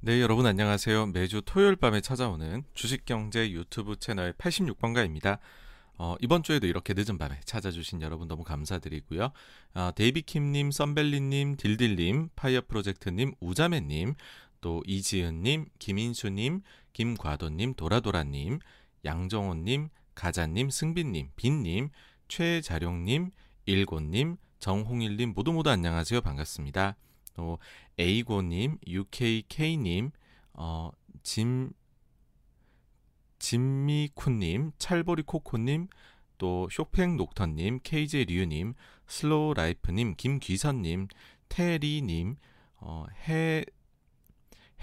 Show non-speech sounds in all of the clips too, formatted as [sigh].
네, 여러분 안녕하세요. 매주 토요일 밤에 찾아오는 주식경제 유튜브 채널 86번가입니다. 어, 이번 주에도 이렇게 늦은 밤에 찾아주신 여러분 너무 감사드리고요. 어, 데이비킴님, 썬벨리님, 딜딜님, 파이어 프로젝트님, 우자매님, 또 이지은님, 김인수님, 김과도님, 도라도라님, 양정호님, 가자님, 승빈님, 빈님, 최자룡님, 일곤님, 정홍일님 모두 모두 안녕하세요. 반갑습니다. 또 에이고님, UKK님, 어, 짐 진미쿤님, 찰보리코코님, 또 쇼팽 녹턴님, KJ 류님, 슬로우 라이프님, 김귀선님, 테리님, 어, 해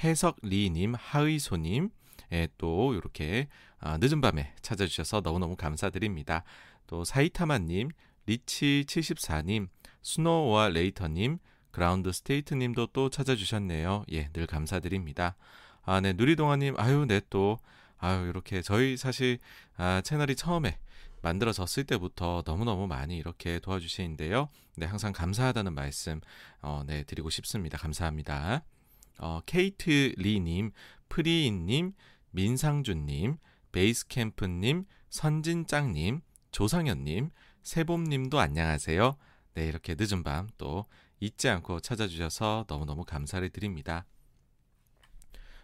해석리님, 하의소님, 예, 또 이렇게 아, 늦은 밤에 찾아주셔서 너무너무 감사드립니다. 또 사이타마님, 리치74님, 스노우와 레이터님, 그라운드 스테이트님도 또 찾아주셨네요. 예, 늘 감사드립니다. 아, 네, 누리동아님, 아유, 네, 또, 아유, 이렇게 저희 사실 아, 채널이 처음에 만들어졌을 때부터 너무너무 많이 이렇게 도와주시는데요. 네, 항상 감사하다는 말씀, 어, 네, 드리고 싶습니다. 감사합니다. 어, 케이트 리님, 프리인님, 민상준님, 베이스캠프님, 선진짱님, 조상현님, 세봄님도 안녕하세요. 네, 이렇게 늦은 밤 또 잊지 않고 찾아주셔서 너무너무 감사를 드립니다.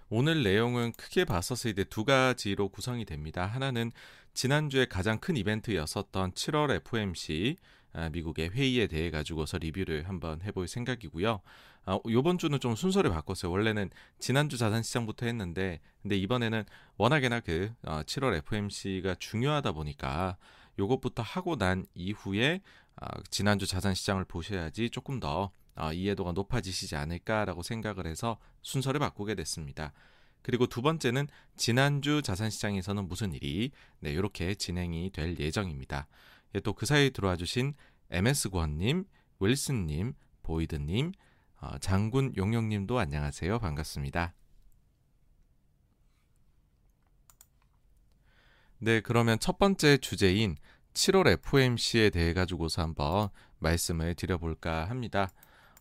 오늘 내용은 크게 봤었을 때 두 가지로 구성이 됩니다. 하나는 지난주에 가장 큰 이벤트였었던 7월 FOMC 아, 미국의 회의에 대해 가지고서 리뷰를 한번 해볼 생각이고요. 아, 요번 주는 좀 순서를 바꿨어요. 원래는 지난주 자산시장부터 했는데, 근데 이번에는 워낙에나 그 7월 어, FOMC가 중요하다 보니까 요것부터 하고 난 이후에 아, 지난주 자산 시장을 보셔야지 조금 더 아, 이해도가 높아지시지 않을까라고 생각을 해서 순서를 바꾸게 됐습니다. 그리고 두 번째는 지난주 자산 시장에서는 무슨 일이 네, 이렇게 진행이 될 예정입니다. 예, 또그 사이에 들어와 주신 MS 권님, 윌슨 님, 보이드 님, 어, 장군 용용님도 안녕하세요. 반갑습니다. 네, 그러면 첫 번째 주제인 7월 FOMC에 대해 가지고서 한번 말씀을 드려볼까 합니다.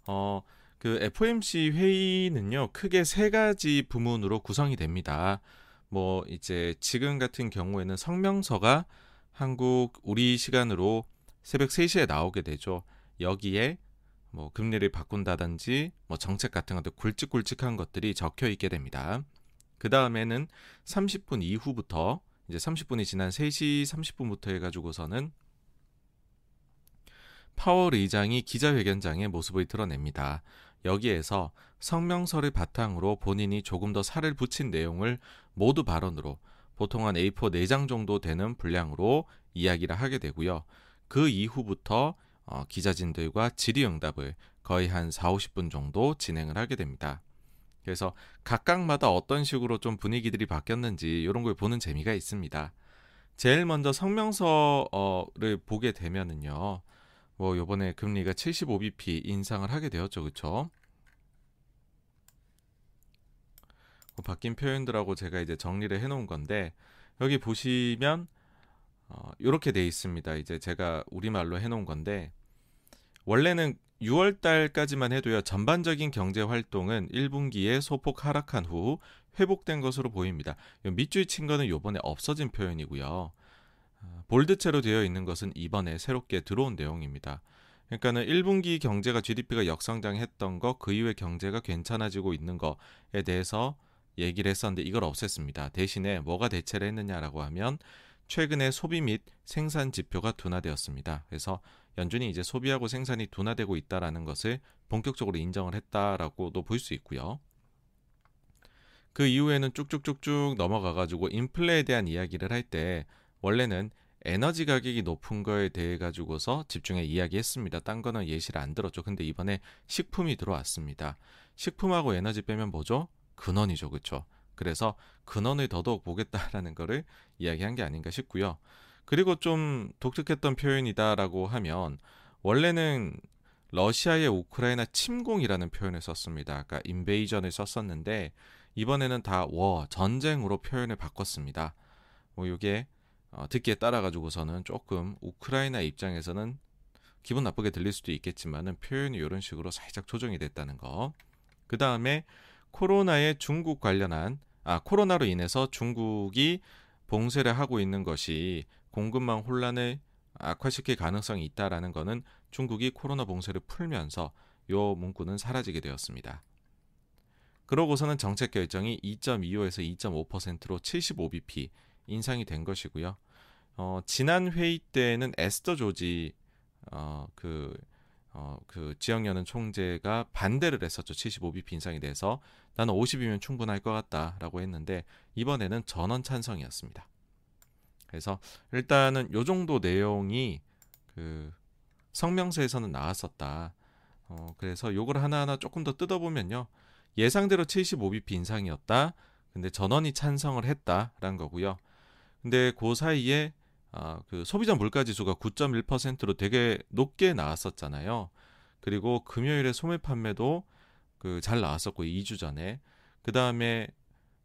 어, 그 FOMC 회의는요, 크게 세 가지 부문으로 구성이 됩니다. 뭐, 이제 지금 같은 경우에는 성명서가 한국, 우리 시간으로 새벽 3시에 나오게 되죠. 여기에 뭐 금리를 바꾼다든지 뭐 정책 같은 것들 굵직굵직한 것들이 적혀 있게 됩니다. 그 다음에는 30분 이후부터 이제 30분이 지난 3시 30분부터 해가지고서는 파월 의장이 기자회견장의 모습을 드러냅니다. 여기에서 성명서를 바탕으로 본인이 조금 더 살을 붙인 내용을 모두 발언으로 보통 한 A4 4장 정도 되는 분량으로 이야기를 하게 되고요. 그 이후부터 어, 기자진들과 질의응답을 거의 한 4, 50분 정도 진행을 하게 됩니다. 그래서 각각마다 어떤 식으로 좀 분위기들이 바뀌었는지 이런 걸 보는 재미가 있습니다. 제일 먼저 성명서를 보게 되면은요. 뭐 요번에 금리가 75bp 인상을 하게 되었죠. 그렇죠? 뭐 바뀐 표현들하고 제가 이제 정리를 해 놓은 건데 여기 보시면 어, 이렇게 돼 있습니다. 이제 제가 우리말로 해 놓은 건데 원래는 6월 달까지만 해도요. 전반적인 경제 활동은 1분기에 소폭 하락한 후 회복된 것으로 보입니다. 밑줄 친 거는 요번에 없어진 표현이고요. 아, 볼드체로 되어 있는 것은 이번에 새롭게 들어온 내용입니다. 그러니까는 1분기 경제가 GDP가 역성장했던 거, 그 이후에 경제가 괜찮아지고 있는 거에 대해서 얘기를 했었는데 이걸 없앴습니다. 대신에 뭐가 대체를 했느냐라고 하면 최근에 소비 및 생산 지표가 둔화되었습니다. 그래서 연준이 이제 소비하고 생산이 둔화되고 있다라는 것을 본격적으로 인정을 했다라고도 볼 수 있고요. 그 이후에는 쭉쭉쭉쭉 넘어가 가지고 인플레에 대한 이야기를 할 때 원래는 에너지 가격이 높은 거에 대해 가지고서 집중해 이야기했습니다. 딴 거는 예시를 안 들었죠. 근데 이번에 식품이 들어왔습니다. 식품하고 에너지 빼면 뭐죠? 근원이죠. 그렇죠? 그래서 근원을 더더욱 보겠다라는 거를 이야기한 게 아닌가 싶고요. 그리고 좀 독특했던 표현이다라고 하면 원래는 러시아의 우크라이나 침공이라는 표현을 썼습니다. 아까 인베이전을 썼었는데 이번에는 다 워 전쟁으로 표현을 바꿨습니다. 뭐 이게 어, 듣기에 따라 가지고서는 조금 우크라이나 입장에서는 기분 나쁘게 들릴 수도 있겠지만은 표현이 이런 식으로 살짝 조정이 됐다는 거. 그 다음에 코로나의 중국 관련한 아 코로나로 인해서 중국이 봉쇄를 하고 있는 것이 공급망 혼란을 악화시킬 가능성이 있다라는 것은 중국이 코로나 봉쇄를 풀면서 요 문구는 사라지게 되었습니다. 그러고서는 정책 결정이 2.25에서 2.5%로 75bp 인상이 된 것이고요. 어, 지난 회의 때는 에스더 조지 어, 그, 어, 그 지역연은 총재가 반대를 했었죠. 75bp 인상이 돼서 나는 50이면 충분할 것 같다라고 했는데 이번에는 전원 찬성이었습니다. 그래서 일단은 요 정도 내용이 그 성명서에서는 나왔었다. 어, 그래서 요걸 하나하나 조금 더 뜯어보면요. 예상대로 75bp 인상이었다. 근데 전원이 찬성을 했다라는 거고요. 근데 그 사이에 아, 그 소비자 물가 지수가 9.1%로 되게 높게 나왔었잖아요. 그리고 금요일에 소매 판매도 그 잘 나왔었고 2주 전에 그 다음에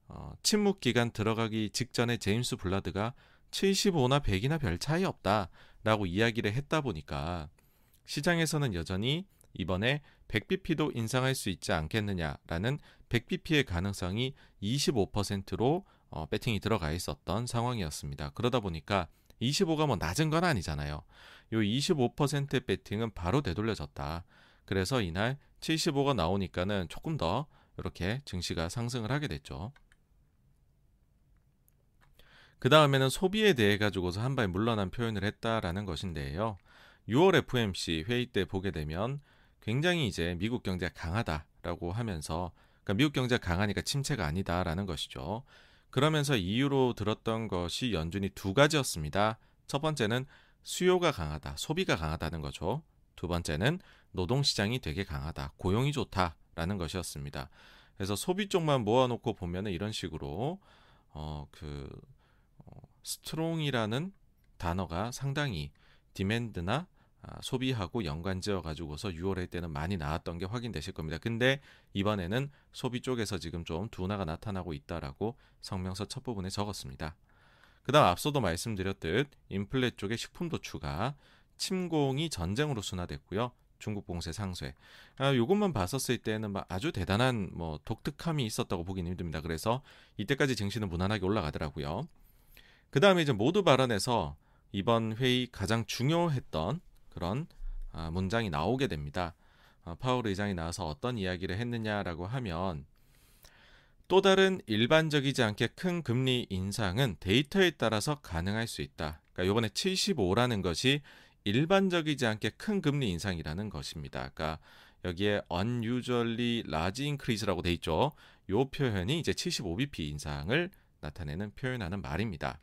어, 침묵 기간 들어가기 직전에 제임스 블라드가 75나 100이나 별 차이 없다 라고 이야기를 했다 보니까 시장에서는 여전히 이번에 100bp도 인상할 수 있지 않겠느냐라는 100bp의 가능성이 25%로 어, 배팅이 들어가 있었던 상황이었습니다. 그러다 보니까 25가 뭐 낮은 건 아니잖아요. 요 25%의 배팅은 바로 되돌려졌다. 그래서 이날 75가 나오니까는 조금 더 이렇게 증시가 상승을 하게 됐죠. 그 다음에는 소비에 대해 가지고서 한 발 물러난 표현을 했다라는 것인데요. 6월 FMC 회의 때 보게 되면 굉장히 이제 미국 경제가 강하다라고 하면서 그러니까 미국 경제가 강하니까 침체가 아니다라는 것이죠. 그러면서 이유로 들었던 것이 연준이 두 가지였습니다. 첫 번째는 수요가 강하다, 소비가 강하다는 거죠. 두 번째는 노동시장이 되게 강하다, 고용이 좋다라는 것이었습니다. 그래서 소비 쪽만 모아놓고 보면은 이런 식으로 어, 스트롱이라는 단어가 상당히 디맨드나 아, 소비하고 연관지어 가지고서 6월에 때는 많이 나왔던 게 확인되실 겁니다. 근데 이번에는 소비 쪽에서 지금 좀 둔화가 나타나고 있다라고 성명서 첫 부분에 적었습니다. 그다음 앞서도 말씀드렸듯 인플레 쪽의 식품 도 추가, 침공이 전쟁으로 순화됐고요. 중국 봉쇄 상쇄. 아, 요것만 봤었을 때는 막 아주 대단한 뭐 독특함이 있었다고 보기는 힘듭니다. 그래서 이때까지 증시는 무난하게 올라가더라고요. 그 다음에 이제 모두 발언에서 이번 회의 가장 중요했던 그런 아, 문장이 나오게 됩니다. 아, 파월 의장이 나와서 어떤 이야기를 했느냐라고 하면 또 다른 일반적이지 않게 큰 금리 인상은 데이터에 따라서 가능할 수 있다. 그러니까 이번에 75라는 것이 일반적이지 않게 큰 금리 인상이라는 것입니다. 그러니까 여기에 unusually large increase라고 돼 있죠. 이 표현이 이제 75bp 인상을 나타내는 표현하는 말입니다.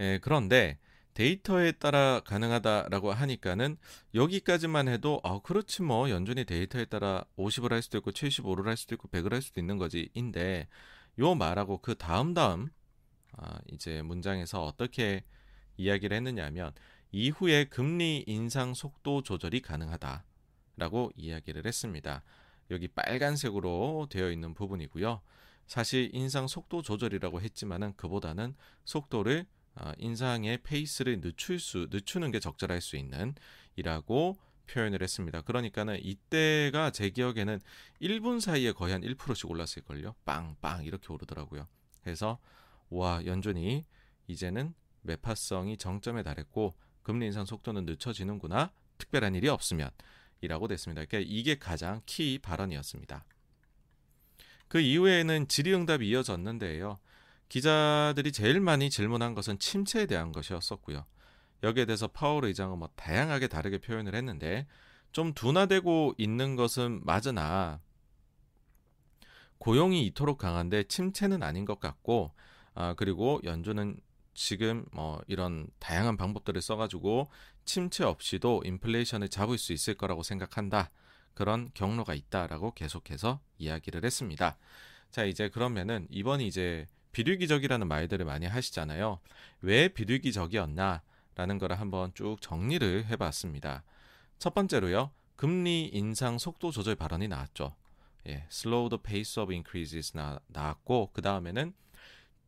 예, 그런데 데이터에 따라 가능하다라고 하니까는 여기까지만 해도 아 그렇지 뭐 연준이 데이터에 따라 50을 할 수도 있고 75를 할 수도 있고 100을 할 수도 있는 거지인데 요 말하고 그 다음 다음 아 이제 문장에서 어떻게 이야기를 했느냐면 이후에 금리 인상 속도 조절이 가능하다라고 이야기를 했습니다. 여기 빨간색으로 되어 있는 부분이고요. 사실 인상 속도 조절이라고 했지만은 그보다는 속도를 어, 인상의 페이스를 늦출 수 늦추는 게 적절할 수 있는 이라고 표현을 했습니다. 그러니까는 이때가 제 기억에는 1분 사이에 거의 한 1%씩 올랐을 걸요. 빵빵 이렇게 오르더라고요. 그래서 와 연준이 이제는 매파성이 정점에 달했고 금리 인상 속도는 늦춰지는구나. 특별한 일이 없으면 이라고 됐습니다. 그러니까 이게 가장 키 발언이었습니다. 그 이후에는 질의응답이 이어졌는데요. 기자들이 제일 많이 질문한 것은 침체에 대한 것이었었고요. 여기에 대해서 파월 의장은 뭐 다양하게 다르게 표현을 했는데 좀 둔화되고 있는 것은 맞으나 고용이 이토록 강한데 침체는 아닌 것 같고 아 그리고 연준은 지금 뭐 이런 다양한 방법들을 써가지고 침체 없이도 인플레이션을 잡을 수 있을 거라고 생각한다. 그런 경로가 있다라고 계속해서 이야기를 했습니다. 자 이제 그러면은 이번이 이제 비둘기적이라는 말들을 많이 하시잖아요. 왜 비둘기적이었나라는 거를 한번 쭉 정리를 해봤습니다. 첫 번째로요. 금리 인상 속도 조절 발언이 나왔죠. 예, slow the pace of increases 나, 나왔고 그 다음에는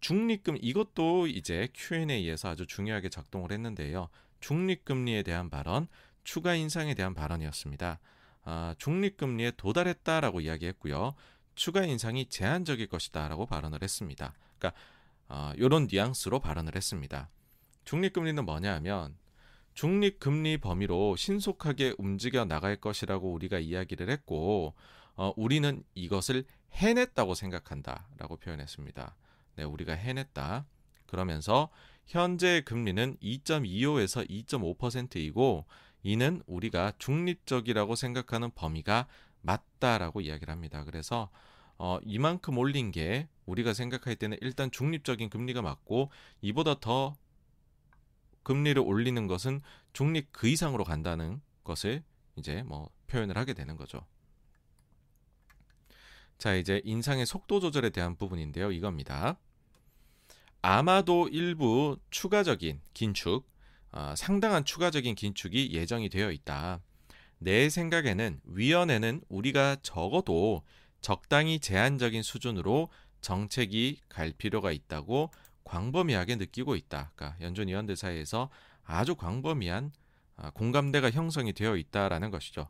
중립금 이것도 이제 Q&A에서 아주 중요하게 작동을 했는데요. 중립금리에 대한 발언, 추가 인상에 대한 발언이었습니다. 아, 중립금리에 도달했다라고 이야기했고요. 추가 인상이 제한적일 것이다라고 발언을 했습니다. 그러니까 어, 이런 뉘앙스로 발언을 했습니다. 중립금리는 뭐냐 하면 중립금리 범위로 신속하게 움직여 나갈 것이라고 우리가 이야기를 했고 어, 우리는 이것을 해냈다고 생각한다라고 표현했습니다. 네, 우리가 해냈다. 그러면서 현재 금리는 2.25에서 2.5%이고 이는 우리가 중립적이라고 생각하는 범위가 맞다라고 이야기를 합니다. 그래서 어, 이만큼 올린 게 우리가 생각할 때는 일단 중립적인 금리가 맞고 이보다 더 금리를 올리는 것은 중립 그 이상으로 간다는 것을 이제 뭐 표현을 하게 되는 거죠. 자, 이제 인상의 속도 조절에 대한 부분인데요. 이겁니다. 아마도 일부 추가적인 긴축, 어, 상당한 추가적인 긴축이 예정이 되어 있다. 내 생각에는 위원회는 우리가 적어도 적당히 제한적인 수준으로 정책이 갈 필요가 있다고 광범위하게 느끼고 있다. 그러니까 연준 위원들 사이에서 아주 광범위한 아, 공감대가 형성이 되어 있다라는 것이죠.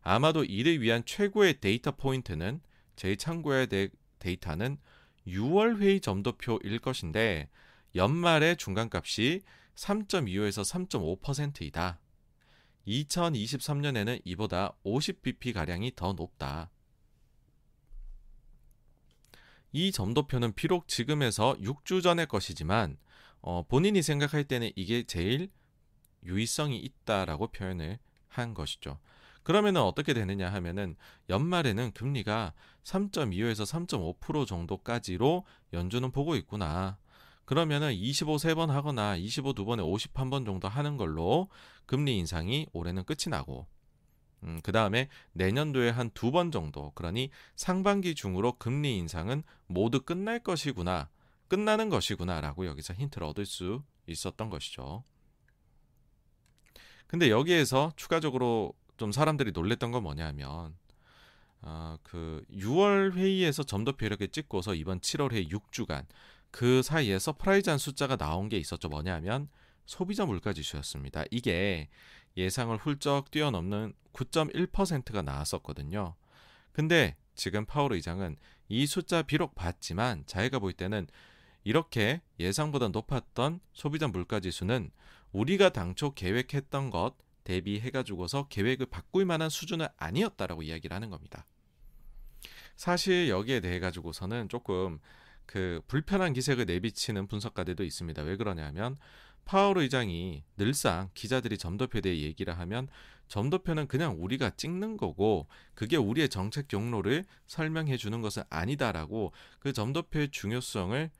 아마도 이를 위한 최고의 데이터 포인트는 제될 데이터는 6월 회의 점도표일 것인데 연말의 중간값이 3.25에서 3.5%이다. 2023년에는 이보다 50bp 가량이 더 높다. 이 점도표는 비록 지금에서 6주 전의 것이지만 어, 본인이 생각할 때는 이게 제일 유의성이 있다라고 표현을 한 것이죠. 그러면은 어떻게 되느냐 하면은 연말에는 금리가 3.25에서 3.5% 정도까지로 연준은 보고 있구나. 그러면은 25 3번 하거나 25 2번에 51번 정도 하는 걸로 금리 인상이 올해는 끝이 나고 음, 그 다음에 내년도에 한 두 번 정도 그러니 상반기 중으로 금리 인상은 모두 끝날 것이구나 끝나는 것이구나 라고 여기서 힌트를 얻을 수 있었던 것이죠. 근데 여기에서 추가적으로 좀 사람들이 놀랬던 건 뭐냐면 어, 그 6월 회의에서 점도표 이렇게 찍고서 이번 7월 회의 6주간 그 사이에 surprise한 숫자가 나온 게 있었죠. 뭐냐면 소비자 물가 지수였습니다. 이게 예상을 훌쩍 뛰어넘는 9.1%가 나왔었거든요. 근데 지금 파월 의장은 이 숫자 비록 봤지만 자기가 볼 때는 이렇게 예상보다 높았던 소비자 물가 지수는 우리가 당초 계획했던 것 대비해 가지고서 계획을 바꿀 만한 수준은 아니었다라고 이야기를 하는 겁니다. 사실 여기에 대해 가지고서는 조금 그 불편한 기색을 내비치는 분석가들도 있습니다. 왜 그러냐면 파월 의장이 늘상 기자들이 점도표에 대해 얘기를 하면 점도표는 그냥 우리가 찍는 거고 그게 우리의 정책 경로를 설명해 주는 것은 아니다라고 그 점도표의 중요성을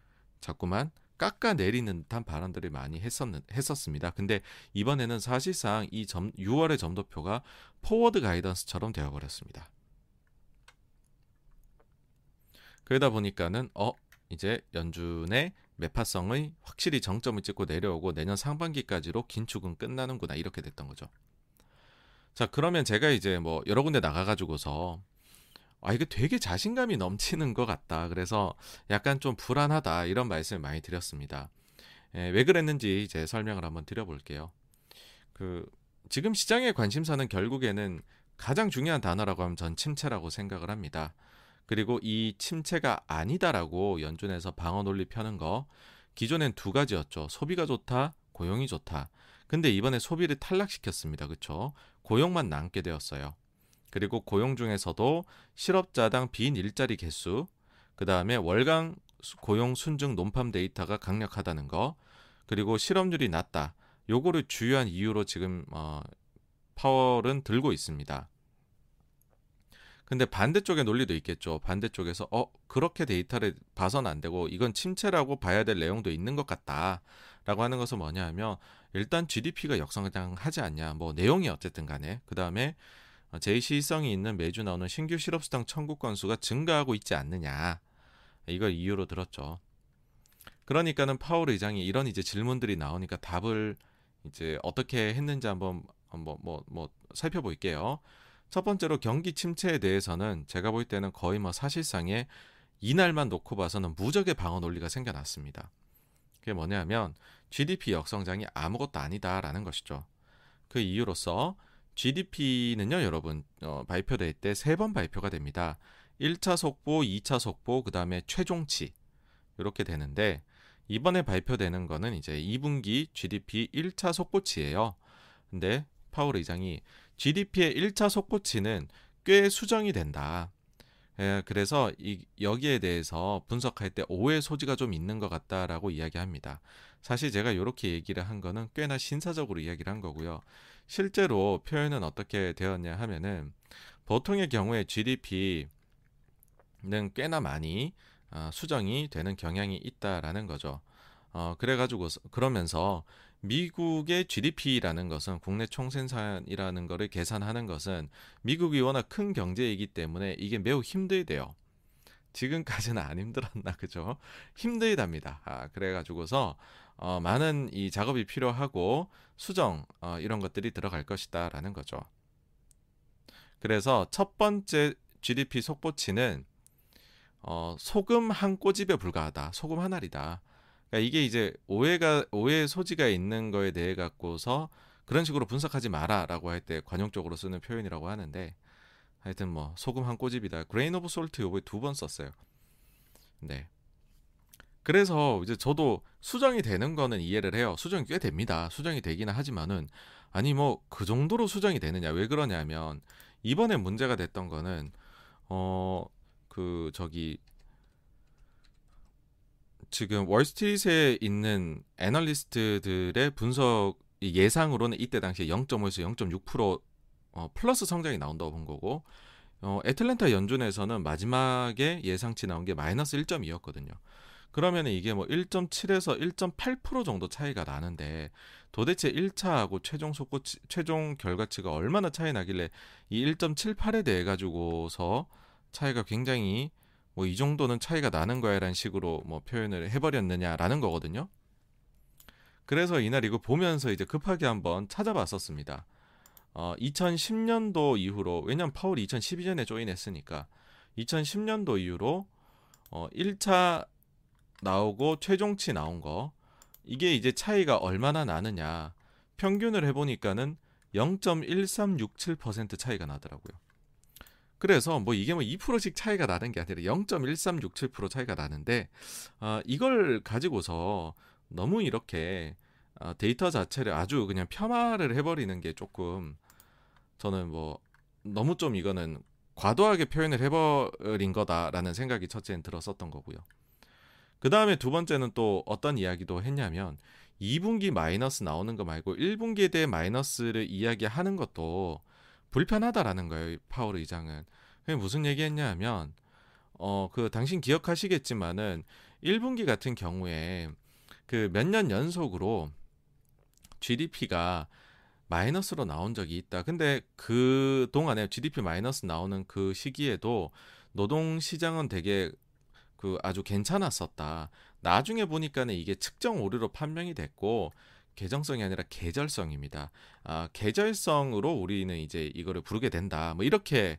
자꾸만 깎아내리는 듯한 발언들을 많이 했었는, 했었습니다. 근데 이번에는 사실상 이 점, 6월의 점도표가 포워드 가이던스처럼 되어버렸습니다. 그러다 보니까는 어 이제 연준의 매파성의 확실히 정점을 찍고 내려오고 내년 상반기까지로 긴축은 끝나는구나 이렇게 됐던 거죠. 자 그러면 제가 이제 뭐 여러 군데 나가가지고서 아 이게 되게 자신감이 넘치는 것 같다. 그래서 약간 좀 불안하다 이런 말씀을 많이 드렸습니다. 예, 왜 그랬는지 이제 설명을 한번 드려볼게요. 그 지금 시장의 관심사는 결국에는 가장 중요한 단어라고 하면 전 침체라고 생각을 합니다. 그리고 이 침체가 아니다라고 연준에서 방어 논리 펴는 거 기존엔 두 가지였죠. 소비가 좋다, 고용이 좋다. 근데 이번에 소비를 탈락시켰습니다. 그렇죠? 고용만 남게 되었어요. 그리고 고용 중에서도 실업자당 빈 일자리 개수, 그 다음에 월간 고용 순증 논팜 데이터가 강력하다는 거, 그리고 실업률이 낮다. 요거를 주요한 이유로 지금 어, 파월은 들고 있습니다. 근데 반대쪽의 논리도 있겠죠. 반대쪽에서 어 그렇게 데이터를 봐서는 안 되고 이건 침체라고 봐야 될 내용도 있는 것 같다라고 하는 것은 뭐냐하면 일단 GDP가 역성장하지 않냐. 뭐 내용이 어쨌든 간에 그 다음에 제시성이 있는 매주 나오는 신규 실업수당 청구 건수가 증가하고 있지 않느냐. 이걸 이유로 들었죠. 그러니까는 파월 의장이 이런 이제 질문들이 나오니까 답을 이제 어떻게 했는지 한번 한번 뭐, 뭐 살펴볼게요. 첫 번째로 경기 침체에 대해서는 제가 볼 때는 거의 뭐 사실상의 이날만 놓고 봐서는 무적의 방어 논리가 생겨났습니다. 그게 뭐냐면 GDP 역성장이 아무것도 아니다라는 것이죠. 그 이유로서 GDP는요, 여러분, 어, 발표될 때 세 번 발표가 됩니다. 1차 속보, 2차 속보, 그 다음에 최종치. 이렇게 되는데, 이번에 발표되는 거는 이제 2분기 GDP 1차 속보치예요. 근데 파월 의장이 GDP의 1차 속보치는 꽤 수정이 된다. 예, 그래서 이, 여기에 대해서 분석할 때 오해 소지가 좀 있는 것 같다라고 이야기합니다. 사실 제가 이렇게 얘기를 한 거는 꽤나 신사적으로 이야기를 한 거고요. 실제로 표현은 어떻게 되었냐 하면은 보통의 경우에 GDP는 꽤나 많이 어, 수정이 되는 경향이 있다라는 거죠. 어, 그래가지고 그러면서 미국의 GDP라는 것은 국내 총생산이라는 것을 계산하는 것은 미국이 워낙 큰 경제이기 때문에 이게 매우 힘들대요. 지금까지는 안 힘들었나 그죠? 힘들답니다. 아, 그래가지고서 어, 많은 이 작업이 필요하고 수정 어, 이런 것들이 들어갈 것이다라는 거죠. 그래서 첫 번째 GDP 속보치는 어, 소금 한 꼬집에 불과하다. 소금 한 알이다. 그러니까 이게 이제 오해가 오해 소지가 있는 거에 대해 갖고서 그런 식으로 분석하지 마라라고 할 때 관용적으로 쓰는 표현이라고 하는데 하여튼 뭐 소금 한 꼬집이다. grain of salt 요번에 두 번 썼어요. 네. 그래서 이제 저도 수정이 되는 거는 이해를 해요. 수정이 꽤 됩니다. 수정이 되기는 하지만은 아니 뭐 그 정도로 수정이 되느냐? 왜 그러냐면 이번에 문제가 됐던 거는 어 그 저기 지금 월스트리트에 있는 애널리스트들의 분석 예상으로는 이때 당시에 0.5에서 0.6% 어, 플러스 성장이 나온다고 본 거고 어, 애틀랜타 연준에서는 마지막에 예상치 나온 게 마이너스 1.2였거든요. 그러면 이게 뭐 1.7에서 1.8% 정도 차이가 나는데 도대체 1차하고 최종 속고 최종 결과치가 얼마나 차이 나길래 이 1.78에 대해 가지고서 차이가 굉장히 뭐 이 정도는 차이가 나는 거야라는 식으로 뭐 표현을 해버렸느냐라는 거거든요. 그래서 이날 이거 보면서 이제 급하게 한번 찾아봤었습니다. 어, 2010년도 이후로 왜냐면 파월이 2012년에 조인했으니까 2010년도 이후로 어, 1차 나오고 최종치 나온 거 이게 이제 차이가 얼마나 나느냐 평균을 해보니까는 0.1367% 차이가 나더라고요. 그래서 뭐 이게 뭐 2%씩 차이가 나는 게 아니라 0.1367% 차이가 나는데 어, 이걸 가지고서 너무 이렇게 어, 데이터 자체를 아주 그냥 폄하를 해버리는 게 조금 저는 뭐 너무 좀 이거는 과도하게 표현을 해버린 거다라는 생각이 첫째는 들었었던 거고요. 그 다음에 두 번째는 또 어떤 이야기도 했냐면 2분기 마이너스 나오는 거 말고 1분기에 대해 마이너스를 이야기하는 것도 불편하다라는 거예요. 파월 의장은. 무슨 얘기했냐 하면 어 그 당신 기억하시겠지만은 1분기 같은 경우에 그 몇 년 연속으로 GDP가 마이너스로 나온 적이 있다. 근데 그 동안에 GDP 마이너스 나오는 그 시기에도 노동 시장은 되게 그 아주 괜찮았었다. 나중에 보니까는 이게 측정 오류로 판명이 됐고 계정성이 아니라 계절성입니다. 아, 계절성으로 우리는 이제 이거를 부르게 된다. 뭐 이렇게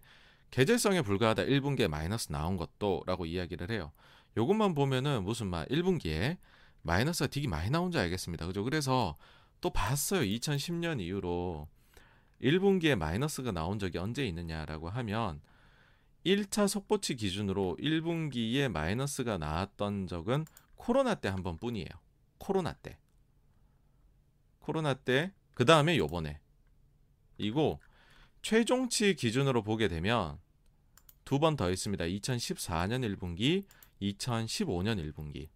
계절성에 불과하다 1분기에 마이너스 나온 것도라고 이야기를 해요. 요것만 보면은 무슨 말 1분기에 마이너스가 되게 많이 나온 줄 알겠습니다. 그죠? 그래서 또 봤어요. 2010년 이후로 1분기에 마이너스가 나온 적이 언제 있느냐라고 하면 1차 속보치 기준으로 1분기에 마이너스가 나왔던 적은 코로나 때 한 번뿐이에요. 코로나 때. 코로나 때, 그 다음에 요번에. 이고 최종치 기준으로 보게 되면 두 번 더 있습니다. 2014년 1분기, 2015년 1분기.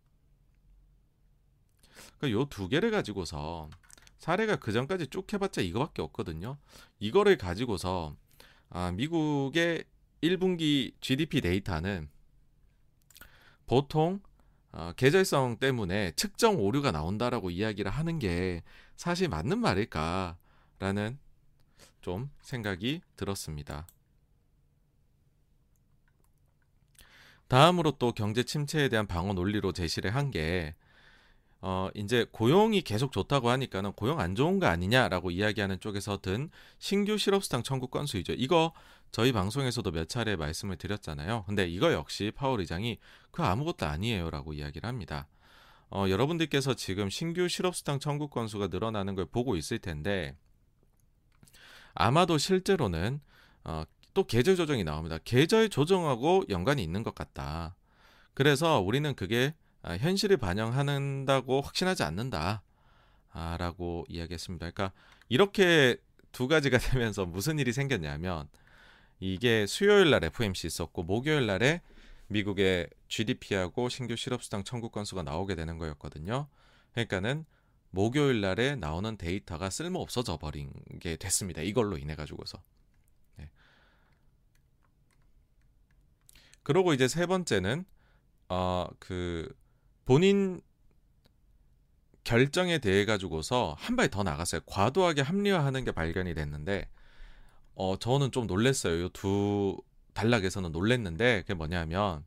그러니까 요두 개를 가지고서 사례가 그 전까지 쭉 해봤자 이거밖에 없거든요. 이거를 가지고서 아, 미국의 1분기 GDP 데이터는 보통 어, 계절성 때문에 측정 오류가 나온다라고 이야기를 하는 게 사실 맞는 말일까라는 좀 생각이 들었습니다. 다음으로 또 경제 침체에 대한 방어 논리로 제시를 한 게 어, 이제 고용이 계속 좋다고 하니까는 고용 안 좋은 거 아니냐라고 이야기하는 쪽에서 든 신규 실업수당 청구 건수이죠. 이거 저희 방송에서도 몇 차례 말씀을 드렸잖아요. 근데 이거 역시 파월 의장이 그 아무것도 아니에요라고 이야기를 합니다. 어, 여러분들께서 지금 신규 실업수당 청구 건수가 늘어나는 걸 보고 있을 텐데 아마도 실제로는 어, 또 계절 조정이 나옵니다. 계절 조정하고 연관이 있는 것 같다. 그래서 우리는 그게 아, 현실을 반영한다고 확신하지 않는다. 아, 라고 이야기했습니다. 그러니까 이렇게 두 가지가 [laughs] 되면서 무슨 일이 생겼냐면 이게 수요일 날 FOMC 있었고 목요일 날에 미국의 GDP하고 신규 실업수당 청구 건수가 나오게 되는 거였거든요. 그러니까는 목요일 날에 나오는 데이터가 쓸모 없어져 버린 게 됐습니다. 이걸로 인해 가지고서. 네. 그러고 이제 세 번째는 어그 본인 결정에 대해 가지고서 한 발 더 나갔어요. 과도하게 합리화하는 게 발견이 됐는데 어 저는 좀 놀랬어요. 두 단락에서는 놀랬는데 그게 뭐냐면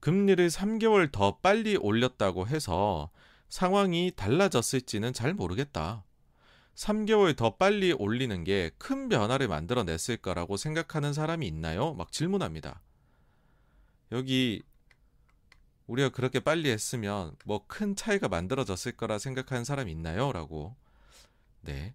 금리를 3개월 더 빨리 올렸다고 해서 상황이 달라졌을지는 잘 모르겠다. 3개월 더 빨리 올리는 게 큰 변화를 만들어냈을 거라고 생각하는 사람이 있나요? 막 질문합니다. 여기 우리가 그렇게 빨리 했으면 뭐 큰 차이가 만들어졌을 거라 생각하는 사람이 있나요? 라고. 네.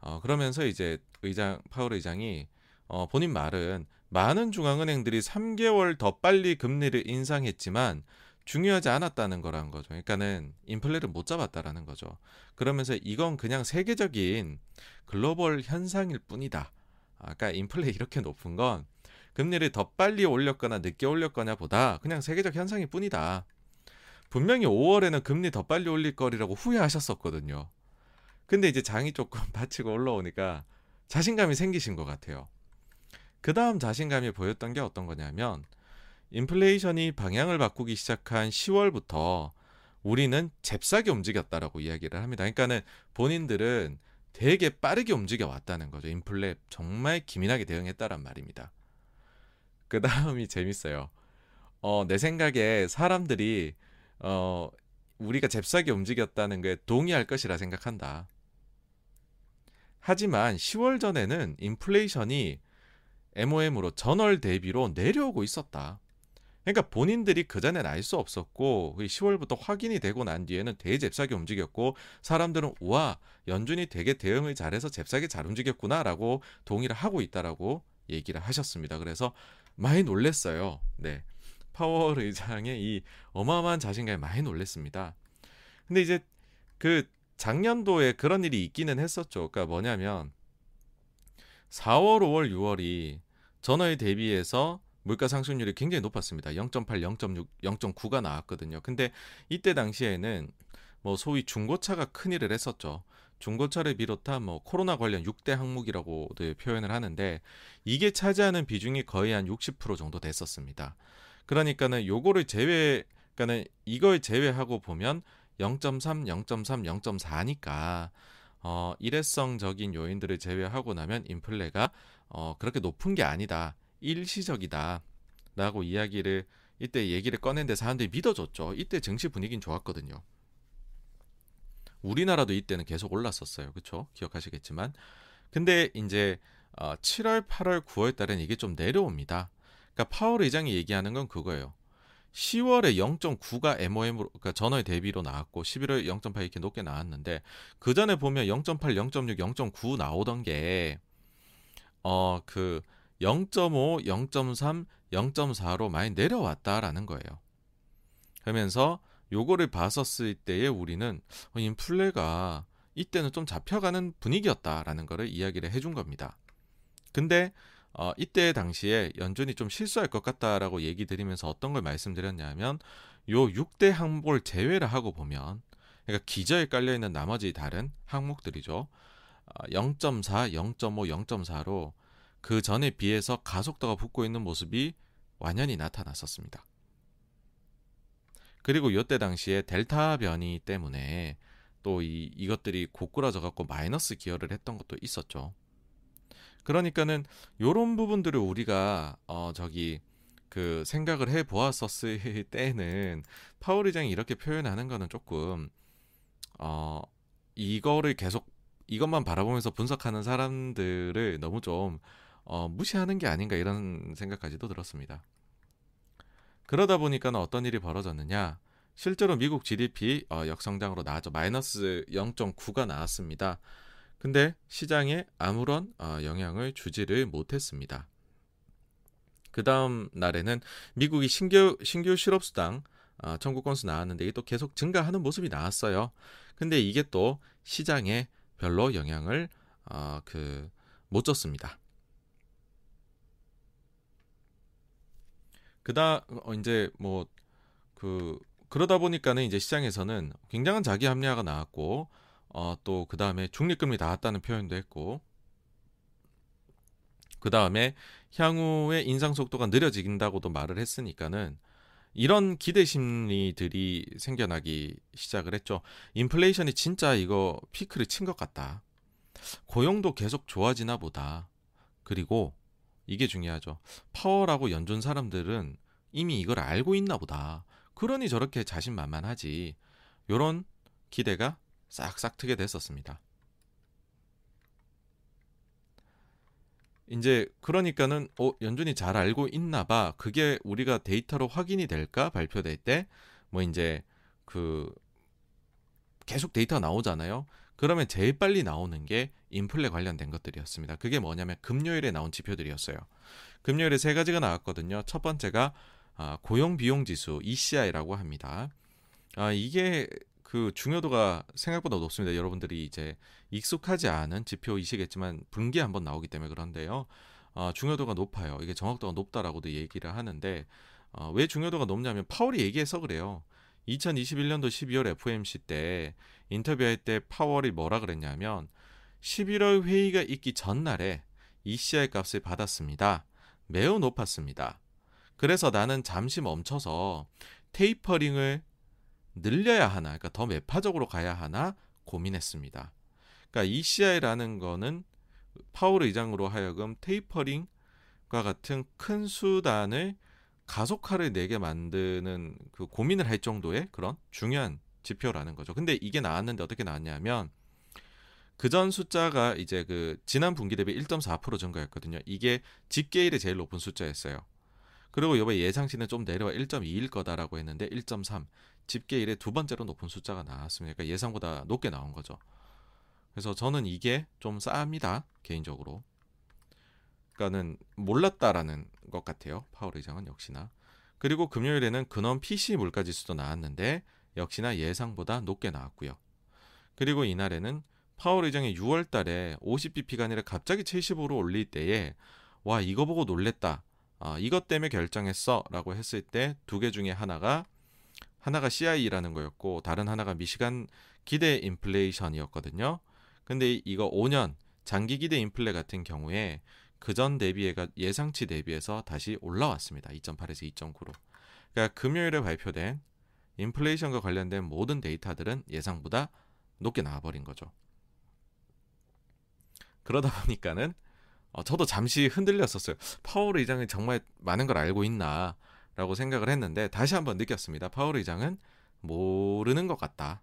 어, 그러면서 이제 의장, 파월 의장이 어, 본인 말은 많은 중앙은행들이 3개월 더 빨리 금리를 인상했지만 중요하지 않았다는 거란 거죠. 그러니까는 인플레를 못 잡았다라는 거죠. 그러면서 이건 그냥 세계적인 글로벌 현상일 뿐이다. 아까 인플레 이렇게 높은 건 금리를 더 빨리 올렸거나 늦게 올렸거나 보다 그냥 세계적 현상일 뿐이다. 분명히 5월에는 금리 더 빨리 올릴 거리라고 후회하셨었거든요. 근데 이제 장이 조금 [laughs] 받치고 올라오니까 자신감이 생기신 것 같아요. 그 다음 자신감이 보였던 게 어떤 거냐면 인플레이션이 방향을 바꾸기 시작한 10월부터 우리는 잽싸게 움직였다라고 이야기를 합니다. 그러니까는 본인들은 되게 빠르게 움직여 왔다는 거죠. 인플레 정말 기민하게 대응했다란 말입니다. 그 다음이 [laughs] 재밌어요. 어, 내 생각에 사람들이 어, 우리가 잽싸게 움직였다는 게 동의할 것이라 생각한다. 하지만 10월 전에는 인플레이션이 MOM으로 전월 대비로 내려오고 있었다. 그러니까 본인들이 그 전엔 알 수 없었고 10월부터 확인이 되고 난 뒤에는 되게 잽싸게 움직였고 사람들은 우와 연준이 되게 대응을 잘해서 잽싸게 잘 움직였구나라고 동의를 하고 있다라고 얘기를 하셨습니다. 그래서 많이 놀랬어요. 네. 파월 의장의 이 어마어마한 자신감에 많이 놀랬습니다. 근데 이제 그 작년도에 그런 일이 있기는 했었죠. 그러니까 뭐냐면 4월, 5월, 6월이 전월 대비해서 물가 상승률이 굉장히 높았습니다. 0.8, 0.6, 0.9가 나왔거든요. 근데 이때 당시에는 뭐 소위 중고차가 큰 일을 했었죠. 중고차를 비롯한 뭐 코로나 관련 6대 항목이라고도 표현을 하는데 이게 차지하는 비중이 거의 한 60% 정도 됐었습니다. 그러니까는 요거를 제외 그러니까는 이걸 제외하고 보면 0.3, 0.3, 0.4니까 어, 일회성적인 요인들을 제외하고 나면 인플레가 어, 그렇게 높은 게 아니다. 일시적이다. 라고 이야기를 이때 얘기를 꺼낸데 사람들이 믿어줬죠. 이때 증시 분위기는 좋았거든요. 우리나라도 이때는 계속 올랐었어요. 그렇죠? 기억하시겠지만. 근데 이제 어, 7월, 8월, 9월 달엔 이게 좀 내려옵니다. 그러니까 파월 의장이 얘기하는 건 그거예요. 10월에 0.9가 MOM으로 그러니까 전월 대비로 나왔고 11월 0.8 이렇게 높게 나왔는데 그 전에 보면 0.8, 0.6, 0.9 나오던 게 어 그 0.5, 0.3, 0.4로 많이 내려왔다라는 거예요. 그러면서 요거를 봤었을 때에 우리는 어, 인플레가 이때는 좀 잡혀가는 분위기였다라는 거를 이야기를 해준 겁니다. 근데 어, 이때 당시에 연준이 좀 실수할 것 같다라고 얘기 드리면서 어떤 걸 말씀드렸냐면 요 6대 항목을 제외를 하고 보면 그러니까 기저에 깔려 있는 나머지 다른 항목들이죠. 0.4, 0.5, 0.4로 그 전에 비해서 가속도가 붙고 있는 모습이 완연히 나타났었습니다. 그리고 이때 당시에 델타 변이 때문에 또 이 이것들이 고꾸라져 갖고 마이너스 기여를 했던 것도 있었죠. 그러니까는 요런 부분들을 우리가 어 저기 그 생각을 해 보았었을 [laughs] 때는 파월 의장이 이렇게 표현하는 거는 조금 어 이거를 계속 이것만 바라보면서 분석하는 사람들을 너무 좀 어, 무시하는 게 아닌가 이런 생각까지도 들었습니다. 그러다 보니까는 어떤 일이 벌어졌느냐? 실제로 미국 GDP 어, 역성장으로 나왔죠. 마이너스 0.9가 나왔습니다. 근데 시장에 아무런 어, 영향을 주지를 못했습니다. 그 다음 날에는 미국이 신규 신규 실업수당 어, 청구 건수 나왔는데 이게 또 계속 증가하는 모습이 나왔어요. 근데 이게 또 시장에 별로 영향을 어, 그못 줬습니다. 그다 어, 이제 뭐 그 그러다 보니까는 이제 시장에서는 굉장한 자기 합리화가 나왔고 어, 또 그 다음에 중립금리 나왔다는 표현도 했고 그 다음에 향후에 인상 속도가 느려진다고도 말을 했으니까는 이런 기대 심리들이 생겨나기 시작을 했죠. 인플레이션이 진짜 이거 피크를 친 것 같다. 고용도 계속 좋아지나 보다. 그리고 이게 중요하죠. 파월하고 연준 사람들은 이미 이걸 알고 있나 보다. 그러니 저렇게 자신만만하지. 요런 기대가 싹싹 트게 됐었습니다. 이제 그러니까는 어 연준이 잘 알고 있나 봐. 그게 우리가 데이터로 확인이 될까? 발표될 때 뭐 이제 그 계속 데이터 나오잖아요. 그러면 제일 빨리 나오는 게 인플레 관련된 것들이었습니다. 그게 뭐냐면 금요일에 나온 지표들이었어요. 금요일에 세 가지가 나왔거든요. 첫 번째가 아, 고용 비용 지수 ECI라고 합니다. 아, 이게 그 중요도가 생각보다 높습니다. 여러분들이 이제 익숙하지 않은 지표이시겠지만 분기에 한번 나오기 때문에 그런데요. 어, 중요도가 높아요. 이게 정확도가 높다라고도 얘기를 하는데 어, 왜 중요도가 높냐면 파월이 얘기해서 그래요. 2021년도 12월 FOMC 때 인터뷰할 때 파월이 뭐라 그랬냐면 11월 회의가 있기 전날에 ECR 값을 받았습니다. 매우 높았습니다. 그래서 나는 잠시 멈춰서 테이퍼링을 늘려야 하나, 그러니까 더 매파적으로 가야 하나 고민했습니다. 그러니까 ECI라는 거는 파월 의장으로 하여금 테이퍼링과 같은 큰 수단을 가속화를 내게 만드는 그 고민을 할 정도의 그런 중요한 지표라는 거죠. 근데 이게 나왔는데 어떻게 나왔냐면 그 전 숫자가 이제 그 지난 분기 대비 1.4% 증가했거든요. 이게 집계일에 제일 높은 숫자였어요. 그리고 이번에 예상치는 좀 내려와 1.2일 거다라고 했는데 1.3. 집계 일에 두 번째로 높은 숫자가 나왔습니다. 그러니까 예상보다 높게 나온 거죠. 그래서 저는 이게 좀 싸합니다. 개인적으로. 그러니까는 몰랐다라는 것 같아요. 파월 의장은 역시나. 그리고 금요일에는 근원 PC 물가 지수도 나왔는데 역시나 예상보다 높게 나왔고요. 그리고 이날에는 파월 의장이 6월 달에 50bp가 아니라 갑자기 75로 올릴 때에 와 이거 보고 놀랬다. 아, 이것 때문에 결정했어 라고 했을 때 두 개 중에 하나가 하나가 CI라는 거였고 다른 하나가 미시간 기대 인플레이션이었거든요. 근데 이거 5년 장기 기대 인플레 같은 경우에 그 전 대비해가 예상치 대비해서 다시 올라왔습니다. 2.8에서 2.9로. 그러니까 금요일에 발표된 인플레이션과 관련된 모든 데이터들은 예상보다 높게 나와버린 거죠. 그러다 보니까는 어, 저도 잠시 흔들렸었어요. 파월 의장이 정말 많은 걸 알고 있나 라고 생각을 했는데 다시 한번 느꼈습니다. 파월 의장은 모르는 것 같다.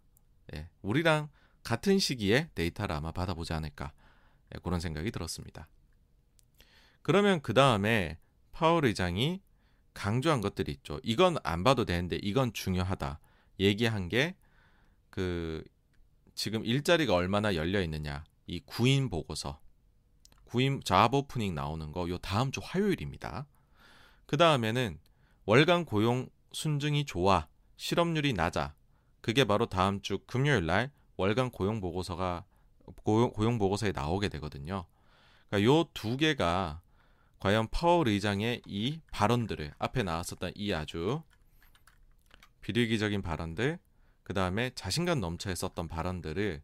예, 우리랑 같은 시기에 데이터를 아마 받아보지 않을까 예, 그런 생각이 들었습니다. 그러면 그 다음에 파월 의장이 강조한 것들이 있죠. 이건 안 봐도 되는데 이건 중요하다. 얘기한 게 그 지금 일자리가 얼마나 열려 있느냐. 이 구인 보고서. 구인 잡 오프닝 나오는 거 요 다음 주 화요일입니다. 그 다음에는 월간 고용 순증이 좋아 실업률이 낮아 그게 바로 다음 주 금요일 날 월간 고용 보고서가 고용, 고용 보고서에 나오게 되거든요. 그러니까 요 두 개가 과연 파월 의장의 이 발언들을 앞에 나왔었던 이 아주 비리기적인 발언들 그 다음에 자신감 넘쳐 했었던 발언들을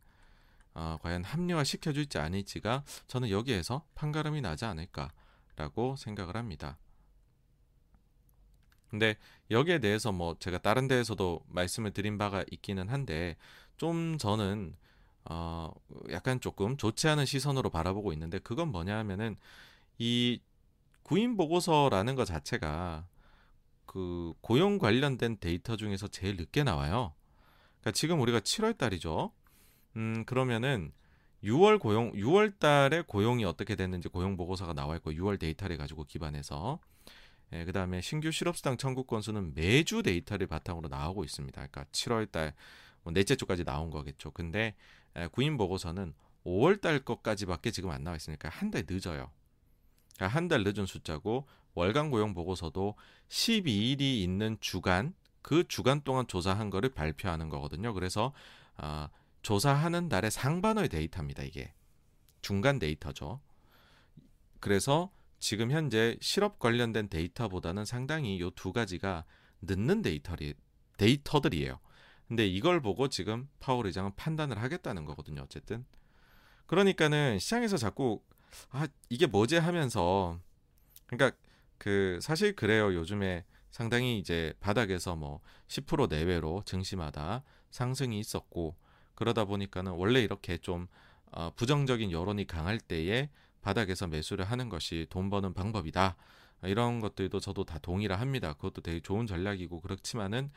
어, 과연 합리화 시켜줄지 아닐지가 저는 여기에서 판가름이 나지 않을까라고 생각을 합니다. 근데 여기에 대해서 뭐 제가 다른 데에서도 말씀을 드린 바가 있기는 한데 좀 저는 어 약간 조금 좋지 않은 시선으로 바라보고 있는데 그건 뭐냐 하면은 이 구인 보고서라는 것 자체가 그 고용 관련된 데이터 중에서 제일 늦게 나와요. 그러니까 지금 우리가 7월 달이죠. 음 그러면은 6월 고용 6월 달에 고용이 어떻게 됐는지 고용 보고서가 나와 있고 6월 데이터를 가지고 기반해서 예, 그 다음에 신규 실업수당 청구 건수는 매주 데이터를 바탕으로 나오고 있습니다. 그러니까 7월달 뭐 넷째 주까지 나온 거겠죠. 근데 예, 구인 보고서는 5월 달 것까지밖에 지금 안 나와 있으니까 한 달 늦어요. 그러니까 한 달 늦은 숫자고 월간 고용 보고서도 12일이 있는 주간 그 주간 동안 조사한 거를 발표하는 거거든요. 그래서 어, 조사하는 달의 상반의 데이터입니다. 이게 중간 데이터죠. 그래서 지금 현재 실업 관련된 데이터보다는 상당히 요 두 가지가 늦는 데이터리, 데이터들이에요. 근데 이걸 보고 지금 파월 의장은 판단을 하겠다는 거거든요. 어쨌든. 그러니까는 시장에서 자꾸 아 이게 뭐지 하면서 그러니까 그 사실 그래요. 요즘에 상당히 이제 바닥에서 뭐 10% 내외로 증시마다 상승이 있었고 그러다 보니까는 원래 이렇게 좀 어, 부정적인 여론이 강할 때에 바닥에서 매수를 하는 것이 돈 버는 방법이다. 이런 것들도 저도 다 동의를 합니다. 그것도 되게 좋은 전략이고 그렇지만은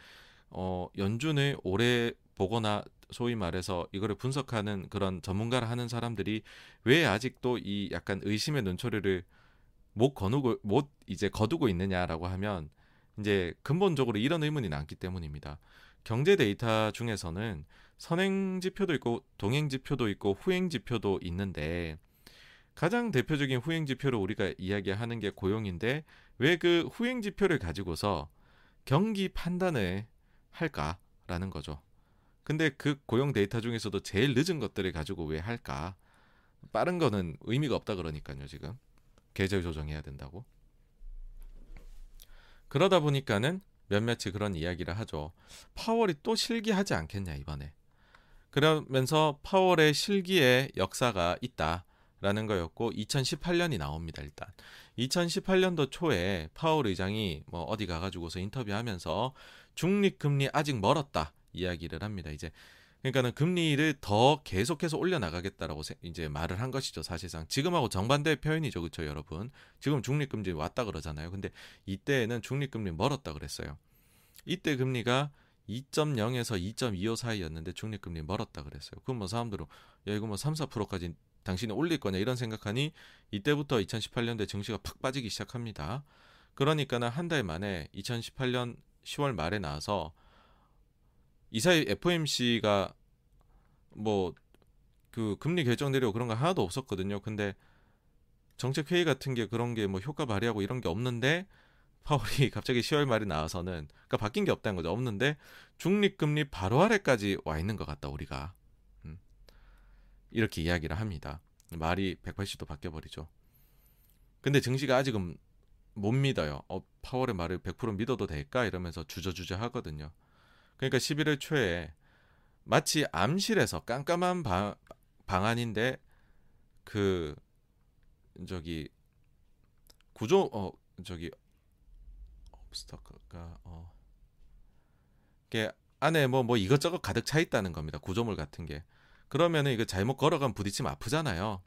어, 연준을 오래 보거나 소위 말해서 이거를 분석하는 그런 전문가를 하는 사람들이 왜 아직도 이 약간 의심의 눈초리를 못 거두고 못 이제 거두고 있느냐라고 하면 이제 근본적으로 이런 의문이 남기 때문입니다. 경제 데이터 중에서는 선행 지표도 있고 동행 지표도 있고 후행 지표도 있는데 가장 대표적인 후행 지표를 우리가 이야기하는 게 고용인데 왜 그 후행 지표를 가지고서 경기 판단을 할까라는 거죠. 근데 그 고용 데이터 중에서도 제일 늦은 것들을 가지고 왜 할까? 빠른 거는 의미가 없다 그러니까요, 지금. 계절 조정해야 된다고. 그러다 보니까는 몇몇이 그런 이야기를 하죠. 파월이 또 실기하지 않겠냐, 이번에. 그러면서 파월의 실기의 역사가 있다. 라는 거였고 2018년이 나옵니다 일단. 2018년도 초에 파월 의장이 뭐 어디 가가지고서 인터뷰하면서 중립금리 아직 멀었다 이야기를 합니다 이제. 그러니까는 금리를 더 계속해서 올려 나가겠다라고 이제 말을 한 것이죠 사실상. 지금하고 정반대 표현이죠 그렇죠 여러분? 지금 중립금리 왔다 그러잖아요. 근데 이때에는 중립금리 멀었다 그랬어요. 이때 금리가 2.0에서 2.25 사이였는데 중립금리 멀었다 그랬어요. 그럼 뭐 사람들은 야 이거 뭐 3, 4%까지 당신이 올릴 거냐 이런 생각하니 이때부터 2018년대 증시가 팍 빠지기 시작합니다. 그러니까는 한 달 만에 2018년 10월 말에 나와서 이사이 FOMC가 뭐 그 금리 결정 내리고 그런 거 하나도 없었거든요. 근데 정책 회의 같은 게 그런 게 뭐 효과 발휘하고 이런 게 없는데 파월이 [laughs] 갑자기 10월 말에 나와서는 그러니까 바뀐 게 없다는 거죠. 없는데 중립 금리 바로 아래까지 와 있는 것 같다 우리가. 이렇게 이야기를 합니다. 말이 180도 바뀌어 버리죠. 근데 증시가 아직은 못 믿어요. 어, 파월의 말을 100% 믿어도 될까? 이러면서 주저주저 하거든요. 그러니까 11월 초에 마치 암실에서 깜깜한 방, 방안인데 그 저기 구조 어 저기 업스터크가 어 이게 안에 뭐뭐 뭐 이것저것 가득 차 있다는 겁니다. 구조물 같은 게. 그러면은 이거 잘못 걸어가면 부딪히면 아프잖아요.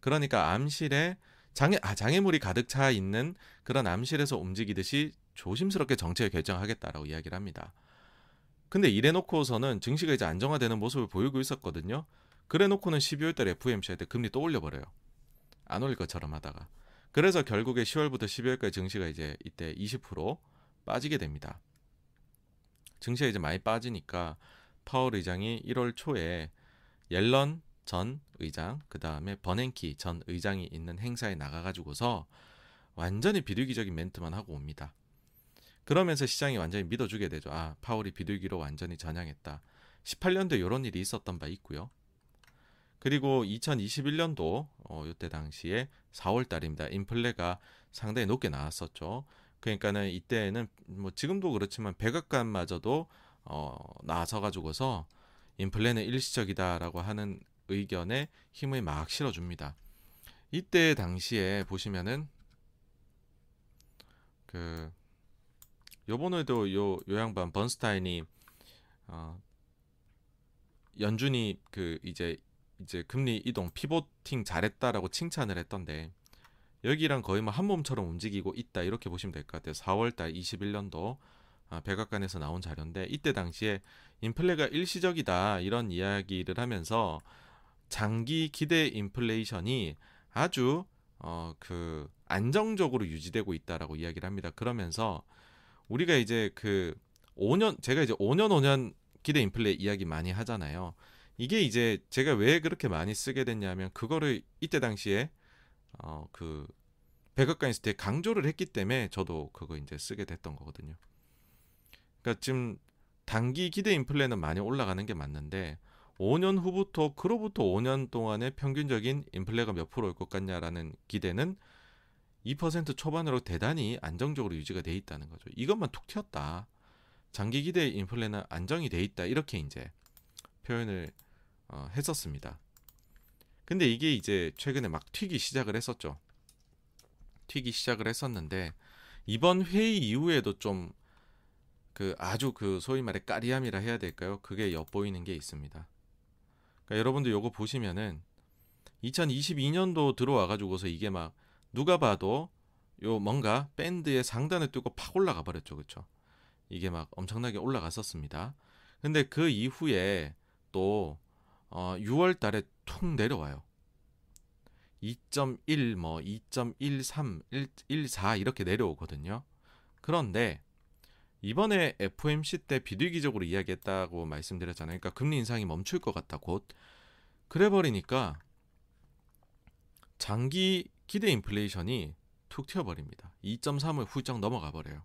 그러니까 암실에 장애 아 장애물이 가득 차 있는 그런 암실에서 움직이듯이 조심스럽게 정책을 결정하겠다라고 이야기를 합니다. 근데 이래 놓고서는 증시가 이제 안정화되는 모습을 보이고 있었거든요. 그래 놓고는 12월 달에 FOMC 할때 금리 또 올려 버려요. 안 올릴 것처럼 하다가. 그래서 결국에 10월부터 12월까지 증시가 이제 이때 20% 빠지게 됩니다. 증시가 이제 많이 빠지니까 파월 의장이 1월 초에 옐런 전 의장, 그 다음에 버냉키 전 의장이 있는 행사에 나가가지고서 완전히 비둘기적인 멘트만 하고 옵니다. 그러면서 시장이 완전히 믿어주게 되죠. 아, 파월이 비둘기로 완전히 전향했다. 18년도에 이런 일이 있었던 바 있고요. 그리고 2021년도 어, 이때 당시에 4월 달입니다. 인플레가 상당히 높게 나왔었죠. 그러니까는 이때는 뭐 지금도 그렇지만 백악관마저도 어, 나서 가지고서 인플레는 일시적이다라고 하는 의견에 힘을 막 실어줍니다. 이때 당시에 보시면은 그 요번에도 요 요 양반 번스타인이 어 연준이 그 이제 이제 금리 이동 피보팅 잘했다라고 칭찬을 했던데 여기랑 거의 뭐 한 몸처럼 움직이고 있다 이렇게 보시면 될 것 같아요. 4월달 21년도 아, 백악관에서 나온 자료인데 이때 당시에 인플레가 일시적이다 이런 이야기를 하면서 장기 기대 인플레이션이 아주 어 그 안정적으로 유지되고 있다라고 이야기를 합니다. 그러면서 우리가 이제 그 5년 제가 이제 5년 5년 기대 인플레 이야기 많이 하잖아요. 이게 이제 제가 왜 그렇게 많이 쓰게 됐냐면 그거를 이때 당시에 어 그 백악관 있을 때 강조를 했기 때문에 저도 그거 이제 쓰게 됐던 거거든요. 그러니까 지금 단기 기대 인플레는 많이 올라가는 게 맞는데 5년 후부터 그로부터 5년 동안의 평균적인 인플레가 몇 프로 올 것 같냐라는 기대는 2% 초반으로 대단히 안정적으로 유지가 돼 있다는 거죠. 이것만 툭 튀었다. 장기 기대 인플레는 안정이 돼 있다. 이렇게 이제 표현을 어, 했었습니다. 근데 이게 이제 최근에 막 튀기 시작을 했었죠. 튀기 시작을 했었는데 이번 회의 이후에도 좀 그 아주 그 소위 말해 까리함이라 해야 될까요? 그게 엿보이는 게 있습니다. 그러니까 여러분들 요거 보시면은 2022년도 들어와 가지고서 이게 막 누가 봐도 요 뭔가 밴드의 상단을 뚫고 팍 올라가 버렸죠. 그렇죠? 이게 막 엄청나게 올라갔었습니다. 근데 그 이후에 또 어, 6월 달에 툭 내려와요. 2.1, 뭐 2.13, 1.14 이렇게 내려오거든요. 그런데 이번에 FOMC 때 비둘기적으로 이야기했다고 말씀드렸잖아요. 그러니까 금리 인상이 멈출 것 같다 곧. 그래 버리니까 장기 기대 인플레이션이 툭 튀어버립니다. 2.3을 훌쩍 넘어가 버려요.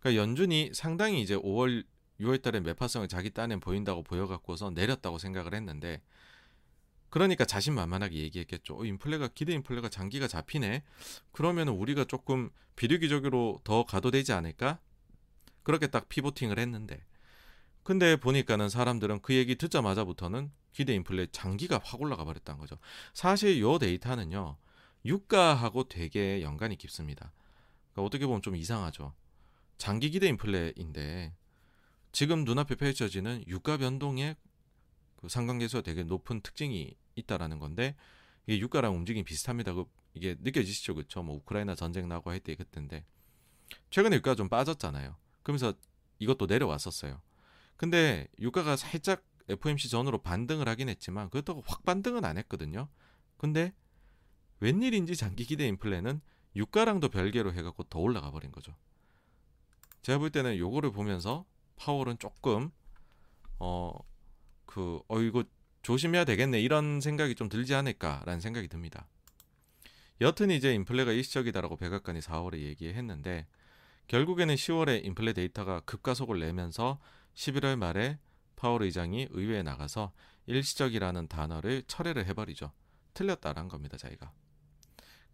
그러니까 연준이 상당히 이제 5월, 6월 달에 매파성을 자기 딴엔 보인다고 보여갖고서 내렸다고 생각을 했는데 그러니까 자신만만하게 얘기했겠죠. 어, 인플레가 기대 인플레가 장기가 잡히네. 그러면 우리가 조금 비례기적으로 더 가도 되지 않을까? 그렇게 딱 피보팅을 했는데 근데 보니까는 사람들은 그 얘기 듣자마자부터는 기대 인플레 장기가 확 올라가 버렸다는 거죠. 사실 요 데이터는요. 유가하고 되게 연관이 깊습니다. 그러니까 어떻게 보면 좀 이상하죠. 장기 기대 인플레인데 지금 눈앞에 펼쳐지는 유가 변동의 그 상관계수가 되게 높은 특징이 있다라는 건데 이게 유가랑 움직임이 비슷합니다. 그 이게 느껴지시죠, 그렇죠? 뭐 우크라이나 전쟁 나고 할 때 그때인데 최근에 유가가 좀 빠졌잖아요. 그러면서 이것도 내려왔었어요. 근데 유가가 살짝 FOMC 전으로 반등을 하긴 했지만 그렇다고 확 반등은 안 했거든요. 근데 웬일인지 장기 기대 인플레는 유가랑도 별개로 해갖고 더 올라가 버린 거죠. 제가 볼 때는 요거를 보면서 파월은 조금 어그 어 이거 조심해야 되겠네 이런 생각이 좀 들지 않을까라는 생각이 듭니다. 여튼 이제 인플레가 일시적이다라고 백악관이 4월에 얘기했는데 결국에는 10월에 인플레 데이터가 급가속을 내면서 11월 말에 파월 의장이 의회에 나가서 일시적이라는 단어를 철회를 해버리죠. 틀렸다란 겁니다, 자기가.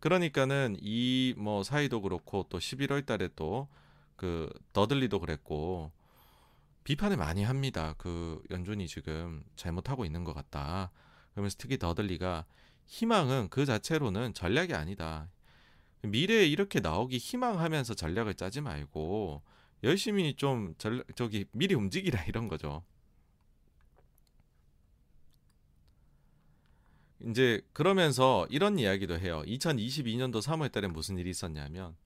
그러니까는 이 뭐 사이도 그렇고 또 11월 달에 또 그 더들리도 그랬고 비판을 많이 합니다. 그 연준이 지금 잘못하고 있는 것 같다. 그러면서 특히 더들리가 희망은 그 자체로는 전략이 아니다. 미래에 이렇게 나오기 희망하면서 전략을 짜지 말고 열심히 좀 전, 저기 미리 움직이라 [laughs] 이런 거죠. 이제 그러면서 이런 이야기도 해요. 2022년도 3월 달에 무슨 일이 있었냐면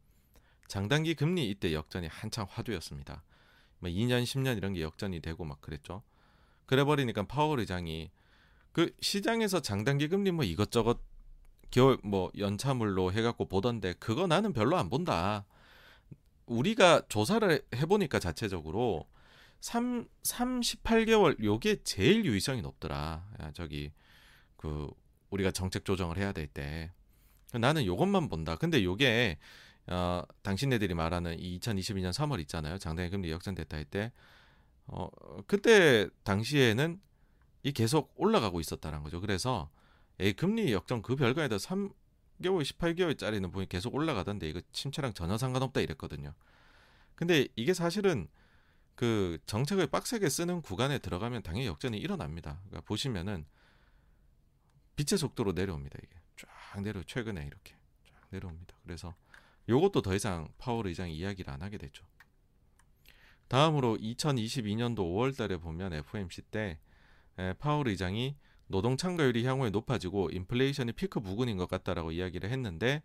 장단기 금리 이때 역전이 한창 화두였습니다. 뭐 2년, 10년 이런 게 역전이 되고 막 그랬죠. 그래 버리니까 파월 의장이 그 시장에서 장단기 금리 뭐 이것저것 겨울 뭐 연차물로 해갖고 보던데 그거 나는 별로 안 본다. 우리가 조사를 해보니까 자체적으로 3, 38개월 요게 제일 유의성이 높더라. 야, 저기 그 우리가 정책 조정을 해야 될 때 나는 요것만 본다. 근데 요게 어, 당신네들이 말하는 이 2022년 3월 있잖아요. 장단기 금리 역전됐다 할 때, 어, 그때 당시에는 이 계속 올라가고 있었다는 거죠. 그래서 에 금리 역전 그 별거에 다 3개월, 18개월짜리는 보니 계속 올라가던데 이거 침체랑 전혀 상관없다 이랬거든요. 근데 이게 사실은 그 정책을 빡세게 쓰는 구간에 들어가면 당연히 역전이 일어납니다. 그러니까 보시면은 빛의 속도로 내려옵니다. 이게 쫙 내려 최근에 이렇게 쫙 내려옵니다. 그래서 요것도 더 이상 파월 의장이 이야기를 안 하게 되죠. 다음으로 2022년도 5월 달에 보면 FOMC 때 파월 의장이 노동 참가율이 향후에 높아지고 인플레이션이 피크 부근인 것 같다라고 이야기를 했는데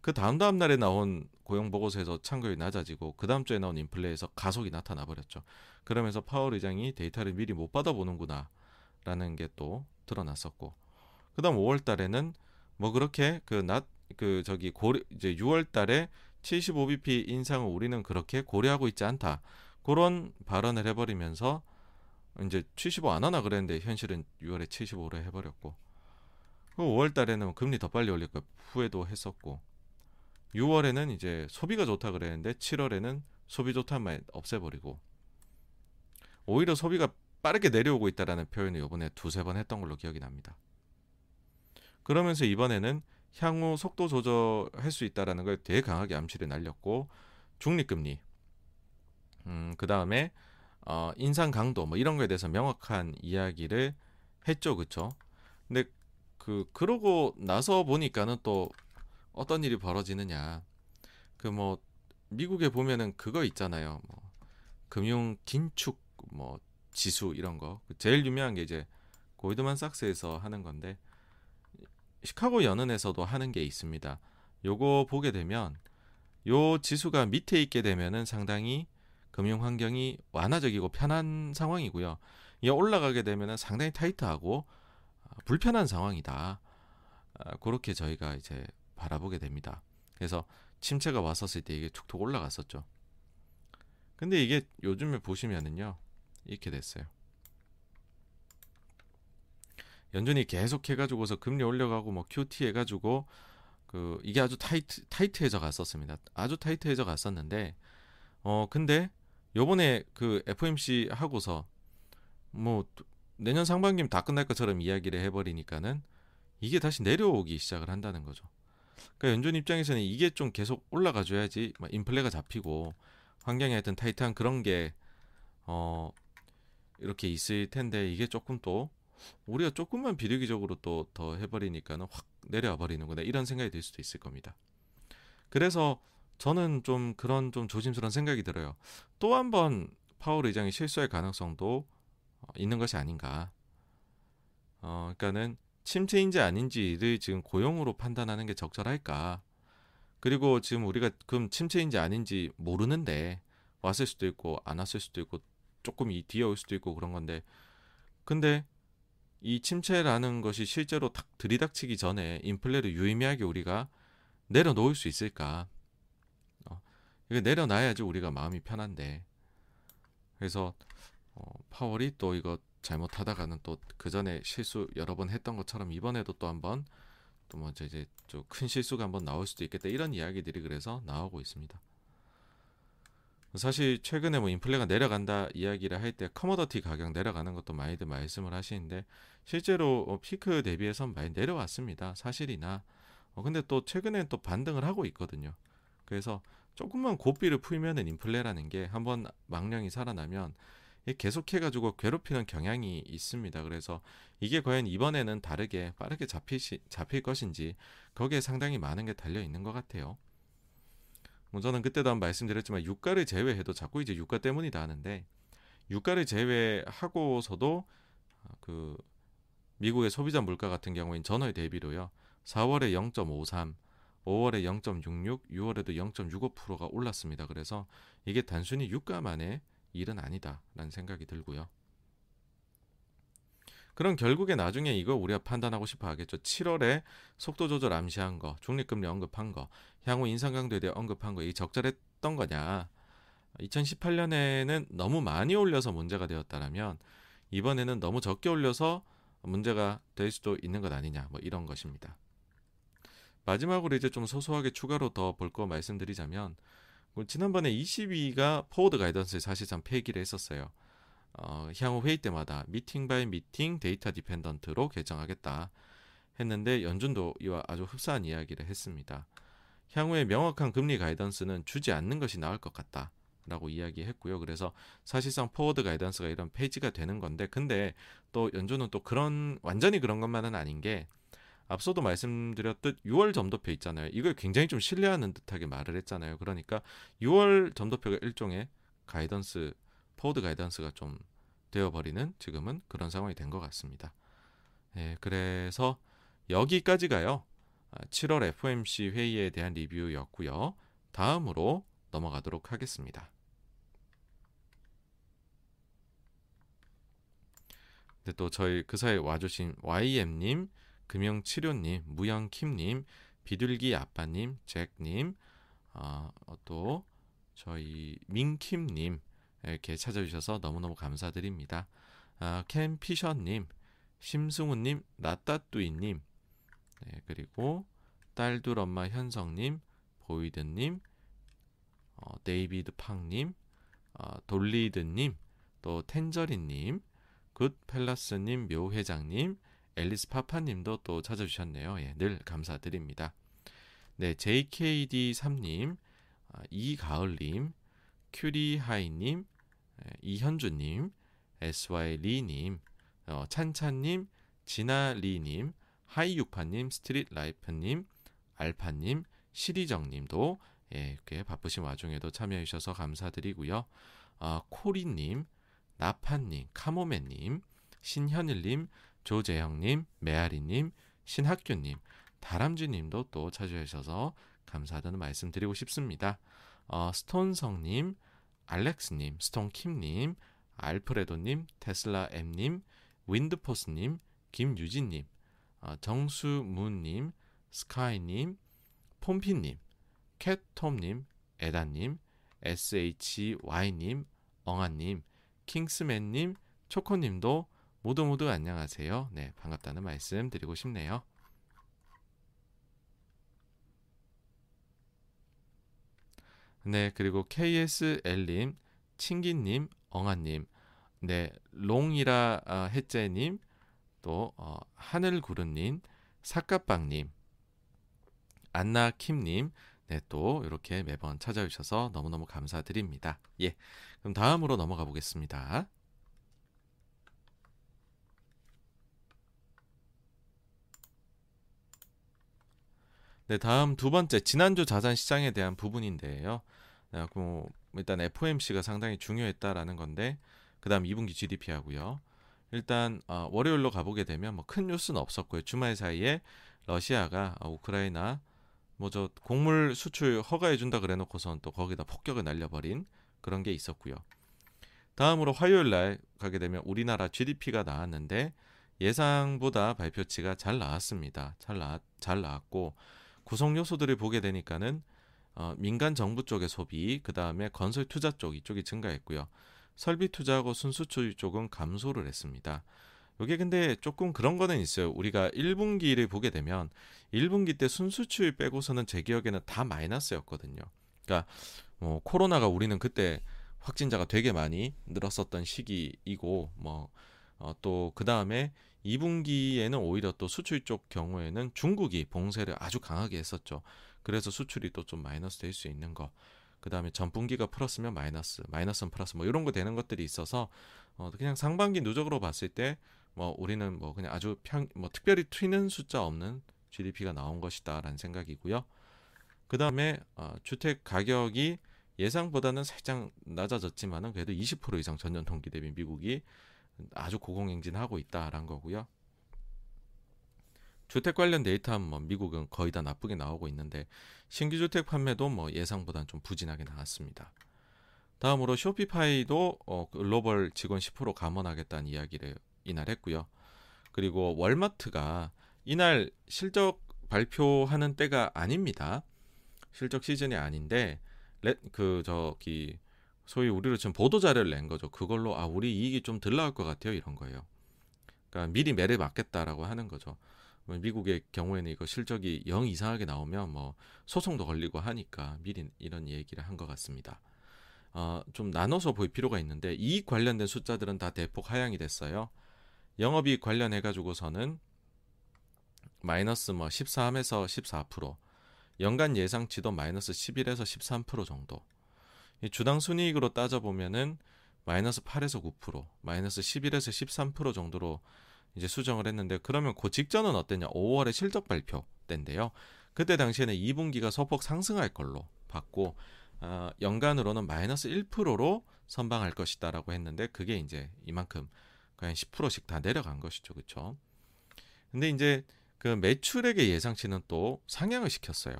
그 다음 다음 날에 나온 고용 보고서에서 참가율이 낮아지고 그 다음 주에 나온 인플레에서 가속이 나타나 버렸죠. 그러면서 파월 의장이 데이터를 미리 못 받아보는구나라는 게 또 드러났었고 그다음 5월 달에는 뭐 그렇게 그 낮그 저기 고려 이제 6월 달에 75bp 인상을 우리는 그렇게 고려하고 있지 않다. 그런 발언을 해버리면서 이제 75 안 하나 그랬는데 현실은 6월에 75로 해버렸고 그 5월 달에는 금리 더 빨리 올릴 거 후회도 했었고 6월에는 이제 소비가 좋다 그랬는데 7월에는 소비 좋다는 말 없애버리고 오히려 소비가 빠르게 내려오고 있다라는 표현을 이번에 두세 번 했던 걸로 기억이 납니다. 그러면서 이번에는 향후 속도 조절할 수 있다라는 걸 되게 강하게 암시를 날렸고 중립금리 음, 그 다음에 어, 인상 강도 뭐 이런 거에 대해서 명확한 이야기를 했죠, 그쵸? 근데 그 그러고 나서 보니까는 또 어떤 일이 벌어지느냐 그 뭐 미국에 보면은 그거 있잖아요, 뭐 금융 긴축 뭐 지수 이런 거그 제일 유명한 게 이제 고이드만 삭스에서 하는 건데 시카고 연은에서도 하는 게 있습니다. 요거 보게 되면 요 지수가 밑에 있게 되면은 상당히 금융 환경이 완화적이고 편한 상황이고요. 이 올라가게 되면은 상당히 타이트하고 아, 불편한 상황이다. 아, 그렇게 저희가 이제 바라보게 됩니다. 그래서 침체가 왔었을 때 이게 툭툭 올라갔었죠. 근데 이게 요즘에 보시면은요. 이렇게 됐어요. 연준이 계속 해가지고서 금리 올려가고 뭐 QT 해가지고 그 이게 아주 타이트 타이트해져 갔었습니다. 아주 타이트해져 갔었는데 어 근데 요번에 그 FOMC 하고서 뭐 내년 상반기면 다 끝날 것처럼 이야기를 해버리니까는 이게 다시 내려오기 시작을 한다는 거죠. 그러니까 연준 입장에서는 이게 좀 계속 올라가 줘야지 뭐 인플레가 잡히고 환경에 하여튼 타이트한 그런 게 어 이렇게 있을 텐데 이게 조금 또 우리가 조금만 비리기적으로 또 더 해버리니까는 확 내려와 버리는구나 이런 생각이 들 수도 있을 겁니다. 그래서 저는 좀 그런 좀 조심스러운 생각이 들어요. 또 한 번 파월 의장이 실수할 가능성도 어, 있는 것이 아닌가. 어, 그러니까는 침체인지 아닌지를 지금 고용으로 판단하는 게 적절할까. 그리고 지금 우리가 그럼 침체인지 아닌지 모르는데 왔을 수도 있고 안 왔을 수도 있고 조금 이 뒤에 올 수도 있고 그런 건데 근데 이 침체라는 것이 실제로 탁 들이닥치기 전에 인플레를 유의미하게 우리가 내려놓을 수 있을까? 어, 이거 내려놔야지 우리가 마음이 편한데. 그래서 어, 파월이 또 이거 잘못하다가는 또 그 전에 실수 여러 번 했던 것처럼 이번에도 또 한번 또뭐 이제 좀 큰 실수가 한번 나올 수도 있겠다 이런 이야기들이 그래서 나오고 있습니다. 사실 최근에 뭐 인플레가 내려간다 이야기를 할 때 커머더티 가격 내려가는 것도 많이들 말씀을 하시는데 실제로 어, 피크 대비해서 많이 내려왔습니다. 사실이나 어, 근데 또 최근엔 또 반등을 하고 있거든요. 그래서 조금만 고삐를 풀면은 인플레라는 게 한번 망령이 살아나면 계속해가지고 괴롭히는 경향이 있습니다. 그래서 이게 과연 이번에는 다르게 빠르게 잡힐, 잡힐 것인지 거기에 상당히 많은 게 달려 있는 것 같아요. 뭐 저는 그때도 한 말씀드렸지만 유가를 제외해도 자꾸 이제 유가 때문이다 하는데 유가를 제외하고서도 그 미국의 소비자 물가 같은 경우엔 전월 대비로요. 4월에 0.53, 5월에 0.66, 6월에도 0.65%가 올랐습니다. 그래서 이게 단순히 유가만의 일은 아니다라는 생각이 들고요. 그럼 결국에 나중에 이거 우리가 판단하고 싶어 하겠죠. 7월에 속도 조절 암시한 거, 중립금리 언급한 거, 향후 인상 강도에 대해 언급한 거, 이 적절했던 거냐? 2018년에는 너무 많이 올려서 문제가 되었다라면 이번에는 너무 적게 올려서 문제가 될 수도 있는 것 아니냐? 뭐 이런 것입니다. 마지막으로 이제 좀 소소하게 추가로 더 볼 거 말씀드리자면 뭐 지난번에 ECB가 forward guidance를 사실상 폐기를 했었어요. 어, 향후 회의 때마다 meeting by meeting data dependent로 결정하겠다 했는데 연준도 이와 아주 흡사한 이야기를 했습니다. 향후에 명확한 금리 guidance는 주지 않는 것이 나을 것 같다. 라고 이야기했고요. 그래서 사실상 forward guidance가 이런 폐지가 되는 건데 근데 또 연준은 또 그런 완전히 그런 것만은 아닌 게 앞서도 말씀드렸듯 6월 점도표 있잖아요. 이걸 굉장히 좀 신뢰하는 듯하게 말을 했잖아요. 그러니까 6월 점도표가 일종의 guidance forward guidance가 좀 되어버리는 지금은 그런 상황이 된 것 같습니다. 예, 그래서 여기까지가요. 7월 아, FOMC 회의에 대한 리뷰였고요. 다음으로 넘어가도록 하겠습니다. 또 저희 그 사이에 와주신 YM님, 금융치료님, 무영킴님, 비둘기 아빠님, 잭님, 어, 또 저희 민킴님 이렇게 찾아주셔서 너무너무 감사드립니다. 아, 캠피셔님, 심승우님, 나따뚜이님, 네, 그리고 딸둘 엄마 현성님, 보이드님, 어, 데이비드 팡님, 어, 돌리드님, 또 텐저린님, 굿 펠라스님, 묘회장님, 앨리스 파파님도 또 찾아주셨네요. 예, 늘 감사드립니다. 네, JKD3님, 아, 이가을님, 큐리하이님, 예, 이현주님, SY리님, 어, 찬찬님, 진아리님, 하이육파님, 스트릿라이프님, 알파님, 시리정님도 예, 이렇게 바쁘신 와중에도 참여해 주셔서 감사드리고요. 아, 코리님, 나파님, 카모맨님, 신현일님, 조재영님, 메아리님, 신학규님, 다람쥐님도 또 찾아주셔서 감사하다는 말씀 드리고 싶습니다. 어, 스톤성님, 알렉스님, 스톤킴님, 알프레도님, 테슬라 M님, 윈드포스님, 김유진님, 어, 정수문님, 스카이님, 폼피님, 캣톰님, 에다님, SHY님, 엉아님, 킹스맨님, 초코님도 모두 모두 안녕하세요. 네, 반갑다는 말씀 드리고 싶네요. 네, 그리고 KSL님, 칭기님, 엉아님, 네, 롱이라 어, 해째님, 또 어, 하늘구름님, 사까빵님, 안나킴님, 네, 또 이렇게 매번 찾아주셔서 너무너무 감사드립니다. 예, 그럼 다음으로 넘어가 보겠습니다. 네, 다음 두 번째 지난주 자산 시장에 대한 부분인데요. 네, 뭐 일단 FOMC가 상당히 중요했다라는 건데 그다음 2분기 GDP 하고요. 일단 어, 월요일로 가보게 되면 뭐 큰 뉴스는 없었고요. 주말 사이에 러시아가 어, 우크라이나 뭐 저 곡물 수출 허가해 준다 그래 놓고선 또 거기다 폭격을 날려버린 그런 게 있었고요. 다음으로 화요일 날 가게 되면 우리나라 GDP가 나왔는데 예상보다 발표치가 잘 나왔습니다. 잘 나왔 잘 나왔고 구성 요소들을 보게 되니까는 어, 민간 정부 쪽의 소비, 그 다음에 건설 투자 쪽 이쪽이 증가했고요. 설비 투자하고 순수출 쪽은 감소를 했습니다. 이게 근데 조금 그런 거는 있어요. 우리가 1분기를 보게 되면 1분기 때 순수출 빼고서는 제 기억에는 다 마이너스였거든요. 그러니까 뭐 코로나가 우리는 그때 확진자가 되게 많이 늘었었던 시기이고 뭐 어, 또그 다음에 2분기에는 오히려 또 수출 쪽 경우에는 중국이 봉쇄를 아주 강하게 했었죠. 그래서 수출이 또 좀 마이너스 될 수 있는 거. 그 다음에 전분기가 플러스면 마이너스, 마이너스는 플러스 뭐 이런 거 되는 것들이 있어서 어, 그냥 상반기 누적으로 봤을 때 뭐 우리는 뭐 그냥 아주 평, 뭐 특별히 튀는 숫자 없는 GDP가 나온 것이다라는 생각이고요. 그 다음에 어, 주택 가격이 예상보다는 살짝 낮아졌지만은 그래도 20% 이상 전년 동기 대비 미국이 아주 고공행진하고 있다라는 거고요. 주택 관련 데이터 뭐 미국은 거의 다 나쁘게 나오고 있는데 신규 주택 판매도 뭐 예상보다는 좀 부진하게 나왔습니다. 다음으로 쇼피파이도 어, 글로벌 직원 10% 감원하겠다는 이야기를 이날 했고요. 그리고 월마트가 이날 실적 발표하는 때가 아닙니다. 실적 시즌이 아닌데 그 저기 소위 우리로 지금 보도 자료를 낸 거죠. 그걸로 아 우리 이익이 좀 덜 나올 것 같아요 이런 거예요. 그러니까 미리 매를 맞겠다라고 하는 거죠. 뭐 미국의 경우에는 이거 실적이 영 이상하게 나오면 뭐 소송도 걸리고 하니까 미리 이런 얘기를 한 것 같습니다. 어, 좀 나눠서 볼 필요가 있는데 이익 관련된 숫자들은 다 대폭 하향이 됐어요. 영업이익 관련해 가지고서는 마이너스 뭐 13에서 14%, 연간 예상치도 마이너스 11에서 13% 정도. 주당 순이익으로 따져보면은 마이너스 8에서 9%, 마이너스 11에서 13% 정도로 이제 수정을 했는데 그러면 그 직전은 어땠냐? 5월에 실적 발표 때인데요. 그때 당시에는 2분기가 소폭 상승할 걸로 봤고 어, 연간으로는 마이너스 1%로 선방할 것이다라고 했는데 그게 이제 이만큼 그냥 10%씩 다 내려간 것이죠. 그렇죠? 근데 이제 그 매출액의 예상치는 또 상향을 시켰어요.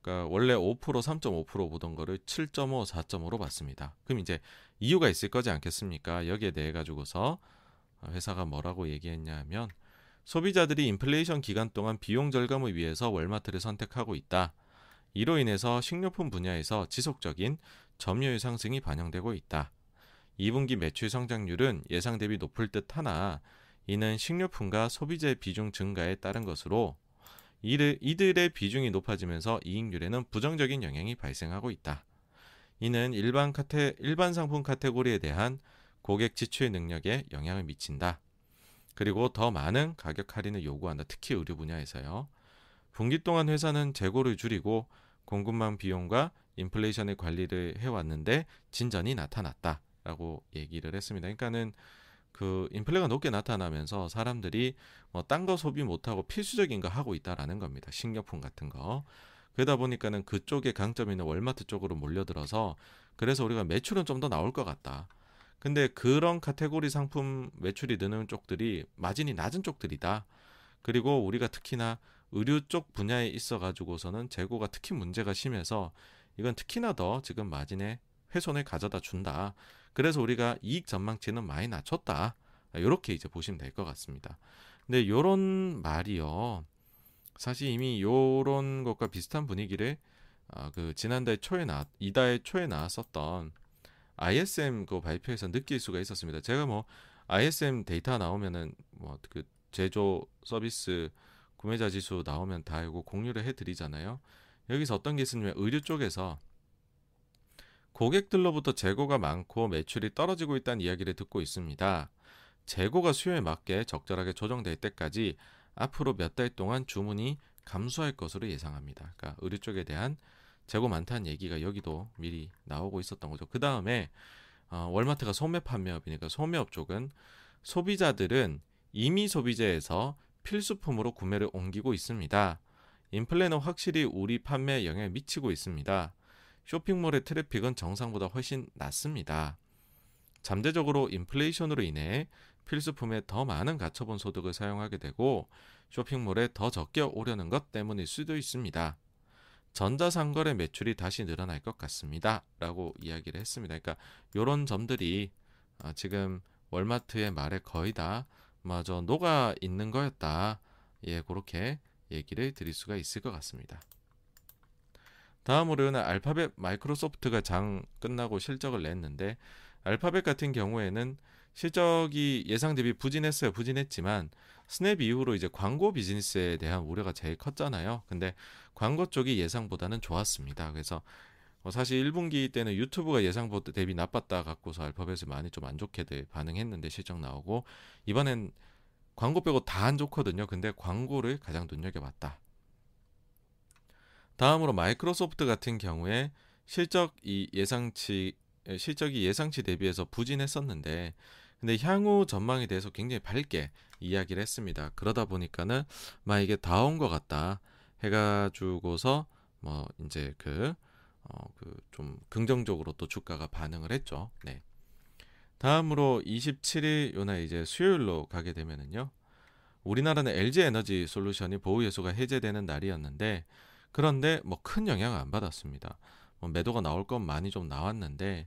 그러니까 원래 5% 3.5% 보던 거를 7.5, 4.5로 봤습니다. 그럼 이제 이유가 있을 거지 않겠습니까? 여기에 대해 가지고서 회사가 뭐라고 얘기했냐면 소비자들이 인플레이션 기간 동안 비용 절감을 위해서 월마트를 선택하고 있다. 이로 인해서 식료품 분야에서 지속적인 점유율 상승이 반영되고 있다. 2분기 매출 성장률은 예상 대비 높을 듯 하나 이는 식료품과 소비재 비중 증가에 따른 것으로 이들의 비중이 높아지면서 이익률에는 부정적인 영향이 발생하고 있다. 이는 일반 카테 일반 상품 카테고리에 대한 고객 지출 능력에 영향을 미친다. 그리고 더 많은 가격 할인을 요구한다. 특히 의류 분야에서요. 분기 동안 회사는 재고를 줄이고 공급망 비용과 인플레이션의 관리를 해왔는데 진전이 나타났다 라고 얘기를 했습니다. 그러니까는 그 인플레가 높게 나타나면서 사람들이 뭐 딴 거 소비 못하고 필수적인 거 하고 있다라는 겁니다. 식료품 같은 거. 그러다 보니까는 그쪽에 강점 있는 월마트 쪽으로 몰려들어서 그래서 우리가 매출은 좀 더 나올 것 같다. 근데 그런 카테고리 상품 매출이 느는 쪽들이 마진이 낮은 쪽들이다. 그리고 우리가 특히나 의류 쪽 분야에 있어 가지고서는 재고가 특히 문제가 심해서 이건 특히나 더 지금 마진에 훼손을 가져다 준다. 그래서 우리가 이익 전망치는 많이 낮췄다. 이렇게 이제 보시면 될 것 같습니다. 근데 요런 말이요. 사실 이미 요런 것과 비슷한 분위기를 아, 그 지난달 초에 나 이달 초에 나왔었던 ISM 그 발표에서 느낄 수가 있었습니다. 제가 뭐 ISM 데이터 나오면은 뭐 그 제조 서비스 구매자 지수 나오면 다 이거 공유를 해드리잖아요. 여기서 어떤 게 있으냐면 의류 쪽에서 고객들로부터 재고가 많고 매출이 떨어지고 있다는 이야기를 듣고 있습니다. 재고가 수요에 맞게 적절하게 조정될 때까지 앞으로 몇 달 동안 주문이 감소할 것으로 예상합니다. 그러니까 의류 쪽에 대한 재고 많다는 얘기가 여기도 미리 나오고 있었던 거죠. 그 다음에 어, 월마트가 소매 판매업이니까 소매업 쪽은 소비자들은 이미 소비재에서 필수품으로 구매를 옮기고 있습니다. 인플레는 확실히 우리 판매에 영향을 미치고 있습니다. 쇼핑몰의 트래픽은 정상보다 훨씬 낮습니다. 잠재적으로 인플레이션으로 인해 필수품에 더 많은 가처분 소득을 사용하게 되고 쇼핑몰에 더 적게 오려는 것 때문일 수도 있습니다. 전자상거래 매출이 다시 늘어날 것 같습니다. 라고 이야기를 했습니다. 그러니까 이런 점들이 아, 지금 월마트의 말에 거의 다 마저 녹아 있는 거였다. 예, 그렇게 얘기를 드릴 수가 있을 것 같습니다. 다음으로는 알파벳 마이크로소프트가 장 끝나고 실적을 냈는데 알파벳 같은 경우에는 실적이 예상 대비 부진했어요. 부진했지만 스냅 이후로 이제 광고 비즈니스에 대한 우려가 제일 컸잖아요. 근데 광고 쪽이 예상보다는 좋았습니다. 그래서 뭐 사실 1분기 때는 유튜브가 예상보다 대비 나빴다 갖고서 알파벳을 많이 좀 안 좋게들 반응했는데 실적 나오고 이번엔 광고 빼고 다 안 좋거든요. 근데 광고를 가장 눈여겨봤다. 다음으로 마이크로소프트 같은 경우에 실적 이 예상치 실적이 예상치 대비해서 부진했었는데 근데 향후 전망에 대해서 굉장히 밝게 이야기를 했습니다. 그러다 보니까는 막 이게 다 온 것 같다 해가지고서 뭐 이제 그 어 그 좀 긍정적으로 또 주가가 반응을 했죠. 네. 다음으로 27일 요날 이제 수요일로 가게 되면은요. 우리나라는 LG 에너지 솔루션이 보호 예수가 해제되는 날이었는데 그런데 뭐 큰 영향을 안 받았습니다. 뭐 매도가 나올 건 많이 좀 나왔는데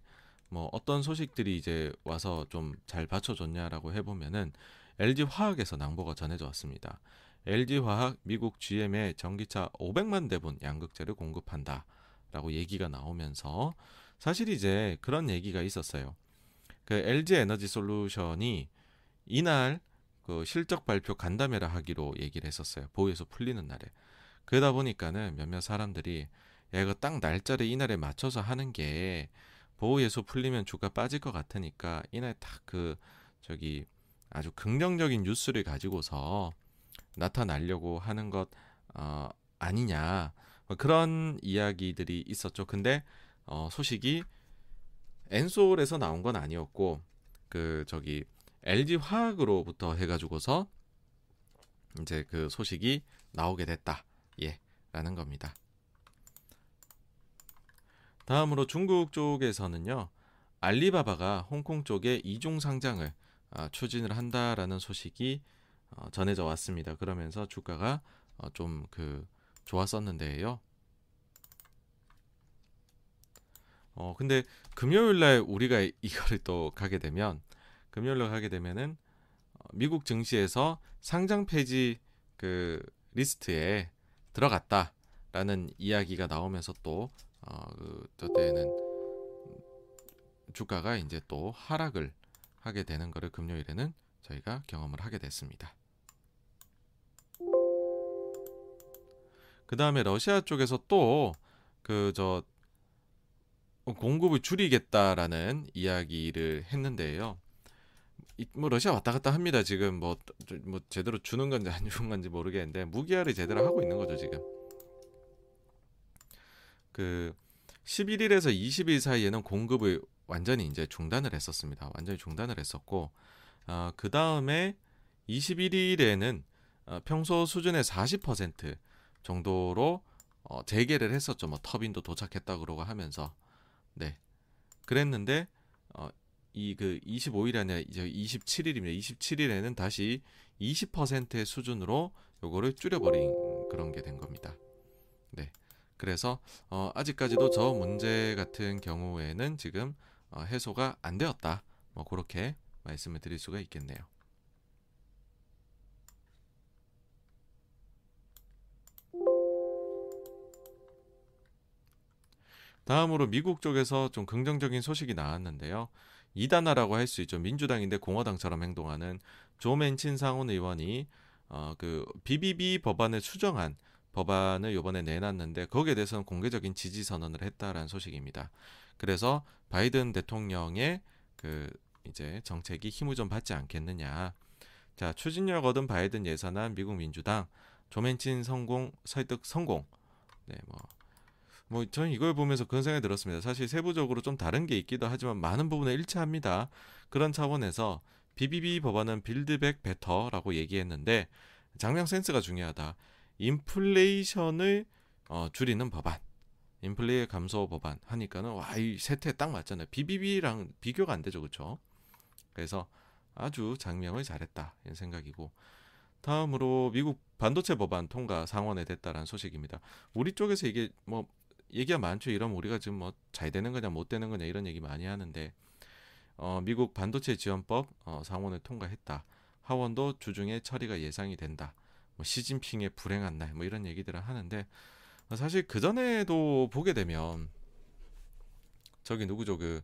뭐 어떤 소식들이 이제 와서 좀 잘 받쳐줬냐라고 해보면은 LG 화학에서 낭보가 전해져 왔습니다. LG 화학 미국 GM에 전기차 500만 대분 양극재를 공급한다라고 얘기가 나오면서 사실 이제 그런 얘기가 있었어요. 그 LG 에너지 솔루션이 이날 그 실적 발표 간담회를 하기로 얘기를 했었어요. 보호에서 풀리는 날에. 그러다 보니까는 몇몇 사람들이 야 이거 딱 날짜를 이날에 맞춰서 하는 게 보호 예수 풀리면 주가 빠질 것 같으니까 이날 딱 그 저기 아주 긍정적인 뉴스를 가지고서 나타나려고 하는 것 어, 아니냐 뭐 그런 이야기들이 있었죠. 근데 어, 소식이 엔솔에서 나온 건 아니었고 그 저기 LG 화학으로부터 해가지고서 이제 그 소식이 나오게 됐다. 예, 라는 겁니다. 다음으로 중국 쪽에서는요. 알리바바가 홍콩 쪽에 이중 상장을 아, 추진을 한다라는 소식이 어, 전해져 왔습니다. 그러면서 주가가 어, 좀그 좋았었는데요. 어 근데 금요일 날 우리가 [laughs] 이거를 또 가게 되면 금요일로 가게 되면은 어, 미국 증시에서 상장 폐지 그 리스트에 들어갔다라는 이야기가 나오면서 또 어, 그, 저때는 주가가 이제 또 하락을 하게 되는 거를 금요일에는 저희가 경험을 하게 됐습니다. 그 다음에 러시아 쪽에서 또 그 저 공급을 줄이겠다라는 이야기를 했는데요. 뭐 러시아 왔다 갔다 합니다. 지금 뭐, 뭐 제대로 주는 건지 안 주는 건지 모르겠는데 무기화를 제대로 하고 있는 거죠 지금. 그 11일에서 20일 사이에는 공급을 완전히 이제 중단을 했었습니다. 완전히 중단을 했었고 어, 그 다음에 21일에는 어, 평소 수준의 40% 정도로 어, 재개를 했었죠. 뭐 터빈도 도착했다 그러고 하면서 네 그랬는데 어, 이 그 25일이 아니라 이제 27일입니다. 27일에는 다시 20%의 수준으로 요거를 줄여버린 그런 게 된 겁니다. 네. 그래서 어, 아직까지도 저 문제 같은 경우에는 지금 어, 해소가 안 되었다. 뭐 그렇게 말씀을 드릴 수가 있겠네요. 다음으로 미국 쪽에서 좀 긍정적인 소식이 나왔는데요. 이단화라고 할 수 있죠. 민주당인데 공화당처럼 행동하는 조 맨친 상원 의원이 어, 그 BBB 법안을 수정한 법안을 이번에 내놨는데 거기에 대해서는 공개적인 지지 선언을 했다라는 소식입니다. 그래서 바이든 대통령의 그 이제 정책이 힘을 좀 받지 않겠느냐. 자 추진력 얻은 바이든 예산안 미국 민주당 조맨친 성공 설득 성공. 네 뭐. 뭐 저는 이걸 보면서 그런 생각이 들었습니다. 사실 세부적으로 좀 다른 게 있기도 하지만 많은 부분에 일치합니다. 그런 차원에서 BBB 법안은 Build Back Better라고 얘기했는데 작명 센스가 중요하다. 인플레이션을 어, 줄이는 법안. 인플레 감소 법안 하니까는 와 이 세태 딱 맞잖아요. BBB랑 비교가 안 되죠, 그렇죠? 그래서 아주 작명을 잘했다 이런 생각이고 다음으로 미국 반도체 법안 통과 상원에 됐다라는 소식입니다. 우리 쪽에서 이게 뭐 얘기가 많죠. 이러면 우리가 지금 뭐 잘 되는 거냐 못 되는 거냐 이런 얘기 많이 하는데 어, 미국 반도체 지원법 어, 상원을 통과했다. 하원도 주중에 처리가 예상이 된다. 뭐 시진핑의 불행한 날 뭐 이런 얘기들을 하는데 사실 그 전에도 보게 되면 저기 누구죠 그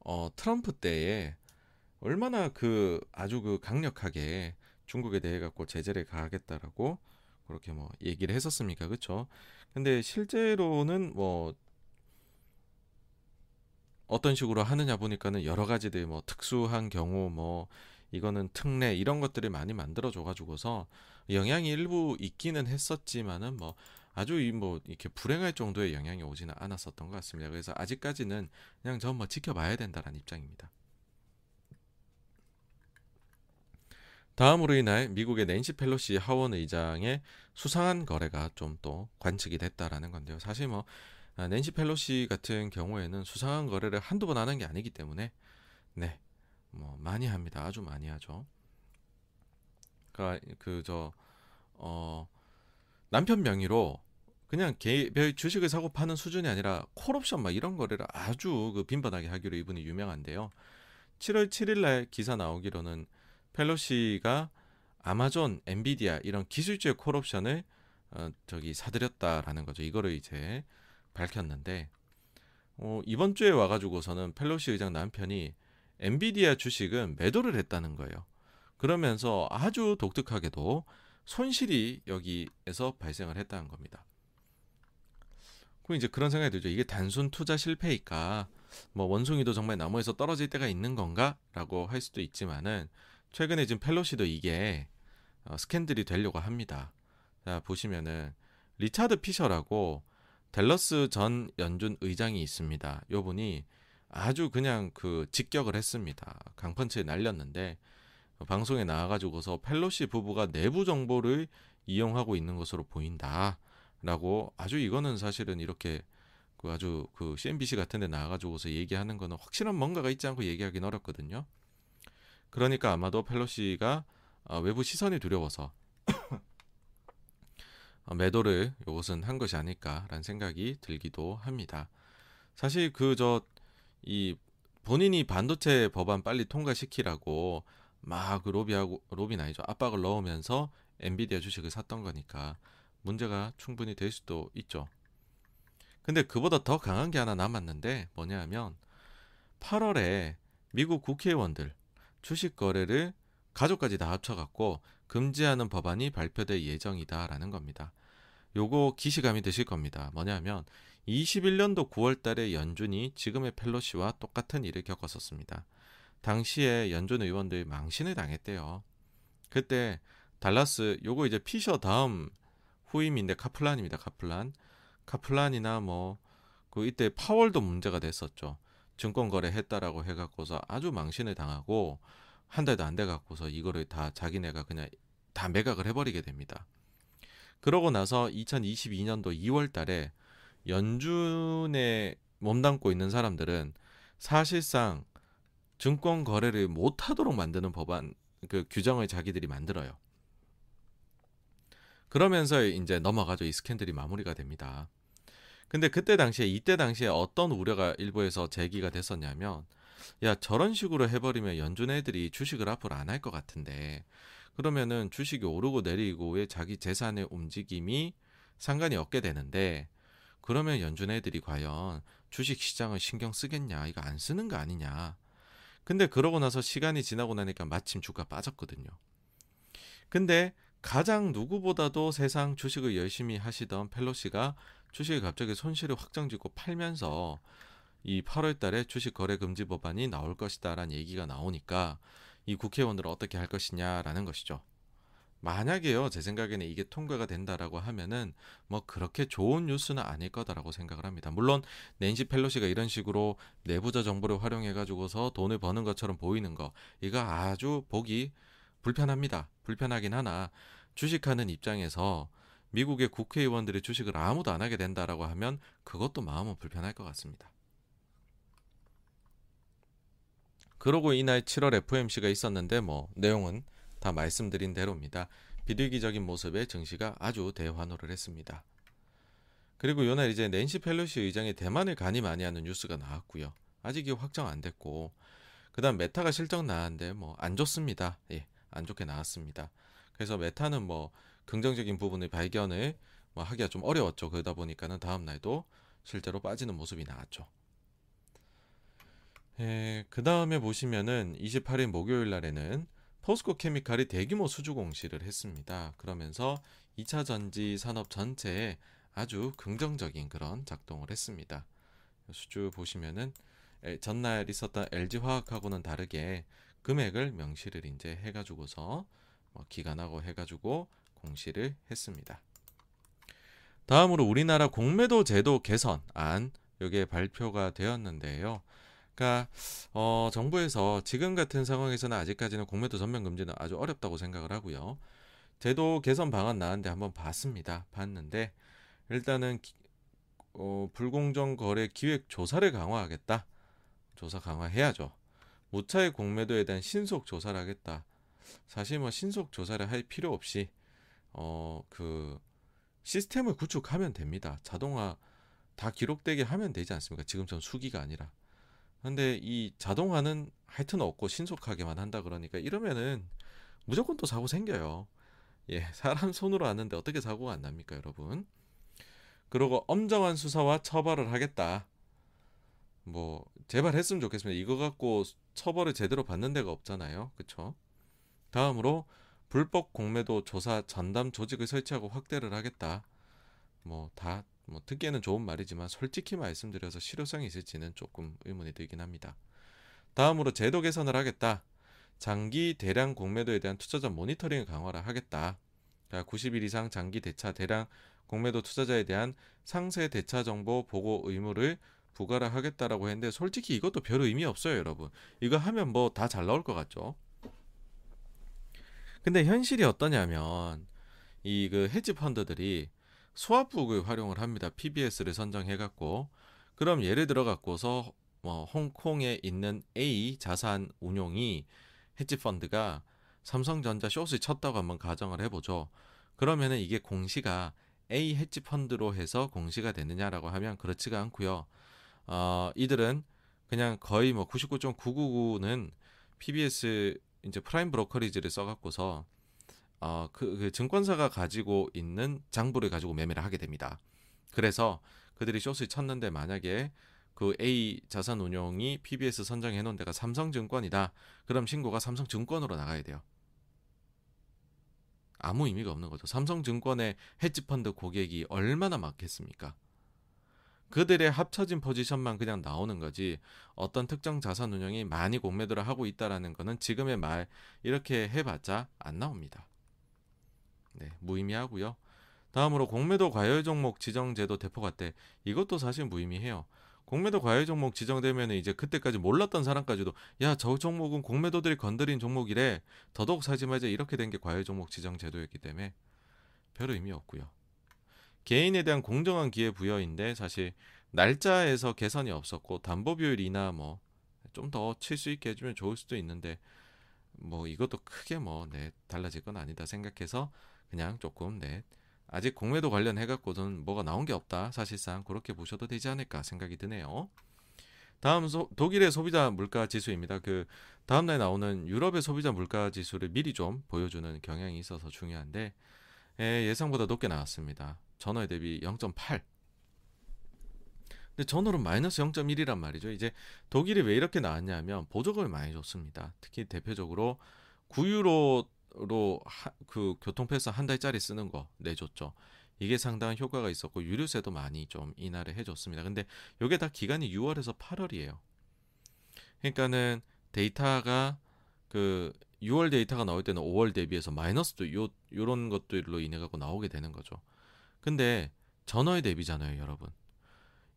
어, 트럼프 때에 얼마나 그 아주 그 강력하게 중국에 대해 갖고 제재를 가하겠다라고 그렇게 뭐 얘기를 했었습니까 그렇죠 근데 실제로는 뭐 어떤 식으로 하느냐 보니까는 여러 가지들 뭐 특수한 경우 뭐 이거는 특례 이런 것들을 많이 만들어 줘 가지고서 영향이 일부 있기는 했었지만은 뭐 아주 뭐 이렇게 불행할 정도의 영향이 오지는 않았었던 것 같습니다. 그래서 아직까지는 그냥 전 뭐 지켜봐야 된다는 입장입니다. 다음으로 인해 미국의 낸시 펠로시 하원 의장의 수상한 거래가 좀 또 관측이 됐다라는 건데요. 사실 뭐 아, 낸시 펠로시 같은 경우에는 수상한 거래를 한두 번 하는 게 아니기 때문에 네. 뭐 많이 합니다. 아주 많이 하죠. 그러니까 그저 어 남편 명의로 그냥 개별 주식을 사고 파는 수준이 아니라 콜옵션 막 이런 거래를 아주 그 빈번하게 하기로 이분이 유명한데요. 7월 7일 날 기사 나오기로는 펠로시가 아마존, 엔비디아 이런 기술주의 콜옵션을 어, 저기 사들였다라는 거죠. 이거를 이제 밝혔는데 어, 이번 주에 와가지고서는 펠로시 의장 남편이 엔비디아 주식은 매도를 했다는 거예요. 그러면서 아주 독특하게도 손실이 여기에서 발생을 했다는 겁니다. 그럼 이제 그런 생각이 들죠. 이게 단순 투자 실패일까? 뭐 원숭이도 정말 나무에서 떨어질 때가 있는 건가?라고 할 수도 있지만은 최근에 지금 펠로시도 이게 어, 스캔들이 되려고 합니다. 자 보시면은 리차드 피셔라고 델러스 전 연준 의장이 있습니다. 요 분이 아주 그냥 그 직격을 했습니다. 강펀치를 날렸는데 방송에 나와가지고서 펠로시 부부가 내부 정보를 이용하고 있는 것으로 보인다라고 아주 이거는 사실은 이렇게 그 아주 그 CNBC 같은데 나와가지고서 얘기하는 거는 확실한 뭔가가 있지 않고 얘기하기는 어렵거든요. 그러니까 아마도 펠로시가 어, 외부 시선이 두려워서 [coughs] 어, 매도를 이것은 한 것이 아닐까라는 생각이 들기도 합니다. 사실 그 저 이 본인이 반도체 법안 빨리 통과시키라고 막그 로비하고 로비는 아니죠 압박을 넣으면서 엔비디아 주식을 샀던 거니까 문제가 충분히 될 수도 있죠. 근데 그보다 더 강한 게 하나 남았는데 뭐냐면 8월에 미국 국회의원들 주식 거래를 가족까지 다 합쳐갖고 금지하는 법안이 발표될 예정이다라는 겁니다. 요거 기시감이 드실 겁니다. 뭐냐면 21년도 9월 달에 연준이 지금의 펠로시와 똑같은 일을 겪었었습니다. 당시에 연준 의원들이 망신을 당했대요. 그때 달라스 요거 이제 피셔 다음 후임인데 카플란입니다. 카플란. 카플란이나 뭐 그 이때 파월도 문제가 됐었죠. 증권 거래 했다라고 해갖고서 아주 망신을 당하고 한 달도 안 돼 갖고서 이거를 다 자기네가 그냥 다 매각을 해버리게 됩니다. 그러고 나서 2022년도 2월 달에 연준에 몸담고 있는 사람들은 사실상 증권 거래를 못 하도록 만드는 법안 그 규정을 자기들이 만들어요. 그러면서 이제 넘어가죠. 이 스캔들이 마무리가 됩니다. 근데 그때 당시에 이때 당시에 어떤 우려가 일부에서 제기가 됐었냐면 야 저런 식으로 해버리면 연준 애들이 주식을 앞으로 안 할 것 같은데. 그러면은 주식이 오르고 내리고 왜 자기 재산의 움직임이 상관이 없게 되는데 그러면 연준 애들이 과연 주식 시장을 신경 쓰겠냐? 이거 안 쓰는 거 아니냐? 근데 그러고 나서 시간이 지나고 나니까 마침 주가 빠졌거든요. 근데 가장 누구보다도 세상 주식을 열심히 하시던 펠로시가 주식을 갑자기 손실을 확정짓고 팔면서 이 8월 달에 주식 거래 금지 법안이 나올 것이다라는 얘기가 나오니까 이 국회의원들은 어떻게 할 것이냐라는 것이죠. 만약에요, 제 생각에는 이게 통과가 된다라고 하면은 뭐 그렇게 좋은 뉴스는 아닐 거다라고 생각을 합니다. 물론 낸시 펠로시가 이런 식으로 내부자 정보를 활용해 가지고서 돈을 버는 것처럼 보이는 거 이거 아주 보기 불편합니다. 불편하긴 하나 주식하는 입장에서 미국의 국회의원들이 주식을 아무도 안 하게 된다라고 하면 그것도 마음은 불편할 것 같습니다. 그러고 이날 7월 FOMC가 있었는데 뭐 내용은 다 말씀드린 대로입니다. 비둘기적인 모습의 증시가 아주 대환호를 했습니다. 그리고 요날 이제 낸시 펠로시 의장이 대만을 가니 많이 하는 뉴스가 나왔고요. 아직 이 확정 안 됐고 그다음 메타가 실적 나왔는데 뭐 안 좋습니다. 예, 안 좋게 나왔습니다. 그래서 메타는 뭐 긍정적인 부분을 발견을 뭐 하기가 좀 어려웠죠. 그러다 보니까는 다음 날도 실제로 빠지는 모습이 나왔죠. 예, 그 다음에 보시면은 28일 목요일 날에는 포스코 케미칼이 대규모 수주 공시를 했습니다. 그러면서 2차 전지 산업 전체에 아주 긍정적인 그런 작동을 했습니다. 수주 보시면은 전날 있었던 LG 화학하고는 다르게 금액을 명시를 이제 해가지고서 뭐 기간하고 해가지고 공시를 했습니다. 다음으로 우리나라 공매도 제도 개선안 여기에 발표가 되었는데요. 그러니까 어, 정부에서 지금 같은 상황에서는 아직까지는 공매도 전면 금지는 아주 어렵다고 생각을 하고요. 제도 개선 방안 나왔는데 한번 봤습니다. 봤는데 일단은 어, 불공정 거래 기획 조사를 강화하겠다. 조사 강화해야죠. 무차의 공매도에 대한 신속 조사를 하겠다. 사실 뭐 신속 조사를 할 필요 없이 어 그 시스템을 구축하면 됩니다. 자동화 다 기록되게 하면 되지 않습니까? 지금처럼 수기가 아니라. 근데 이 자동화는 하여튼 없고 신속하게만 한다 그러니까 이러면은 무조건 또 사고 생겨요. 예, 사람 손으로 하는데 어떻게 사고가 안 납니까, 여러분? 그리고 엄정한 수사와 처벌을 하겠다. 뭐 제발 했으면 좋겠습니다. 이거 갖고 처벌을 제대로 받는 데가 없잖아요. 그쵸 다음으로 불법 공매도 조사 전담 조직을 설치하고 확대를 하겠다. 뭐다 뭐 듣기에는 좋은 말이지만 솔직히 말씀드려서 실효성이 있을지는 조금 의문이 들긴 합니다. 다음으로 제도 개선을 하겠다. 장기 대량 공매도에 대한 투자자 모니터링을 강화를 하겠다. 90일 이상 장기 대차 대량 공매도 투자자에 대한 상세 대차 정보 보고 의무를 부과를 하겠다라고 했는데 솔직히 이것도 별 의미 없어요, 여러분. 이거 하면 뭐 다 잘 나올 것 같죠? 근데 현실이 어떠냐면 이 그 헤지 펀드들이 수합북을 활용을 합니다. PBS를 선정해 갖고 그럼 예를 들어 갖고서 뭐 홍콩에 있는 A 자산 운용이 헤지 펀드가 삼성전자 숏을 쳤다고 한번 가정을 해 보죠. 그러면은 이게 공시가 A 헤지 펀드로 해서 공시가 되느냐라고 하면 그렇지가 않고요. 어, 이들은 그냥 거의 뭐 99.999는 PBS 이제 prime brokerage를 써갖고서 어, 그, 그 증권사가 가지고 있는 장부를 가지고 매매를 하게 됩니다. 그래서 그들이 숏을 쳤는데 만약에 그 A 자산 운용이 PBS 선정해 놓은 데가 삼성증권이다. 그럼 신고가 삼성증권으로 나가야 돼요. 아무 의미가 없는 거죠. 삼성증권의 헤지펀드 고객이 얼마나 많겠습니까? 그들의 합쳐진 포지션만 그냥 나오는 거지 어떤 특정 자산 운용이 많이 공매도를 하고 있다라는 거는 지금의 말 이렇게 해봤자 안 나옵니다. 네, 무의미하고요. 다음으로 공매도 과열 종목 지정 제도 대포가 때 이것도 사실 무의미해요. 공매도 과열 종목 지정되면 이제 그때까지 몰랐던 사람까지도 야 저 종목은 공매도들이 건드린 종목이래 더더욱 사지 말자 이렇게 된 게 과열 종목 지정 제도였기 때문에 별 의미 없고요. 개인에 대한 공정한 기회 부여인데 사실 날짜에서 개선이 없었고 담보 비율이나 뭐 좀 더 칠 수 있게 해주면 좋을 수도 있는데 뭐 이것도 크게 뭐 네, 달라질 건 아니다 생각해서 그냥 조금 네 아직 공매도 관련해 갖고는 뭐가 나온 게 없다 사실상 그렇게 보셔도 되지 않을까 생각이 드네요. 다음 소, 독일의 소비자 물가 지수입니다. 그 다음 날 나오는 유럽의 소비자 물가 지수를 미리 좀 보여주는 경향이 있어서 중요한데 예, 예상보다 높게 나왔습니다. 전월 대비 0.8. 근데 전월은 마이너스 0.1이란 말이죠. 이제 독일이 왜 이렇게 나왔냐면 보조금을 많이 줬습니다. 특히 대표적으로 9유로로 하, 그 교통 패스 한 달짜리 쓰는 거 내줬죠. 이게 상당한 효과가 있었고 유류세도 많이 좀 인하를 해줬습니다. 근데 이게 다 기간이 6월에서 8월이에요. 그러니까는 데이터가 그 6월 데이터가 나올 때는 5월 대비해서 마이너스도 요 요런 것들로 인해 갖고 나오게 되는 거죠. 근데 전월 대비잖아요, 여러분.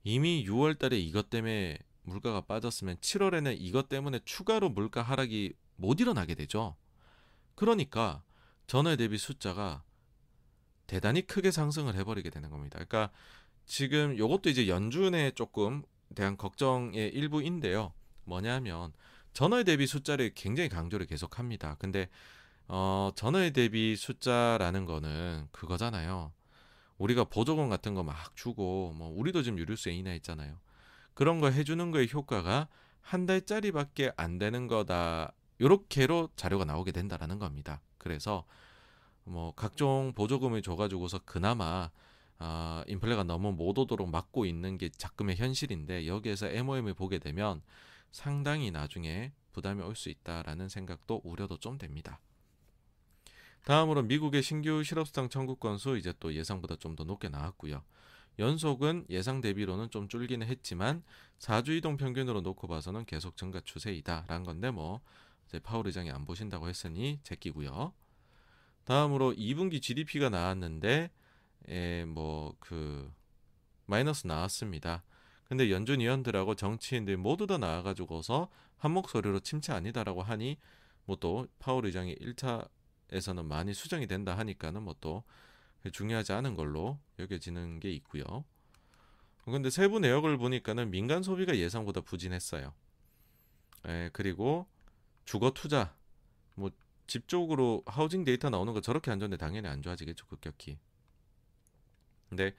이미 6월 달에 이것 때문에 물가가 빠졌으면 7월에는 이것 때문에 추가로 물가 하락이 못 일어나게 되죠. 그러니까 전월 대비 숫자가 대단히 크게 상승을 해버리게 되는 겁니다. 그러니까 지금 이것도 이제 연준에 조금 대한 걱정의 일부인데요. 뭐냐면 전월 대비 숫자를 굉장히 강조를 계속합니다. 근데 어, 전월 대비 숫자라는 거는 그거잖아요. 우리가 보조금 같은 거 막 주고 뭐 우리도 지금 유류세 인하 했잖아요. 그런 거 해주는 거의 효과가 한 달짜리밖에 안 되는 거다. 요렇게로 자료가 나오게 된다라는 겁니다. 그래서 뭐 각종 보조금을 줘가지고서 그나마 아, 인플레가 너무 못 오도록 막고 있는 게 자금의 현실인데 여기에서 MOM을 보게 되면 상당히 나중에 부담이 올 수 있다라는 생각도 우려도 좀 됩니다. 다음으로 미국의 신규 실업수당 청구 건수 이제 또 예상보다 좀 더 높게 나왔고요. 연속은 예상 대비로는 좀 줄기는 했지만 4주 이동 평균으로 놓고 봐서는 계속 증가 추세이다라는 건데 뭐 이제 파월 의장이 안 보신다고 했으니 제끼고요. 다음으로 2분기 GDP가 나왔는데 예, 뭐그 마이너스 나왔습니다. 근데 연준 위원들하고 정치인들 모두 다 나와가지고서 한 목소리로 침체 아니다라고 하니 뭐 또 파월 의장이 1차 에서는 많이 수정이 된다 하니까는 뭐 또 중요하지 않은 걸로 여겨지는 게 있고요. 근데 세부 내역을 보니까는 민간 소비가 예상보다 부진했어요. 예, 그리고 주거 투자 뭐 집 쪽으로 하우징 데이터 나오는 거 저렇게 안 좋은데 당연히 안 좋아지겠죠 급격히. 근데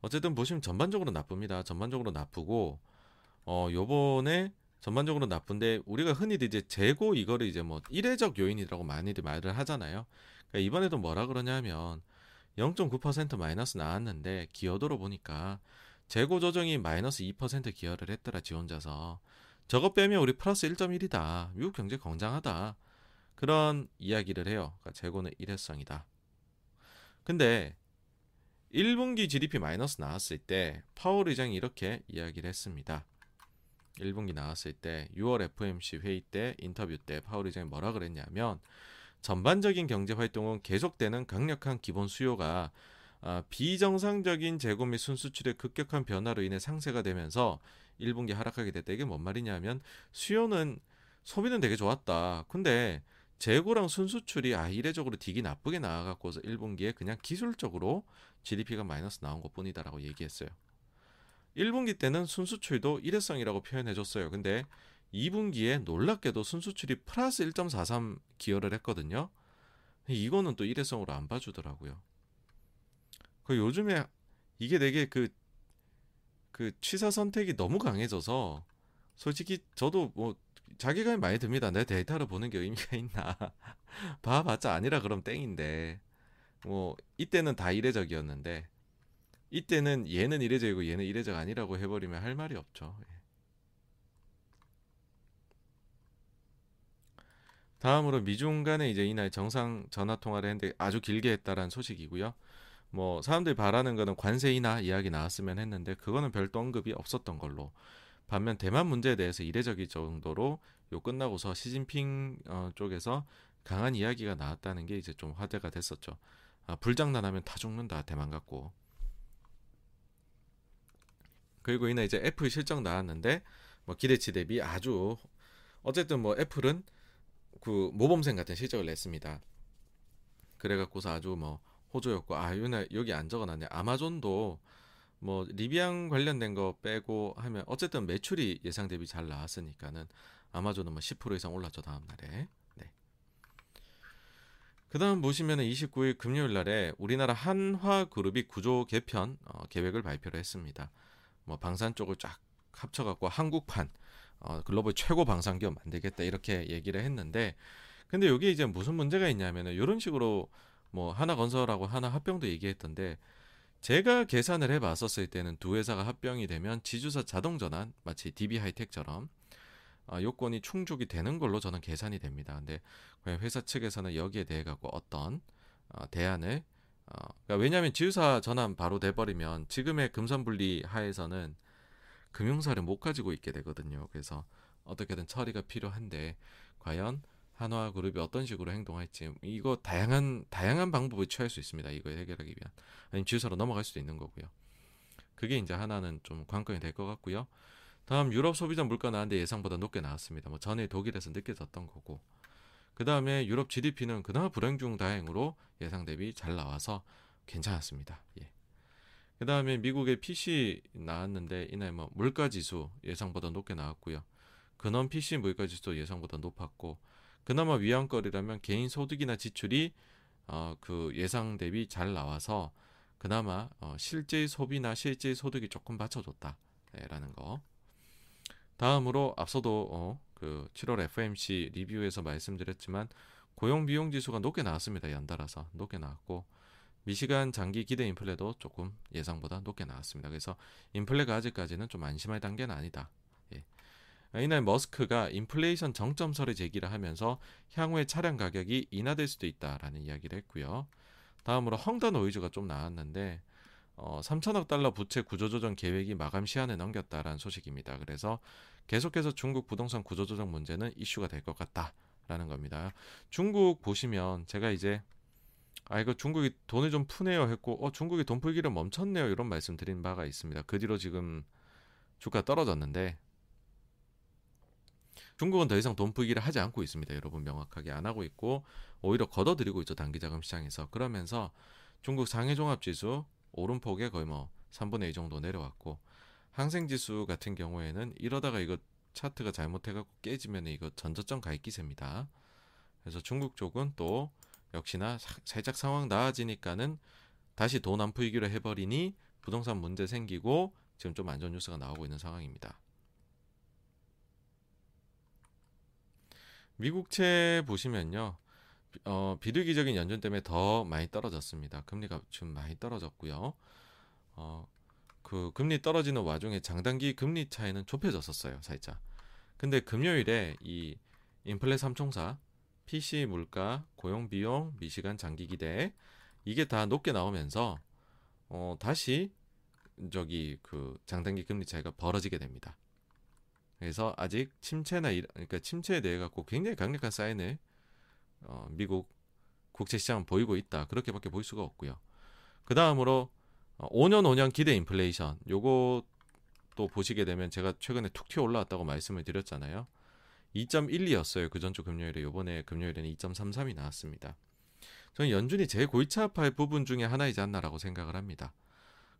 어쨌든 보시면 전반적으로 나쁩니다. 전반적으로 나쁘고 어 요번에 전반적으로 나쁜데 우리가 흔히들 이제 재고 이거를 이제 뭐 일회적 요인이라고 많이들 말을 하잖아요. 그러니까 이번에도 뭐라 그러냐면 0.9% 마이너스 나왔는데 기여도로 보니까 재고 조정이 마이너스 2% 기여를 했더라 지 혼자서 저거 빼면 우리 플러스 1.1이다. 미국 경제 건장하다. 그런 이야기를 해요. 그러니까 재고는 일회성이다. 근데 1분기 GDP 마이너스 나왔을 때 파월 의장이 이렇게 이야기를 했습니다. 1분기 나왔을 때 6월 FOMC 회의 때 인터뷰 때 파월 의장이 뭐라 그랬냐면 전반적인 경제 활동은 계속되는 강력한 기본 수요가 아, 비정상적인 재고 및 순수출의 급격한 변화로 인해 상쇄가 되면서 1분기 하락하게 됐다. 이게 뭔 말이냐면 수요는 소비는 되게 좋았다. 근데 재고랑 순수출이 아 이례적으로 딕이 나쁘게 나와갖고서 1분기에 그냥 기술적으로 GDP가 마이너스 나온 것 뿐이다라고 얘기했어요. 1분기 때는 순수출도 일회성이라고 표현해줬어요. 근데 2분기에 놀랍게도 순수출이 플러스 1.43 기여를 했거든요. 이거는 또 일회성으로 안 봐주더라고요. 그 요즘에 이게 되게 그, 그 취사 선택이 너무 강해져서 솔직히 저도 뭐 자기감이 많이 듭니다. 내 데이터를 보는 게 의미가 있나. [laughs] 봐봤자 아니라 그럼 땡인데. 뭐 이때는 다 이례적이었는데 이때는 얘는 이래저이고 얘는 이래저가 아니라고 해버리면 할 말이 없죠. 예. 다음으로 미중 간에 이제 이날 정상 전화 통화를 했는데 아주 길게 했다라는 소식이고요. 뭐 사람들이 바라는 거는 관세 인하 이야기 나왔으면 했는데 그거는 별도 언급이 없었던 걸로. 반면 대만 문제에 대해서 이례적일 정도로 요 끝나고서 시진핑 어, 쪽에서 강한 이야기가 나왔다는 게 이제 좀 화제가 됐었죠. 아, 불장난하면 다 죽는다 대만 갖고. 그리고 이날 이제 애플 실적 나왔는데 뭐 기대치 대비 아주 어쨌든 뭐 애플은 그 모범생 같은 실적을 냈습니다. 그래갖고서 아주 뭐 호조였고 아 유나 여기 안 적어놨네. 아마존도 뭐 리비앙 관련된 거 빼고 하면 어쨌든 매출이 예상 대비 잘 나왔으니까는 아마존은 뭐 10% 이상 올랐죠 다음 날에. 네. 그다음 보시면은 29일 금요일 날에 우리나라 한화그룹이 구조 개편 어, 계획을 발표를 했습니다. 뭐 방산 쪽을 쫙 합쳐갖고 한국판 어, 글로벌 최고 방산기업 만들겠다 이렇게 얘기를 했는데 근데 여기 이제 무슨 문제가 있냐면은 이런 식으로 뭐 하나건설하고 하나합병도 얘기했던데 제가 계산을 해봤었을 때는 두 회사가 합병이 되면 지주사 자동전환 마치 DB 하이텍처럼 어, 요건이 충족이 되는 걸로 저는 계산이 됩니다. 근데 회사 측에서는 여기에 대해 갖고 어떤 어, 대안을 어, 그러니까 왜냐하면 지주사 전환 바로 돼버리면 지금의 금산분리 하에서는 금융사를 못 가지고 있게 되거든요. 그래서 어떻게든 처리가 필요한데 과연 한화 그룹이 어떤 식으로 행동할지 이거 다양한 다양한 방법을 취할 수 있습니다. 이거 해결하기 위한 아니면 지주사로 넘어갈 수도 있는 거고요. 그게 이제 하나는 좀 관건이 될 것 같고요. 다음 유럽 소비자 물가 나왔는데 예상보다 높게 나왔습니다. 뭐 전에 독일에서 느껴졌던 거고 그 다음에 유럽 GDP는 그나마 불행 중 다행으로 예상 대비 잘 나와서 괜찮았습니다. 예. 그 다음에 미국의 PC 나왔는데 이날 뭐 물가 지수 예상보다 높게 나왔고요. 근원 PC 물가 지수 예상보다 높았고 그나마 위안거리라면 개인 소득이나 지출이 어, 그 예상 대비 잘 나와서 그나마 어, 실제 소비나 실제 소득이 조금 받쳐줬다라는 거. 다음으로 앞서도 어, 그 7월 FMC 리뷰에서 말씀드렸지만 고용 비용 지수가 높게 나왔습니다. 연달아서 높게 나왔고 미시간 장기 기대 인플레도 조금 예상보다 높게 나왔습니다. 그래서 인플레가 아직까지는 좀 안심할 단계는 아니다. 이날 머스크가 인플레이션 정점설을 제기를 하면서 향후에 차량 가격이 인하될 수도 있다라는 이야기를 했고요. 다음으로 헝다 노이즈가 좀 나왔는데 어, 3천억 달러 부채 구조조정 계획이 마감 시한을 넘겼다라는 소식입니다. 그래서 계속해서 중국 부동산 구조조정 문제는 이슈가 될 것 같다라는 겁니다. 중국 보시면 제가 이제 아 이거 중국이 돈을 좀 푸네요 했고 어 중국이 돈 풀기를 멈췄네요 이런 말씀 드린 바가 있습니다. 그 뒤로 지금 주가 떨어졌는데 중국은 더 이상 돈 풀기를 하지 않고 있습니다. 여러분 명확하게 안 하고 있고 오히려 걷어들이고 있죠. 단기 자금 시장에서. 그러면서 중국 상해 종합 지수 오름폭에 거의 뭐 3분의 2 정도 내려왔고 항생지수 같은 경우에는 이러다가 이거 차트가 잘못해갖고 깨지면 이거 전저점 가입 기세입니다. 그래서 중국 쪽은 또 역시나 사, 살짝 상황 나아지니까는 다시 돈 안 풀기로 해버리니 부동산 문제 생기고 지금 좀 안전 뉴스가 나오고 있는 상황입니다. 미국채 보시면요. 어, 비둘기적인 연준 때문에 더 많이 떨어졌습니다. 금리가 지금 많이 떨어졌고요. 어, 그 금리 떨어지는 와중에 장단기 금리 차이는 좁혀졌었어요, 살짝. 근데 금요일에 이 인플레 삼총사, PC 물가, 고용 비용, 미시간 장기 기대 이게 다 높게 나오면서 어, 다시 저기 그 장단기 금리 차이가 벌어지게 됩니다. 그래서 아직 침체나 그러니까 침체에 대해 갖고 굉장히 강력한 사인을 어, 미국 국채 시장은 보이고 있다. 그렇게밖에 볼 수가 없고요. 그 다음으로 어, 5년 5년 기대 인플레이션 요것도 보시게 되면 제가 최근에 툭 튀어 올라왔다고 말씀을 드렸잖아요. 2.12였어요. 그 전주 금요일에 요번에 금요일에는 2.33이 나왔습니다. 저는 연준이 제일 골치 아파할 부분 중에 하나이지 않나라고 생각을 합니다.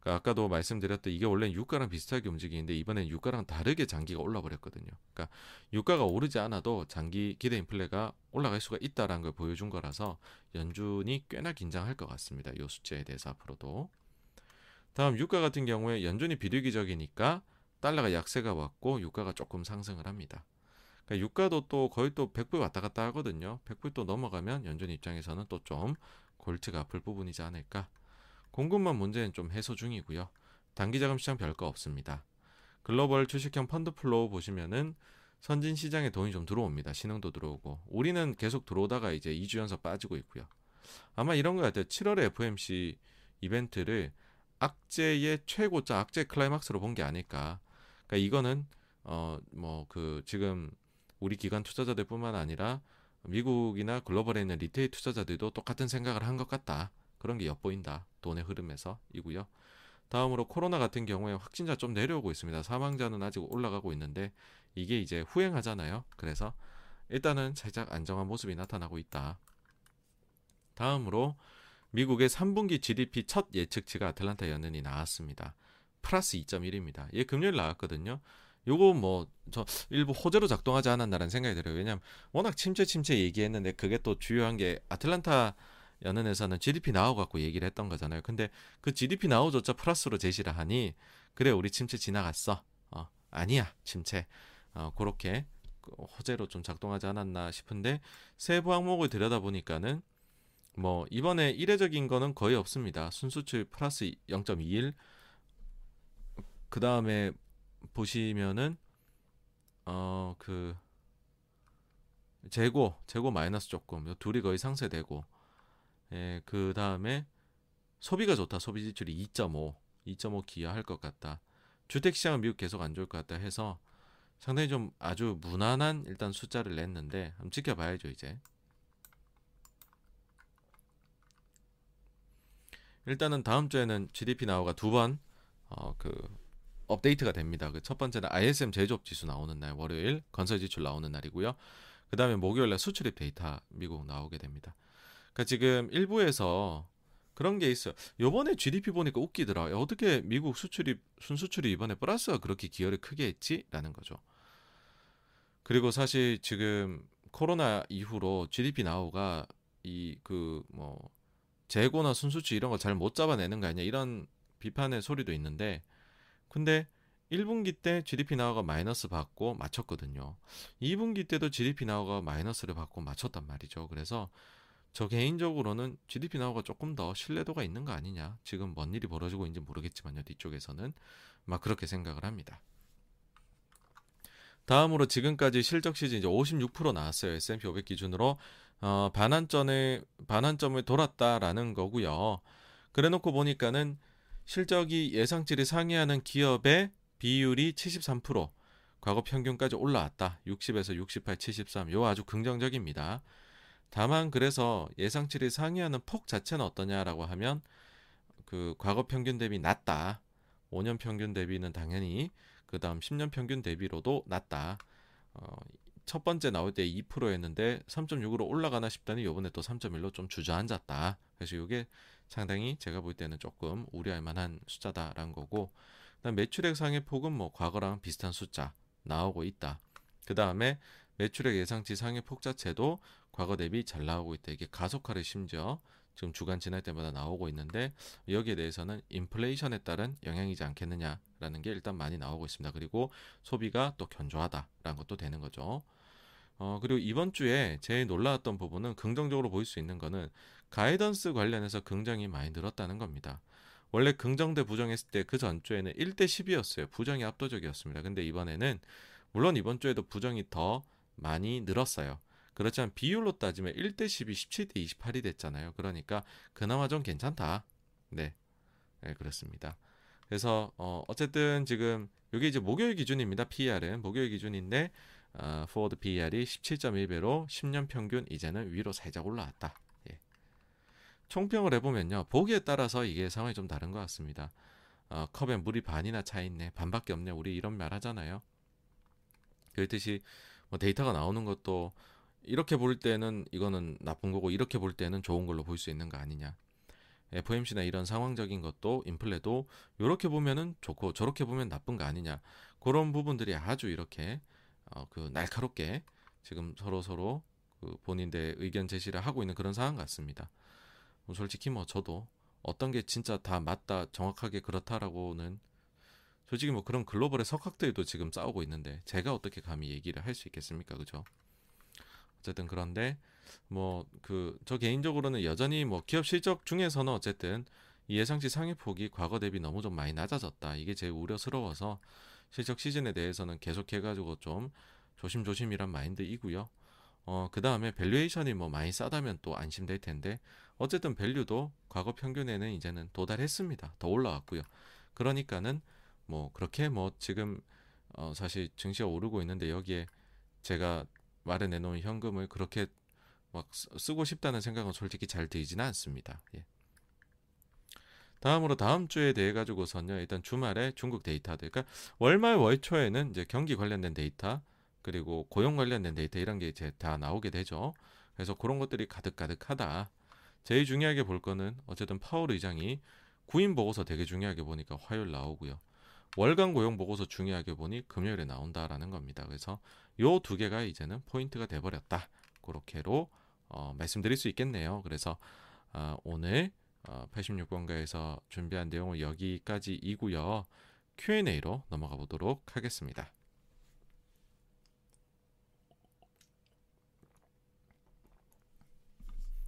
그러니까 아까도 말씀드렸던 이게 원래 유가랑 비슷하게 움직이는데 이번엔 유가랑 다르게 장기가 올라 버렸거든요. 그러니까 유가가 오르지 않아도 장기 기대 인플레가 올라갈 수가 있다라는 걸 보여준 거라서 연준이 꽤나 긴장할 것 같습니다. 이 수치에 대해서 앞으로도. 다음 유가 같은 경우에 연준이 비둘기적이니까 달러가 약세가 왔고 유가가 조금 상승을 합니다. 그러니까 유가도 또 거의 또 100불 왔다 갔다 하거든요. 100불 또 넘어가면 연준 입장에서는 또 좀 골치가 아플 부분이지 않을까 공급망 문제는 좀 해소 중이고요. 단기 자금 시장 별거 없습니다. 글로벌 주식형 펀드 flow 보시면은 선진 시장에 돈이 좀 들어옵니다. 신흥도 들어오고 우리는 계속 들어오다가 이제 2주 연속 빠지고 있고요. 아마 이런 것 같아요. 7월에 FOMC 이벤트를 악재의 최고점, 악재 클라이막스로 본 게 아닐까. 그러니까 이거는 어 뭐 그 지금 우리 기관 투자자들뿐만 아니라 미국이나 글로벌에 있는 리테일 투자자들도 똑같은 생각을 한 것 같다. 그런 게 엿보인다. 돈의 흐름에서이고요. 다음으로 코로나 같은 경우에 확진자 좀 내려오고 있습니다. 사망자는 아직 올라가고 있는데 이게 이제 후행하잖아요. 그래서 일단은 살짝 안정한 모습이 나타나고 있다. 다음으로 미국의 3분기 GDP 첫 예측치가 아틀란타 연은이 나왔습니다. 플러스 2.1입니다. 얘 금요일 나왔거든요. 요거 뭐 저 일부 호재로 작동하지 않았나라는 생각이 들어요. 왜냐면 워낙 침체 침체 얘기했는데 그게 또 주요한 게 아틀란타 연은에서는 GDP 나오 갖고 얘기를 했던 거잖아요. 근데 그 GDP 나오조차 플러스로 제시를 하니 그래 우리 침체 지나갔어. 어, 아니야 침체. 어, 그렇게 호재로 좀 작동하지 않았나 싶은데 세부 항목을 들여다 보니까는 뭐 이번에 이례적인 거는 거의 없습니다. 순수출 플러스 0.21. 그 다음에 보시면은 어 그 재고 재고 마이너스 조금 둘이 거의 상쇄되고 예, 그 다음에 소비가 좋다 소비 지출이 2.5 2.5 기여할 것 같다 주택 시장은 미국 계속 안 좋을 것 같다 해서 상당히 좀 아주 무난한 일단 숫자를 냈는데 한번 지켜봐야죠 이제 일단은 다음 주에는 GDP 나오가 두 번 어, 그 업데이트가 됩니다. 그 첫 번째는 ISM 제조업 지수 나오는 날 월요일 건설 지출 나오는 날이고요. 그 다음에 목요일 날 수출입 데이터 미국 나오게 됩니다. 그러니까 지금 일부에서 그런 게 있어요. 요번에 GDP 보니까 웃기더라. 어떻게 미국 수출입 순수출이 이번에 플러스가 그렇게 기여를 크게 했지라는 거죠. 그리고 사실 지금 코로나 이후로 GDP 나오가 이 그 뭐 재고나 순수출 이런 거 잘 못 잡아내는 거 아니냐 이런 비판의 소리도 있는데 근데 1분기 때 GDP 나오가 마이너스 받고 맞췄거든요. 2분기 때도 GDP 나오가 마이너스를 받고 맞췄단 말이죠. 그래서 저 개인적으로는 GDP 나오가 조금 더 신뢰도가 있는 거 아니냐. 지금 뭔 일이 벌어지고 있는지 모르겠지만요. 뒤쪽에서는 막 그렇게 생각을 합니다. 다음으로 지금까지 실적 시즌 이제 56% 나왔어요. S&P 500 기준으로 어, 반환점을 반환점을 돌았다라는 거고요. 그래놓고 보니까는 실적이 예상치를 상회하는 기업의 비율이 73%, 과거 평균까지 올라왔다. 60에서 68, 73. 요 아주 긍정적입니다. 다만 그래서 예상치를 상회하는 폭 자체는 어떠냐라고 하면 그 과거 평균 대비 낮다. 5년 평균 대비는 당연히 그 다음 10년 평균 대비로도 낮다. 어, 첫 번째 나올 때 2%였는데 3.6으로 올라가나 싶더니 요번에 또 3.1로 좀 주저앉았다. 그래서 이게 상당히 제가 볼 때는 조금 우려할 만한 숫자다라는 거고 그다음 매출액 상의 폭은 뭐 과거랑 비슷한 숫자 나오고 있다. 그 다음에 매출액 예상치 상의 폭 자체도 과거 대비 잘 나오고 있다. 이게 가속화를 심지어 지금 주간 지날 때마다 나오고 있는데 여기에 대해서는 인플레이션에 따른 영향이지 않겠느냐라는 게 일단 많이 나오고 있습니다. 그리고 소비가 또 견조하다라는 것도 되는 거죠. 어, 그리고 이번 주에 제일 놀라웠던 부분은 긍정적으로 보일 수 있는 거는 가이던스 관련해서 긍정이 많이 늘었다는 겁니다. 원래 긍정 대 부정했을 때 그 전주에는 1대 10이었어요. 부정이 압도적이었습니다. 근데 이번에는 물론 이번 주에도 부정이 더 많이 늘었어요. 그렇지만 비율로 따지면 1대 10이 17대 28이 됐잖아요. 그러니까 그나마 좀 괜찮다. 네. 네 그렇습니다. 그래서 어 어쨌든 지금 이게 이제 목요일 기준입니다. PER은 목요일 기준인데 어, forward PER이 17.1배로 10년 평균 이제는 위로 살짝 올라왔다. 예. 총평을 해보면요. 보기에 따라서 이게 상황이 좀 다른 것 같습니다. 어, 컵에 물이 반이나 차 있네. 반밖에 없네. 우리 이런 말 하잖아요. 그렇듯이 뭐 데이터가 나오는 것도 이렇게 볼 때는 이거는 나쁜 거고 이렇게 볼 때는 좋은 걸로 볼 수 있는 거 아니냐. FOMC나 이런 상황적인 것도 인플레도 이렇게 보면은 좋고 저렇게 보면 나쁜 거 아니냐. 그런 부분들이 아주 이렇게 어, 그 날카롭게 지금 서로 서로 그 본인의 의견 제시를 하고 있는 그런 상황 같습니다. 뭐 솔직히 뭐 저도 어떤 게 진짜 다 맞다 정확하게 그렇다라고는 솔직히 뭐 그런 글로벌의 석학들도 지금 싸우고 있는데 제가 어떻게 감히 얘기를 할 수 있겠습니까, 그죠? 어쨌든 그런데 뭐 그 저 개인적으로는 여전히 뭐 기업 실적 중에서는 어쨌든 이 예상치 상회폭이 과거 대비 너무 좀 많이 낮아졌다. 이게 제일 우려스러워서 실적 시즌에 대해서는 계속 해가지고 좀 조심조심이란 마인드이고요. 어, 그 다음에 valuation이 뭐 많이 싸다면 또 안심될 텐데 어쨌든 value도 과거 평균에는 이제는 도달했습니다. 더 올라왔고요. 그러니까는 뭐 그렇게 뭐 지금 어, 사실 증시가 오르고 있는데 여기에 제가 마련해 놓은 현금을 그렇게 막 쓰고 싶다는 생각은 솔직히 잘 들지는 않습니다. 예. 다음으로 다음 주에 대해 가지고선요. 일단 주말에 중국 데이터들. 그러니까 월말 월초에는 이제 경기 관련된 데이터 그리고 고용 관련된 데이터 이런 게 이제 다 나오게 되죠. 그래서 그런 것들이 가득가득하다. 제일 중요하게 볼 거는 어쨌든 파월 의장이 구인 보고서 되게 중요하게 보니까 화요일 나오고요. 월간 고용 보고서 중요하게 보니 금요일에 나온다라는 겁니다. 그래서 요 두 개가 이제는 포인트가 돼 버렸다. 그렇게로 어, 말씀드릴 수 있겠네요. 그래서 어, 오늘 어, 86번가에서 준비한 내용은 여기까지이고요. Q&A로 넘어가 보도록 하겠습니다.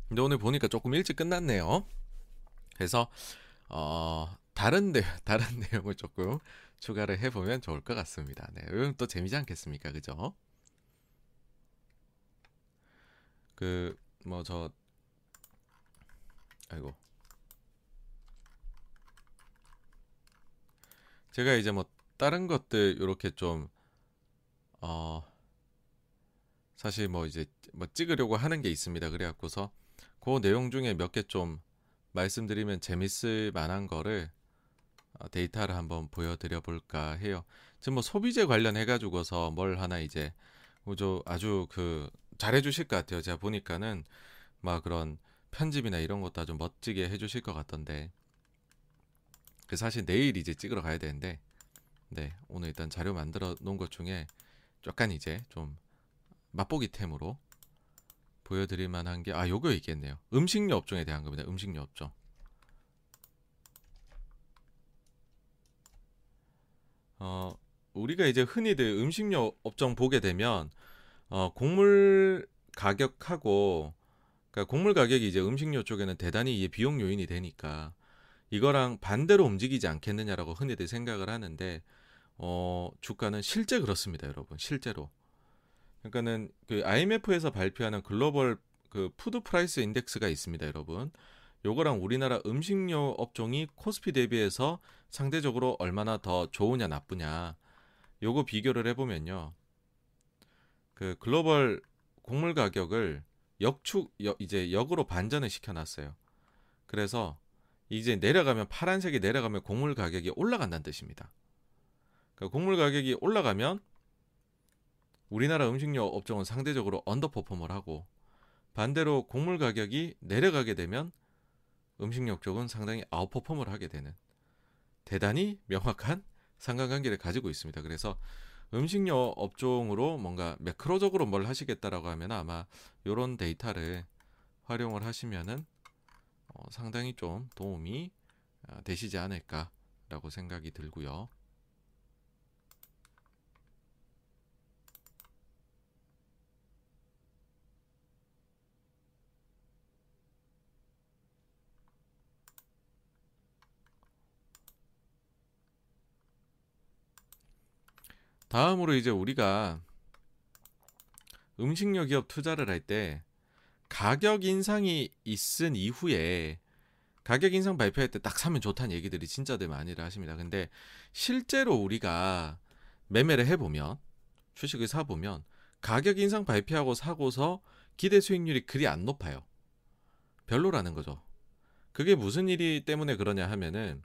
근데 오늘 보니까 조금 일찍 끝났네요. 그래서 어, 다른 내 [laughs] 다른 내용을 조금 추가를 해보면 좋을 것 같습니다. 네, 이건 또 재미지 않겠습니까, 그죠? 그 뭐 저 아이고 제가 이제 뭐 다른 것들 이렇게 좀 어 사실 뭐 이제 뭐 찍으려고 하는 게 있습니다. 그래갖고서 그 내용 중에 몇 개 좀 말씀드리면 재밌을 만한 거를 어, 데이터를 한번 보여드려 볼까 해요. 지금 뭐 소비재 관련해 가지고서 뭘 하나 이제 뭐저 아주 그 잘해 주실 것 같아요. 제가 보니까는 막 그런 편집이나 이런 것도 아주 멋지게 해 주실 것 같던데. 그 사실 내일 이제 찍으러 가야 되는데 네, 오늘 일단 자료 만들어 놓은 것 중에 약간 이제 좀 맛보기템으로 보여드릴 만한 게 아 요거 있겠네요. 음식료 업종에 대한 겁니다. 음식료 업종. 어 우리가 이제 흔히들 음식료 업종 보게 되면 어 곡물 가격하고 그러니까 곡물 가격이 이제 음식료 쪽에는 대단히 비용 요인이 되니까 이거랑 반대로 움직이지 않겠느냐라고 흔히들 생각을 하는데 어 주가는 실제 그렇습니다, 여러분. 실제로. 그러니까는 그 IMF에서 발표하는 글로벌 그 Food Price Index가 있습니다, 여러분. 요거랑 우리나라 음식료 업종이 코스피 대비해서 상대적으로 얼마나 더 좋으냐 나쁘냐 요거 비교를 해보면요. 그 글로벌 곡물 가격을 역축 역, 이제 역으로 반전을 시켜놨어요. 그래서 이제 내려가면 파란색이 내려가면 곡물 가격이 올라간다는 뜻입니다. 그러니까 곡물 가격이 올라가면 우리나라 음식료 업종은 상대적으로 언더퍼폼을 하고 반대로 곡물 가격이 내려가게 되면 음식료 쪽은 상당히 아웃퍼폼을 하게 되는 대단히 명확한 상관관계를 가지고 있습니다. 그래서 음식료 업종으로 뭔가 매크로적으로 뭘 하시겠다라고 하면 아마 이런 데이터를 활용을 하시면은 어, 상당히 좀 도움이 어, 되시지 않을까라고 생각이 들고요. 다음으로 이제 우리가 음식료 기업 투자를 할 때 가격 인상이 있은 이후에 가격 인상 발표할 때 딱 사면 좋다는 얘기들이 진짜들 많이들 하십니다. 근데 실제로 우리가 매매를 해보면 주식을 사보면 가격 인상 발표하고 사고서 기대 수익률이 그리 안 높아요. 별로라는 거죠. 그게 무슨 일이 때문에 그러냐 하면은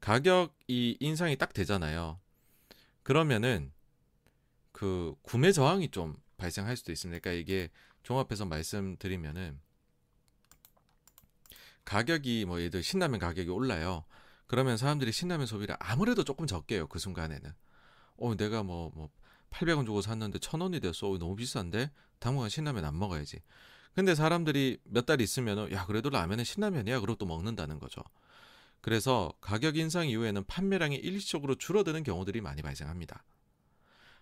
가격 이 인상이 딱 되잖아요. 그러면은 그 구매 저항이 좀 발생할 수도 있습니다. 그러니까 이게 종합해서 말씀드리면은 가격이 뭐 예를 들어 신라면 가격이 올라요. 그러면 사람들이 신라면 소비를 아무래도 조금 적게 해요. 그 순간에는. 어, 내가 뭐, 뭐, 800원 주고 샀는데 1000원이 됐어. 어, 너무 비싼데? 당분간 신라면 안 먹어야지. 근데 사람들이 몇 달 있으면은, 야, 그래도 라면은 신라면이야. 그러고 또 먹는다는 거죠. 그래서 가격 인상 이후에는 판매량이 일시적으로 줄어드는 경우들이 많이 발생합니다.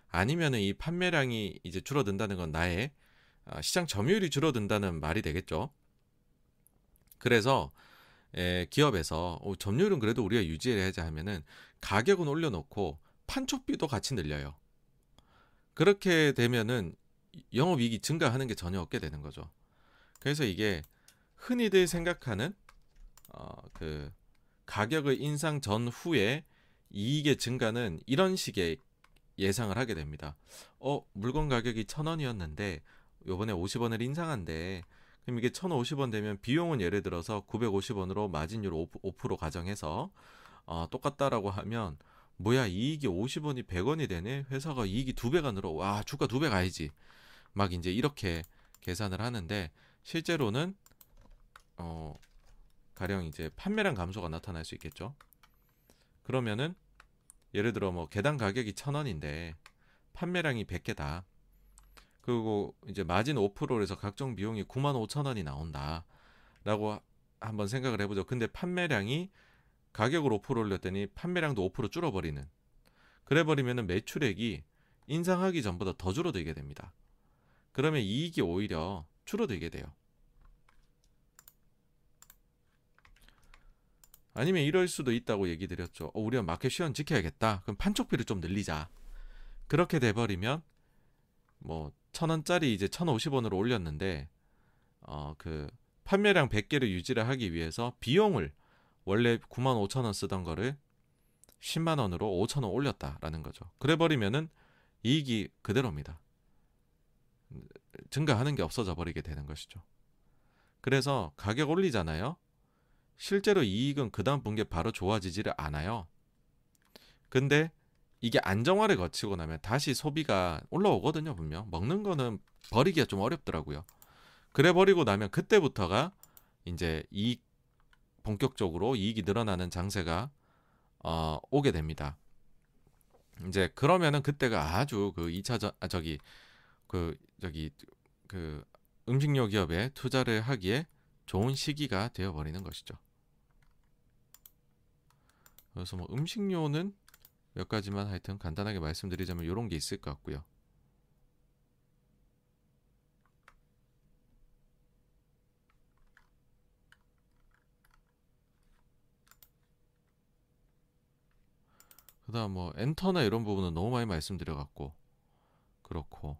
아니면은 이 판매량이 이제 줄어든다는 건 나의 아, 시장 점유율이 줄어든다는 말이 되겠죠. 그래서 기업에서 어, 점유율은 그래도 우리가 유지해야지 하면은 가격은 올려놓고 판촉비도 같이 늘려요. 그렇게 되면은 영업이익이 증가하는 게 전혀 없게 되는 거죠. 그래서 이게 흔히들 생각하는 어, 그 가격의 인상 전후에 이익의 증가는 이런 식의 예상을 하게 됩니다. 어, 물건 가격이 천 원이었는데 요번에 50원을 인상한데 그럼 이게 1,050원 되면 비용은 예를 들어서 950원으로 마진율 5%, 5% 가정해서 어, 똑같다라고 하면 뭐야 이익이 50원이 100원이 되네? 회사가 이익이 두 배가 늘어. 와 주가 두 배 가야지. 막 이제 이렇게 계산을 하는데 실제로는 어 가령 이제 판매량 감소가 나타날 수 있겠죠 그러면은 예를 들어 뭐 개당 가격이 천 원인데 판매량이 100개다 그리고 이제 마진 5%에서 각종 비용이 9만 5천 원이 나온다 라고 한번 생각을 해보죠. 근데 판매량이 가격을 5% 올렸더니 판매량도 5% 줄어버리는. 그래버리면은 매출액이 인상하기 전보다 더 줄어들게 됩니다. 그러면 이익이 오히려 줄어들게 돼요. 아니면 이럴 수도 있다고 얘기 드렸죠. 어, 우리가 마켓 시원 지켜야겠다. 그럼 판촉비를 좀 늘리자. 그렇게 돼버리면 뭐 천 원짜리 이제 천 오십 원으로 올렸는데 어 그 판매량 100개를 유지를 하기 위해서 비용을 원래 9만 5천 원 쓰던 거를 10만 원으로 5천 원 올렸다라는 거죠. 그래 버리면은 이익이 그대로입니다. 증가하는 게 없어져 버리게 되는 것이죠. 그래서 가격 올리잖아요. 실제로 이익은 그 다음 분기에 바로 좋아지지를 않아요. 근데 이게 안정화를 거치고 나면 다시 소비가 올라오거든요, 분명. 먹는 거는 버리기가 좀 어렵더라고요. 그래 버리고 나면 그때부터가 이제 이익 본격적으로 이익이 늘어나는 장세가 어, 오게 됩니다. 이제 그러면은 그때가 아주 그 2차 전 아, 저기 그 저기 그 음식료 기업에 투자를 하기에 좋은 시기가 되어 버리는 것이죠. 그래서 뭐 음식료는 몇 가지만 하여튼 간단하게 말씀드리자면 이런 게 있을 것 같고요. 그다음 뭐 엔터나 이런 부분은 너무 많이 말씀드려 갖고 그렇고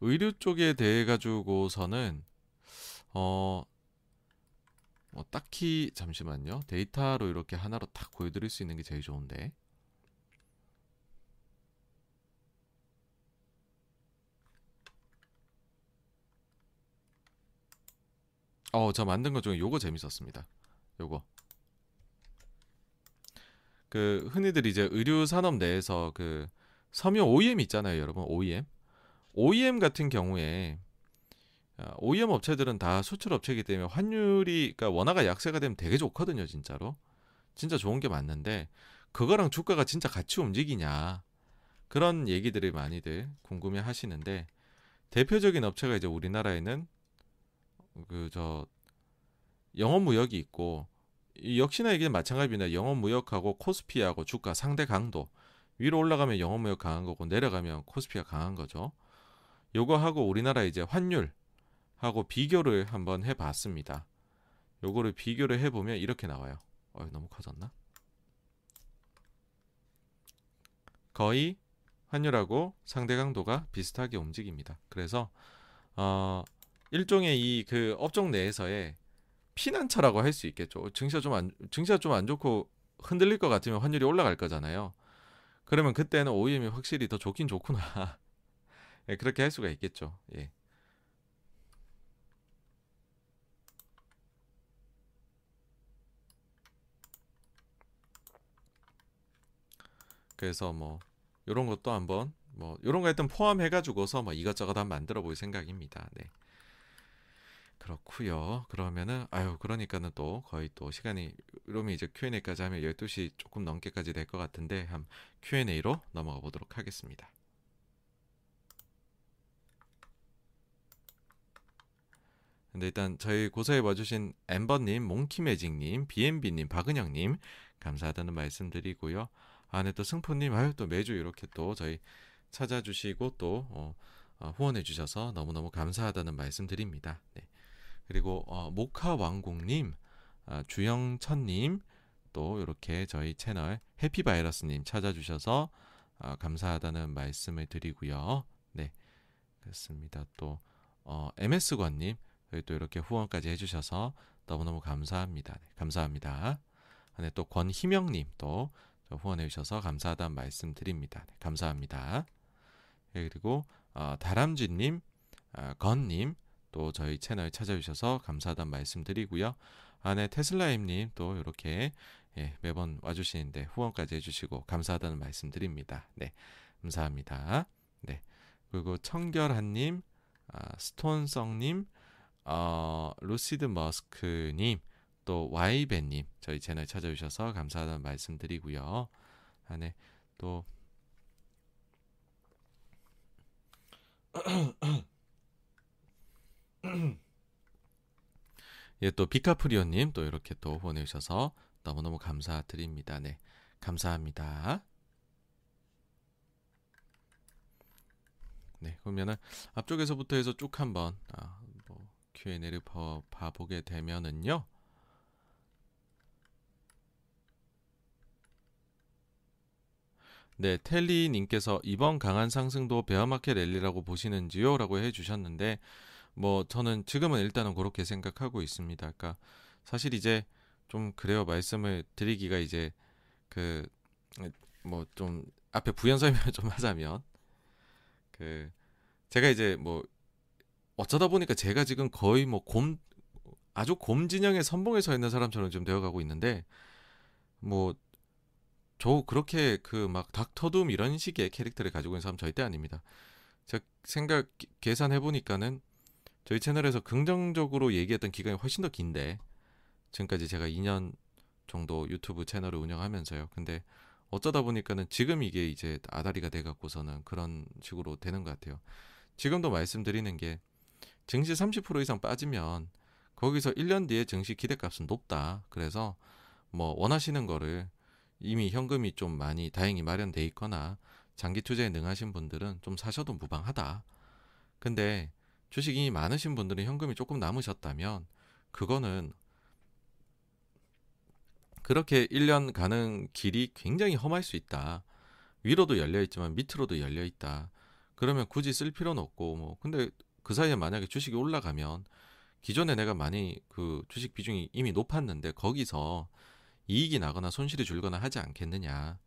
의류 쪽에 대해 가지고서는 어, 뭐 딱히 잠시만요. 데이터로 이렇게 하나로 딱 보여드릴 수 있는 게 제일 좋은데. 어, 저 만든 것 중에 요거 재밌었습니다. 요거. 그 흔히들 이제 의류 산업 내에서 그 섬유 OEM 있잖아요, 여러분. OEM. OEM 같은 경우에 OEM 어, 업체들은 다 수출 업체이기 때문에 환율이 그러니까 원화가 약세가 되면 되게 좋거든요, 진짜로. 진짜 좋은 게 맞는데 그거랑 주가가 진짜 같이 움직이냐 그런 얘기들을 많이들 궁금해 하시는데 대표적인 업체가 이제 우리나라에는 그 저 영업 무역이 있고 역시나 이게 마찬가지입니다. 영업 무역하고 코스피하고 주가 상대 강도 위로 올라가면 영업 무역 강한 거고 내려가면 코스피가 강한 거죠. 요거 하고 우리나라 이제 환율 하고 비교를 한번 해봤습니다. 요거를 비교를 해보면 이렇게 나와요. 어, 너무 커졌나? 거의 환율하고 상대 강도가 비슷하게 움직입니다. 그래서 어, 일종의 이 그 업종 내에서의 피난처라고 할 수 있겠죠. 증시가 좀 안, 증시가 좀 안 좋고 흔들릴 것 같으면 환율이 올라갈 거잖아요. 그러면 그때는 OEM이 확실히 더 좋긴 좋구나. 예, 그렇게 할 수가 있겠죠. 예. 그래서 뭐 이런 것도 한번 뭐 이런 거 일단 포함해 가지고서 뭐 이것저것 한번 만들어 볼 생각입니다. 네. 그렇고요. 그러면은 아유 그러니까는 또 거의 또 시간이 이러면 이제 Q&A까지 하면 12시 조금 넘게까지 될 것 같은데 한 Q&A로 넘어가 보도록 하겠습니다. 근데 일단 저희 고사에 와주신 엠버님, 몽키매직님, BNB님, 박은영님 감사하다는 말씀드리고요. 안에 또 승포님 아유 또 매주 이렇게 또 저희 찾아주시고 또 어, 어, 후원해 주셔서 너무너무 감사하다는 말씀드립니다. 네. 그리고 어, 모카 왕국님, 아, 주영천님, 또 이렇게 저희 채널 해피바이러스님 찾아주셔서 아, 감사하다는 말씀을 드리고요. 네, 그렇습니다. 또 어, MS관님 또 이렇게 후원까지 해주셔서 너무너무 감사합니다. 네, 감사합니다. 네, 또 권희명님 또 후원해 주셔서 감사하다는 말씀 드립니다. 네, 감사합니다. 네, 그리고 어, 다람쥐님, 아, 건님 또 저희 채널 찾아주셔서 감사하다는 말씀 드리고요. 안에 아, 테슬라임님 또 이렇게 예, 매번 와주시는데 후원까지 해주시고 감사하다는 말씀 드립니다. 네, 감사합니다. 네, 그리고 청결한님, 아, 스톤성님, 어, 루시드 머스크님, 또 와이벤님 저희 채널 찾아주셔서 감사하다는 말씀 드리고요. 아, 네, 또 [clears throat] 예, 또 비카프리오님 또 이렇게 또 후원해 주셔서 너무너무 감사드립니다. 네, 감사합니다. 네, 그러면은 앞쪽에서부터 해서 쭉 한번 아, 뭐 Q&A를 봐, 봐보게 되면은요. 네, 텔리 님께서 이번 강한 상승도 베어마켓 랠리라고 보시는지요? 라고 해주셨는데, 뭐, 저는 지금은 일단은 그렇게 생각하고 있습니다. 그러니까, 사실 이제 좀 그래요. 말씀을 드리기가 이제 그, 뭐, 좀 앞에 부연 설명을 [laughs] 좀 하자면, 그, 제가 이제 뭐, 어쩌다 보니까 제가 지금 거의 뭐 곰, 아주 곰 진영의 선봉에 서 있는 사람처럼 좀 되어가고 있는데, 뭐, 저 그렇게 그 막 닥터둠 이런 식의 캐릭터를 가지고 있는 사람 절대 아닙니다. 제가 생각 계산해 보니까는 저희 채널에서 긍정적으로 얘기했던 기간이 훨씬 더 긴데 지금까지 제가 2년 정도 유튜브 채널을 운영하면서요. 근데 어쩌다 보니까는 지금 이게 이제 아다리가 돼 갖고서는 그런 식으로 되는 것 같아요. 지금도 말씀드리는 게 증시 30% 이상 빠지면 거기서 1년 뒤에 증시 기대값은 높다. 그래서 뭐 원하시는 거를 이미 현금이 좀 많이 다행히 마련돼 있거나 장기 투자에 능하신 분들은 좀 사셔도 무방하다. 근데 주식이 많으신 분들은 현금이 조금 남으셨다면 그거는 그렇게 1년 가는 길이 굉장히 험할 수 있다. 위로도 열려 있지만 밑으로도 열려 있다. 그러면 굳이 쓸 필요는 없고 뭐 근데 그 사이에 만약에 주식이 올라가면 기존에 내가 많이 그 주식 비중이 이미 높았는데 거기서 이익이 나거나 손실이 줄거나 하지 않겠느냐.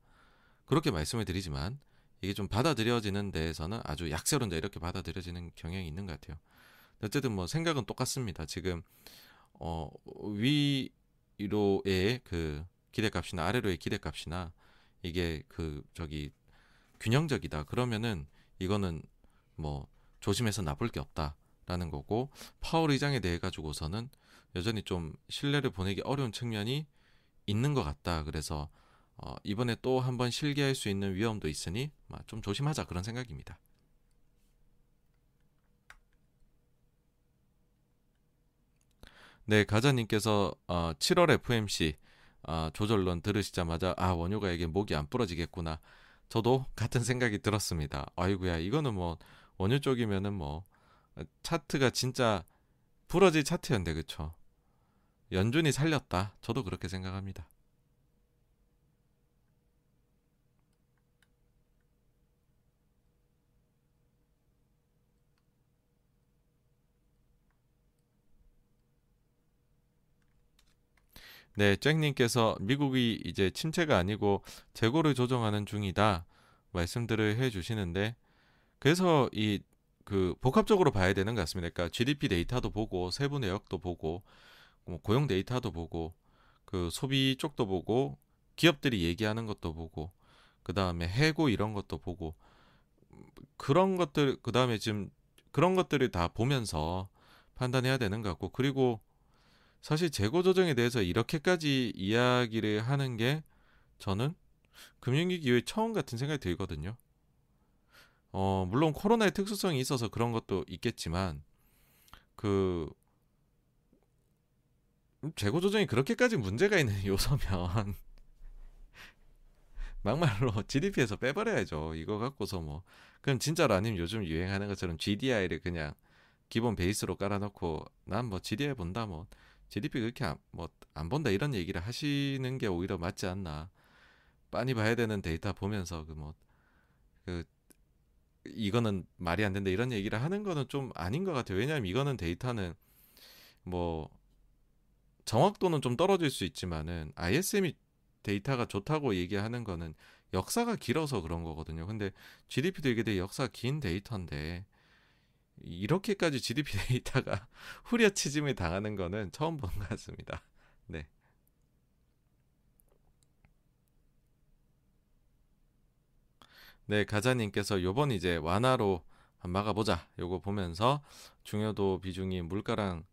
그렇게 말씀을 드리지만 이게 좀 받아들여지는 데에서는 아주 약세론자 이렇게 받아들여지는 경향이 있는 것 같아요. 어쨌든 뭐 생각은 똑같습니다. 지금 어 위로의 그 기대값이나 아래로의 기대값이나 이게 그 저기 균형적이다. 그러면은 이거는 뭐 조심해서 나쁠 게 없다라는 거고 파월 의장에 대해 가지고서는 여전히 좀 신뢰를 보내기 어려운 측면이 있는 것 같다. 그래서 어, 이번에 또 한번 실기할 수 있는 위험도 있으니 좀 조심하자 그런 생각입니다. 네, 가자님께서 어, 7월 FMC 어, 조절론 들으시자마자 아 원효가에게 목이 안 부러지겠구나. 저도 같은 생각이 들었습니다. 아이구야 이거는 뭐 원효 쪽이면은 뭐 차트가 진짜 부러질 차트였는데 그쵸? 연준이 살렸다. 저도 그렇게 생각합니다. 네, 잭님께서 미국이 이제 침체가 아니고 재고를 조정하는 중이다 말씀들을 해주시는데 그래서 이 그 복합적으로 봐야 되는 것 같습니다. 그러니까 GDP 데이터도 보고 세부 내역도 보고 뭐 고용 데이터도 보고 그 소비 쪽도 보고 기업들이 얘기하는 것도 보고 그 다음에 해고 이런 것도 보고 그런 것들 그 다음에 지금 그런 것들을 다 보면서 판단해야 되는 것 같고 그리고 사실 재고 조정에 대해서 이렇게까지 이야기를 하는 게 저는 금융위기 이후에 처음 같은 생각이 들거든요. 어, 물론 코로나의 특수성이 있어서 그런 것도 있겠지만 그 재고 조정이 그렇게까지 문제가 있는 [laughs] 요소면 [laughs] 막말로 GDP에서 빼버려야죠. 이거 갖고서 뭐 그럼 진짜로 아니면 요즘 유행하는 것처럼 GDI를 그냥 기본 베이스로 깔아놓고 난 뭐 GDI 본다 뭐 GDP 그렇게 뭐안 본다 이런 얘기를 하시는 게 오히려 맞지 않나. 빤히 봐야 되는 데이터 보면서 그 뭐그 그 이거는 말이 안 된다 이런 얘기를 하는 거는 좀 아닌 것 같아요. 왜냐하면 이거는 데이터는 뭐 정확도는 좀 떨어질 수 있지만은 ISM이 데이터가 좋다고 얘기하는 거는 역사가 길어서 그런 거거든요. 근데 GDP도 이게 되게 역사가 긴 데이터인데 이렇게까지 GDP [laughs] 데이터가 후려치짐을 당하는 거는 처음 본 것 같습니다. 네. 네, 가자님께서 요번 이제 완화로 막아보자. 요거 보면서 중요도 비중이 물가랑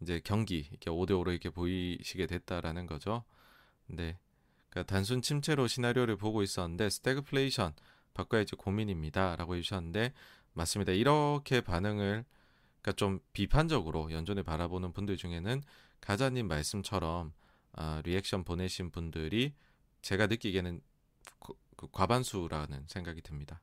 이제 경기 이렇게 5대5로 이렇게 보이시게 됐다라는 거죠. 네. 그러니까 단순 침체로 시나리오를 보고 있었는데 스태그플레이션 바꿔야지 고민입니다. 라고 해주셨는데 맞습니다. 이렇게 반응을 그러니까 좀 비판적으로 연준을 바라보는 분들 중에는 가자님 말씀처럼 아, 리액션 보내신 분들이 제가 느끼기에는 그, 그 과반수라는 생각이 듭니다.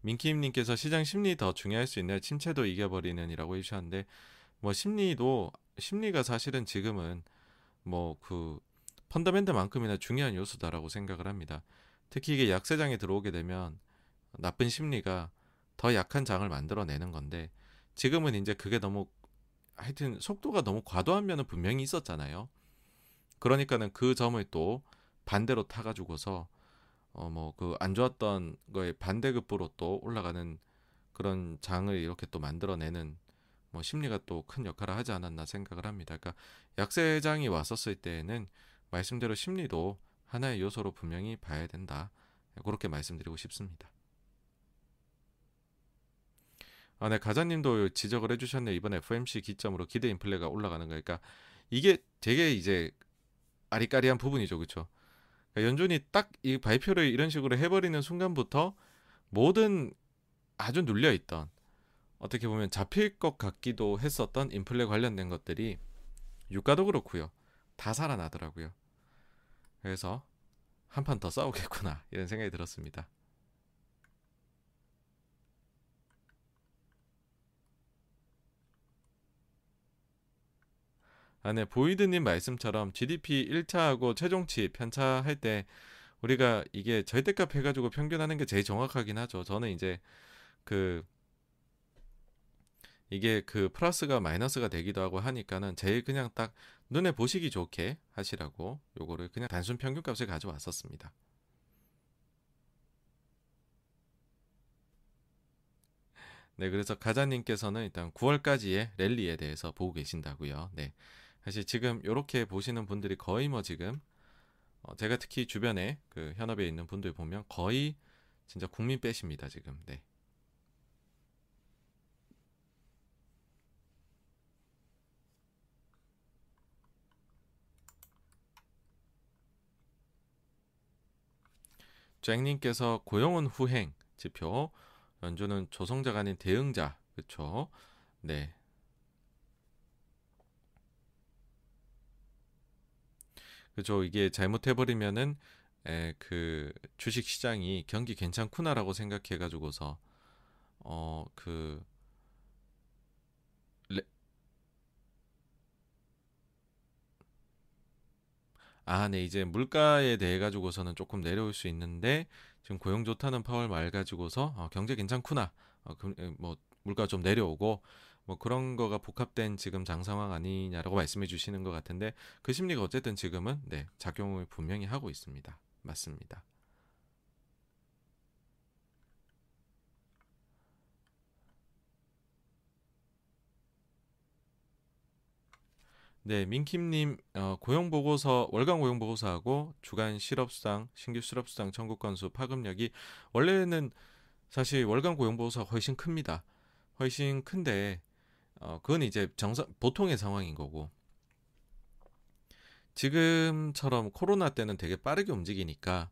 민키님께서 시장 심리 더 중요할 수 있나요? 침체도 이겨버리는이라고 해주셨는데 뭐 심리도 심리가 사실은 지금은 뭐 그 펀더멘트만큼이나 중요한 요소다라고 생각을 합니다. 특히 이게 약세장에 들어오게 되면 나쁜 심리가 더 약한 장을 만들어내는 건데 지금은 이제 그게 너무 하여튼 속도가 너무 과도한 면은 분명히 있었잖아요. 그러니까는 그 점을 또 반대로 타가지고서 어 뭐 그 안 좋았던 거에 반대급부로 또 올라가는 그런 장을 이렇게 또 만들어내는 뭐 심리가 또 큰 역할을 하지 않았나 생각을 합니다. 그러니까 약세장이 왔었을 때에는 말씀대로 심리도 하나의 요소로 분명히 봐야 된다. 그렇게 말씀드리고 싶습니다. 아, 네, 가자님도 지적을 해주셨네. 이번 FMC 기점으로 기대 인플레가 올라가는 거니까 이게 되게 이제 아리까리한 부분이죠, 그렇죠? 그러니까 연준이 딱 이 발표를 이런 식으로 해버리는 순간부터 모든 아주 눌려 있던 어떻게 보면 잡힐 것 같기도 했었던 인플레 관련된 것들이 유가도 그렇고요. 다 살아나더라고요. 그래서 한 판 더 싸우겠구나 이런 생각이 들었습니다. 아, 네. 보이드님 말씀처럼 GDP 1차하고 최종치 편차할 때 우리가 이게 절대값 해가지고 평균하는 게 제일 정확하긴 하죠. 저는 이제 그 이게 그 플러스가 마이너스가 되기도 하고 하니까는 제일 그냥 딱 눈에 보시기 좋게 하시라고 요거를 그냥 단순 평균값을 가져왔었습니다. 네, 그래서 가자님께서는 일단 9월까지의 랠리에 대해서 보고 계신다고요. 네. 사실 지금 이렇게 보시는 분들이 거의 뭐 지금 어 제가 특히 주변에 그 현업에 있는 분들 보면 거의 진짜 국민 빼십니다 지금. 네. 잭님께서 고용은 후행 지표 연주는 조성자가 아닌 대응자 그쵸 네 그죠 이게 잘못해버리면은 에, 그 주식 시장이 경기 괜찮구나라고 생각해 가지고서 어 그 아, 네, 이제 물가에 대해 가지고서는 조금 내려올 수 있는데 지금 고용 좋다는 파월 말 가지고서 어, 경제 괜찮구나. 어, 그, 뭐 물가 좀 내려오고 뭐 그런 거가 복합된 지금 장 상황 아니냐라고 말씀해 주시는 것 같은데 그 심리가 어쨌든 지금은 네 작용을 분명히 하고 있습니다. 맞습니다. 네, 민킴님 어, 고용 보고서 월간 고용 보고서하고 주간 실업수당 신규 실업수당 청구 건수 파급력이 원래는 사실 월간 고용 보고서가 훨씬 큽니다. 훨씬 큰데 어, 그건 이제 정상, 보통의 상황인 거고. 지금처럼 코로나 때는 되게 빠르게 움직이니까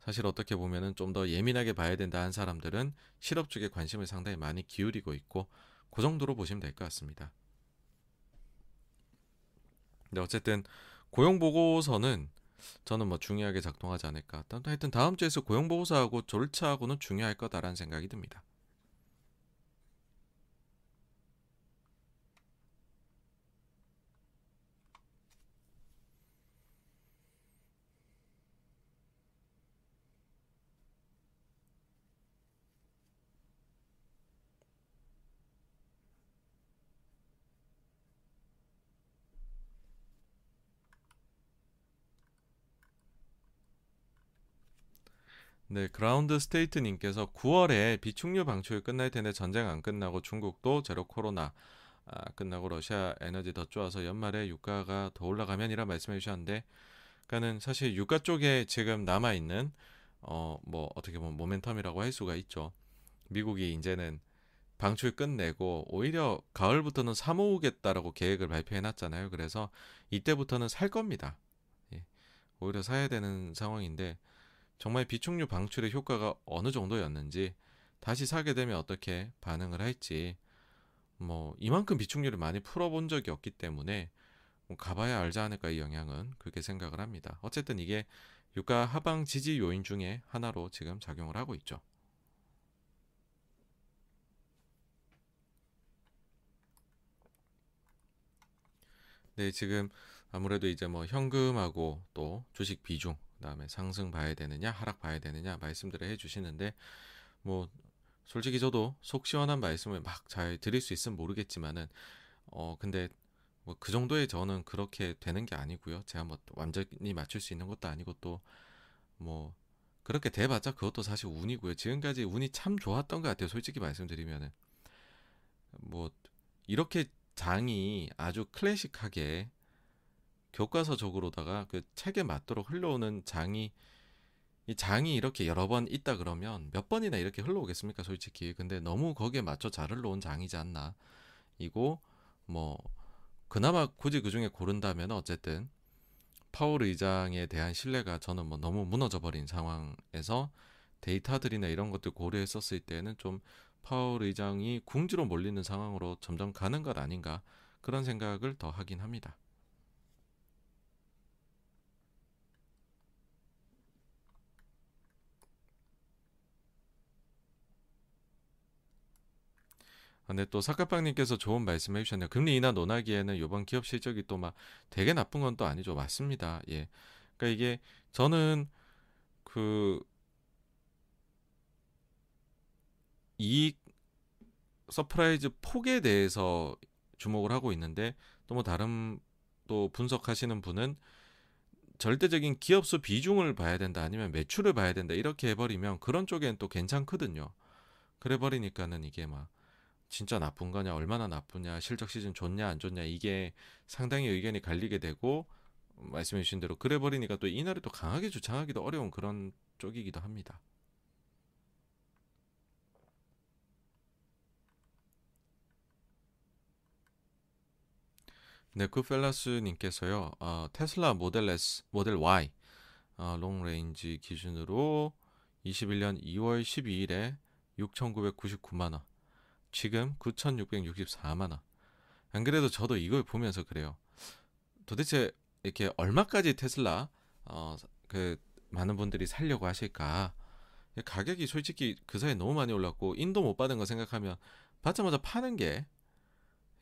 사실 어떻게 보면은 좀 더 예민하게 봐야 된다 한 사람들은 실업 쪽에 관심을 상당히 많이 기울이고 있고 그 정도로 보시면 될 것 같습니다. 근데 어쨌든 고용 보고서는 저는 뭐 중요하게 작동하지 않을까. 하여튼 다음 주에서 고용 보고서하고 졸차하고는 중요할 거다라는 생각이 듭니다. 네, 그라운드 스테이트님께서 9월에 비축류 방출 끝날 텐데 전쟁 안 끝나고 중국도 제로 코로나 아, 끝나고 러시아 에너지 더 좋아서 연말에 유가가 더 올라가면이라 말씀해 주셨는데, 그러니까는 사실 유가 쪽에 지금 남아 있는 어 뭐 어떻게 보면 모멘텀이라고 할 수가 있죠. 미국이 이제는 방출 끝내고 오히려 가을부터는 사 모으겠다라고 계획을 발표해 놨잖아요. 그래서 이때부터는 살 겁니다. 예, 오히려 사야 되는 상황인데 정말 비축류 방출의 효과가 어느 정도였는지 다시 사게 되면 어떻게 반응을 할지 뭐 이만큼 비축류를 많이 풀어본 적이 없기 때문에 뭐 가봐야 알지 않을까 이 영향은 그렇게 생각을 합니다. 어쨌든 이게 유가 하방 지지 요인 중에 하나로 지금 작용을 하고 있죠. 네, 지금 아무래도 이제 뭐 현금하고 또 주식 비중 그다음에 상승 봐야 되느냐 하락 봐야 되느냐 말씀들을 해주시는데 뭐 솔직히 저도 속 시원한 말씀을 막 잘 드릴 수 있으면 모르겠지만은 어 근데 뭐 그 정도의 저는 그렇게 되는 게 아니고요. 제가 뭐 완전히 맞출 수 있는 것도 아니고 또 뭐 그렇게 돼봤자 그것도 사실 운이고요. 지금까지 운이 참 좋았던 것 같아요. 솔직히 말씀드리면은 뭐 이렇게 장이 아주 클래식하게 교과서적으로다가 그 책에 맞도록 흘러오는 장이 이 장이 이렇게 여러 번 있다 그러면 몇 번이나 이렇게 흘러오겠습니까? 솔직히. 근데 너무 거기에 맞춰 잘 흘러온 장이지 않나. 이고 뭐 그나마 굳이 그 중에 고른다면 어쨌든 파월 의장에 대한 신뢰가 저는 뭐 너무 무너져 버린 상황에서 데이터들이나 이런 것들 고려했었을 때는 좀 파월 의장이 궁지로 몰리는 상황으로 점점 가는 것 아닌가 그런 생각을 더 하긴 합니다. 근데 또 사카빵님께서 좋은 말씀 해주셨네요. 금리 인하 논하기에는 이번 기업 실적이 또 막 되게 나쁜 건 또 아니죠. 맞습니다. 예. 그러니까 이게 저는 그 이익 surprise 폭에 대해서 주목을 하고 있는데 또 뭐 다른 또 분석하시는 분은 절대적인 기업수 비중을 봐야 된다 아니면 매출을 봐야 된다 이렇게 해버리면 그런 쪽엔 또 괜찮거든요. 그래 버리니까는 이게 막 진짜 나쁜 거냐, 얼마나 나쁘냐, 실적 시즌 좋냐, 안 좋냐, 이게 상당히 의견이 갈리게 되고, 말씀해 주신 대로 그래 버리니까 또 이날에 또 강하게 주창하기도 어려운 그런 쪽이기도 합니다. 네쿠펠라스님께서요, 어, 테슬라 모델 S, 모델 Y, 어, 롱레인지 기준으로 21년 2월 12일에 6,999만원, 지금 9,664만 원. 안 그래도 저도 이걸 보면서 그래요. 도대체 이렇게 얼마까지 테슬라 어 그 많은 분들이 살려고 하실까? 가격이 솔직히 그 사이에 너무 많이 올랐고 인도 못 받은 거 생각하면 받자마자 파는 게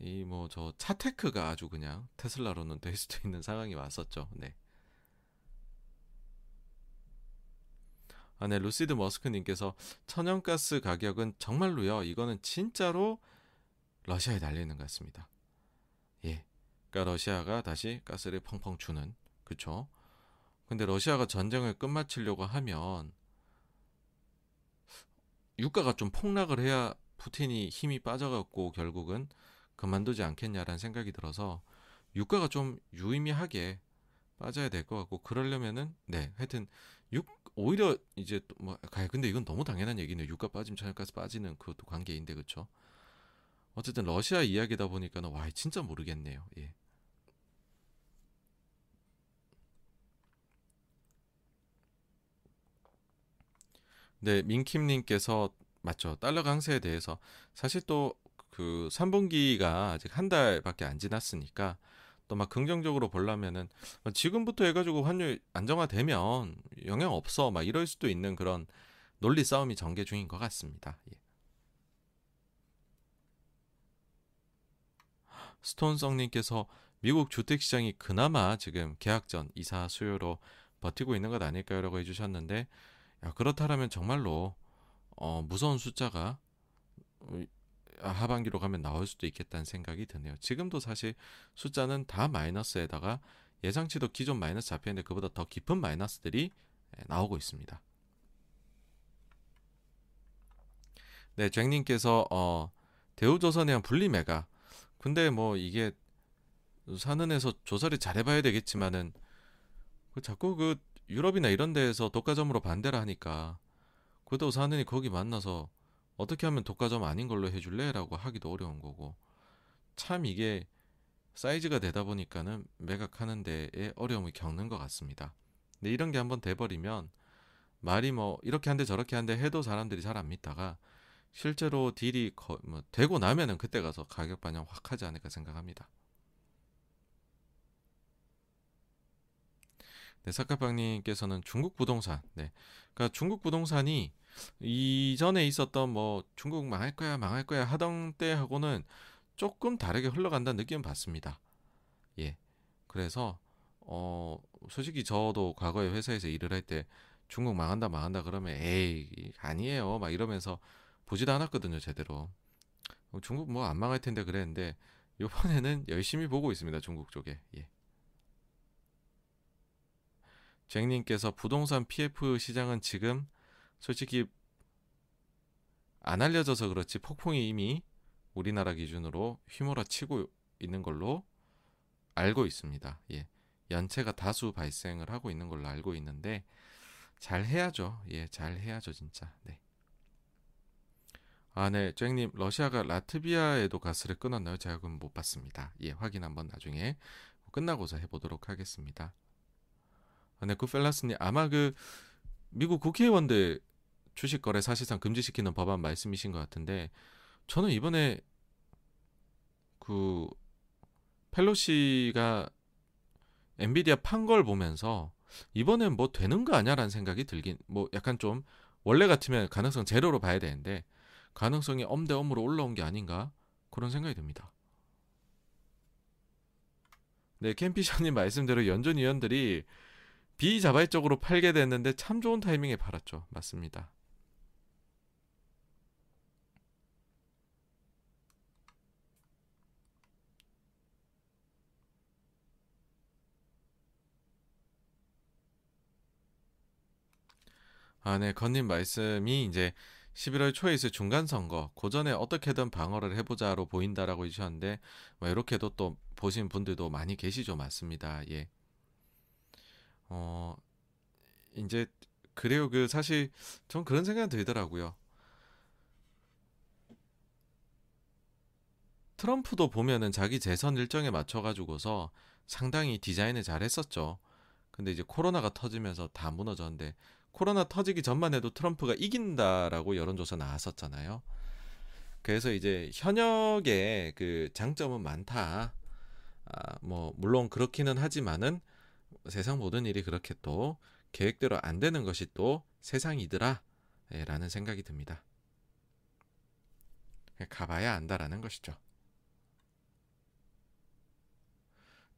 이 뭐 저 차테크가 아주 그냥 테슬라로는 될 수도 있는 상황이 왔었죠. 네. 아, 네, 루시드 머스크님께서 천연가스 가격은 정말로요. 이거는 진짜로 러시아에 달리는 것 같습니다. 예, 그러니까 러시아가 다시 가스를 펑펑 주는 그쵸? 근데 러시아가 전쟁을 끝마치려고 하면 유가가 좀 폭락을 해야 푸틴이 힘이 빠져갖고 결국은 그만두지 않겠냐라는 생각이 들어서 유가가 좀 유의미하게 빠져야 될 것 같고 그러려면은 네 하여튼 육 오히려 이제 뭐 근데 이건 너무 당연한 얘기네요. 유가 빠지면 천연가스 빠지는 그것도 관계인데 그렇죠. 어쨌든 러시아 이야기다 보니까는 와 진짜 모르겠네요. 예. 네, 민킴님께서 맞죠. 달러 강세에 대해서 사실 또 그 3분기가 아직 한 달밖에 안 지났으니까 또 막 긍정적으로 보려면은 지금부터 해가지고 환율 안정화되면 영향 없어 막 이럴 수도 있는 그런 논리 싸움이 전개 중인 것 같습니다. 예. 스톤성님께서 미국 주택시장이 그나마 지금 계약 전 이사 수요로 버티고 있는 것 아닐까요? 라고 해주셨는데 야, 그렇다면 정말로 어, 무서운 숫자가 어, 하반기로 가면 나올 수도 있겠다는 생각이 드네요. 지금도 사실 숫자는 다 마이너스에다가 예상치도 기존 마이너스 잡혔는데 그보다 더 깊은 마이너스들이 예, 나오고 있습니다. 네, 잭님께서 어, 대우조선에 대한 분리매가 근데 뭐 이게 사는에서 조사를 잘해봐야 되겠지만은 그 자꾸 그 유럽이나 이런 데에서 독과점으로 반대를 하니까 그래도 사는이 거기 만나서 어떻게 하면 독과점 아닌 걸로 해줄래 라고 하기도 어려운 거고 참 이게 사이즈가 되다 보니까는 매각하는 데에 어려움을 겪는 것 같습니다. 근데 이런 게 한번 돼버리면 말이 뭐 이렇게 한데 저렇게 한데 해도 사람들이 잘 안 믿다가 실제로 딜이 거, 뭐 되고 나면은 그때 가서 가격 반영 확 하지 않을까 생각합니다. 네, 사카빵님께서는 중국 부동산. 네. 그러니까 중국 부동산이 이전에 있었던 뭐 중국 망할 거야, 망할 거야 하던 때하고는 조금 다르게 흘러간다는 느낌은 받습니다. 예. 그래서 어 솔직히 저도 과거에 회사에서 일을 할 때 중국 망한다 망한다 그러면 에이 아니에요 막 이러면서 보지도 않았거든요 제대로 중국 뭐 안 망할 텐데 그랬는데 이번에는 열심히 보고 있습니다 중국 쪽에 예. 잭님께서 부동산 PF 시장은 지금 솔직히 안 알려져서 그렇지 폭풍이 이미 우리나라 기준으로 휘몰아치고 있는 걸로 알고 있습니다. 예. 연체가 다수 발생을 하고 있는 걸로 알고 있는데 잘 해야죠. 예, 잘 해야죠, 진짜. 네. 아, 네, 잭님, 러시아가 라트비아에도 가스를 끊었나요? 제가 그건 못 봤습니다. 예, 확인 한번 나중에 끝나고서 해보도록 하겠습니다. 아, 네, 구펠라스님, 아마 그 미국 국회의원들 주식 거래 사실상 금지시키는 법안 말씀이신 것 같은데 저는 이번에 그 펠로시가 엔비디아 판 걸 보면서 이번엔 뭐 되는 거 아니야라는 생각이 들긴 뭐 약간 좀 원래 같으면 가능성 제로로 봐야 되는데 가능성이 엄대 엄으로 올라온 게 아닌가 그런 생각이 듭니다. 네, 캠피션님 말씀대로 연준 위원들이 비자발적으로 팔게 됐는데 참 좋은 타이밍에 팔았죠. 맞습니다. 아, 네, 건님 말씀이 이제 11월 초에 있을 중간 선거, 고전에 어떻게든 방어를 해보자로 보인다라고 해주셨는데, 뭐 이렇게도 또 보신 분들도 많이 계시죠, 맞습니다. 예. 어, 이제 그래요. 그 사실 전 그런 생각이 들더라고요. 트럼프도 보면은 자기 재선 일정에 맞춰 가지고서 상당히 디자인을 잘 했었죠. 근데 이제 코로나가 터지면서 다 무너졌는데 코로나 터지기 전만 해도 트럼프가 이긴다라고 여론조사 나왔었잖아요. 그래서 이제 현역의 그 장점은 많다. 아, 뭐 물론 그렇기는 하지만은 세상 모든 일이 그렇게 또 계획대로 안 되는 것이 또 세상이더라. 라는 생각이 듭니다. 가봐야 안다라는 것이죠.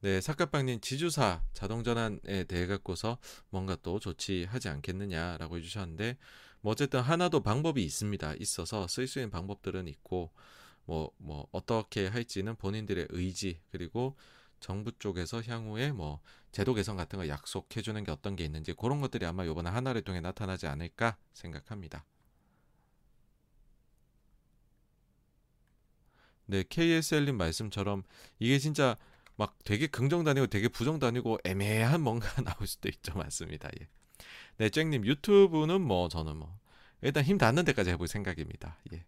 네, 사카빵님 지주사 자동전환에 대해 갖고서 뭔가 또 조치하지 않겠느냐라고 해주셨는데 뭐 어쨌든 하나도 방법이 있습니다. 있어서 쓸 수 있는 방법들은 있고 뭐뭐 뭐 어떻게 할지는 본인들의 의지 그리고 정부 쪽에서 향후에 뭐 제도 개선 같은 거 약속해 주는 게 어떤 게 있는지 그런 것들이 아마 요번에 하나를 통해 나타나지 않을까 생각합니다. 네, KSL님 말씀처럼 이게 진짜 막 되게 긍정 다니고 되게 부정 다니고 애매한 뭔가 [laughs] 나올 수도 있죠. 맞습니다. 예. 네, 쨍님 유튜브는 뭐 저는 뭐 일단 힘 닿는 데까지 해볼 생각입니다. 예.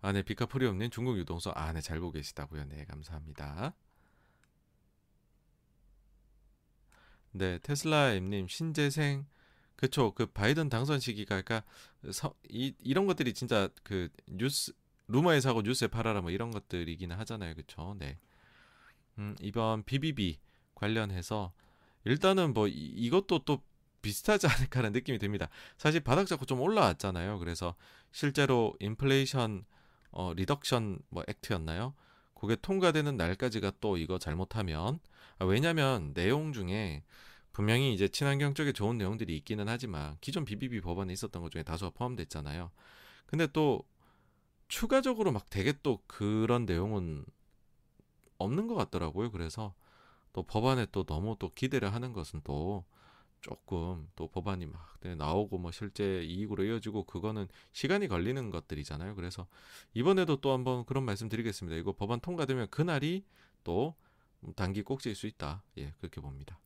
아, 네, 비카프리움님 중국 유동성 아, 네, 잘 보고 계시다고요. 네, 감사합니다. 네, 테슬라 M님 신재생 그쵸. 그 바이든 당선 시기가 그러니까 서, 이 이런 것들이 진짜 그 뉴스 루머에 사고 뉴스에 팔아라 뭐 이런 것들이기는 하잖아요. 그쵸. 네. 음, 이번 BBB 관련해서 일단은 뭐 이, 이것도 또 비슷하지 [laughs] 않을까라는 느낌이 듭니다. 사실 바닥 잡고 좀 올라왔잖아요. 그래서 실제로 인플레이션 어, Reduction 뭐 Act였나요? 그게 통과되는 날까지가 또 이거 잘못하면 아, 왜냐면 내용 중에 분명히 이제 친환경 쪽에 좋은 내용들이 있기는 하지만 기존 BBB 법안에 있었던 것 중에 다수가 포함됐잖아요. 근데 또 추가적으로 막 되게 또 그런 내용은 없는 것 같더라고요. 그래서 또 법안에 또 너무 또 기대를 하는 것은 또 조금 또 법안이 막 네, 나오고 뭐 실제 이익으로 이어지고 그거는 시간이 걸리는 것들이잖아요. 그래서 이번에도 또 한번 그런 말씀 드리겠습니다. 이거 법안 통과되면 그날이 또 단기 꼭지일 수 있다. 예, 그렇게 봅니다.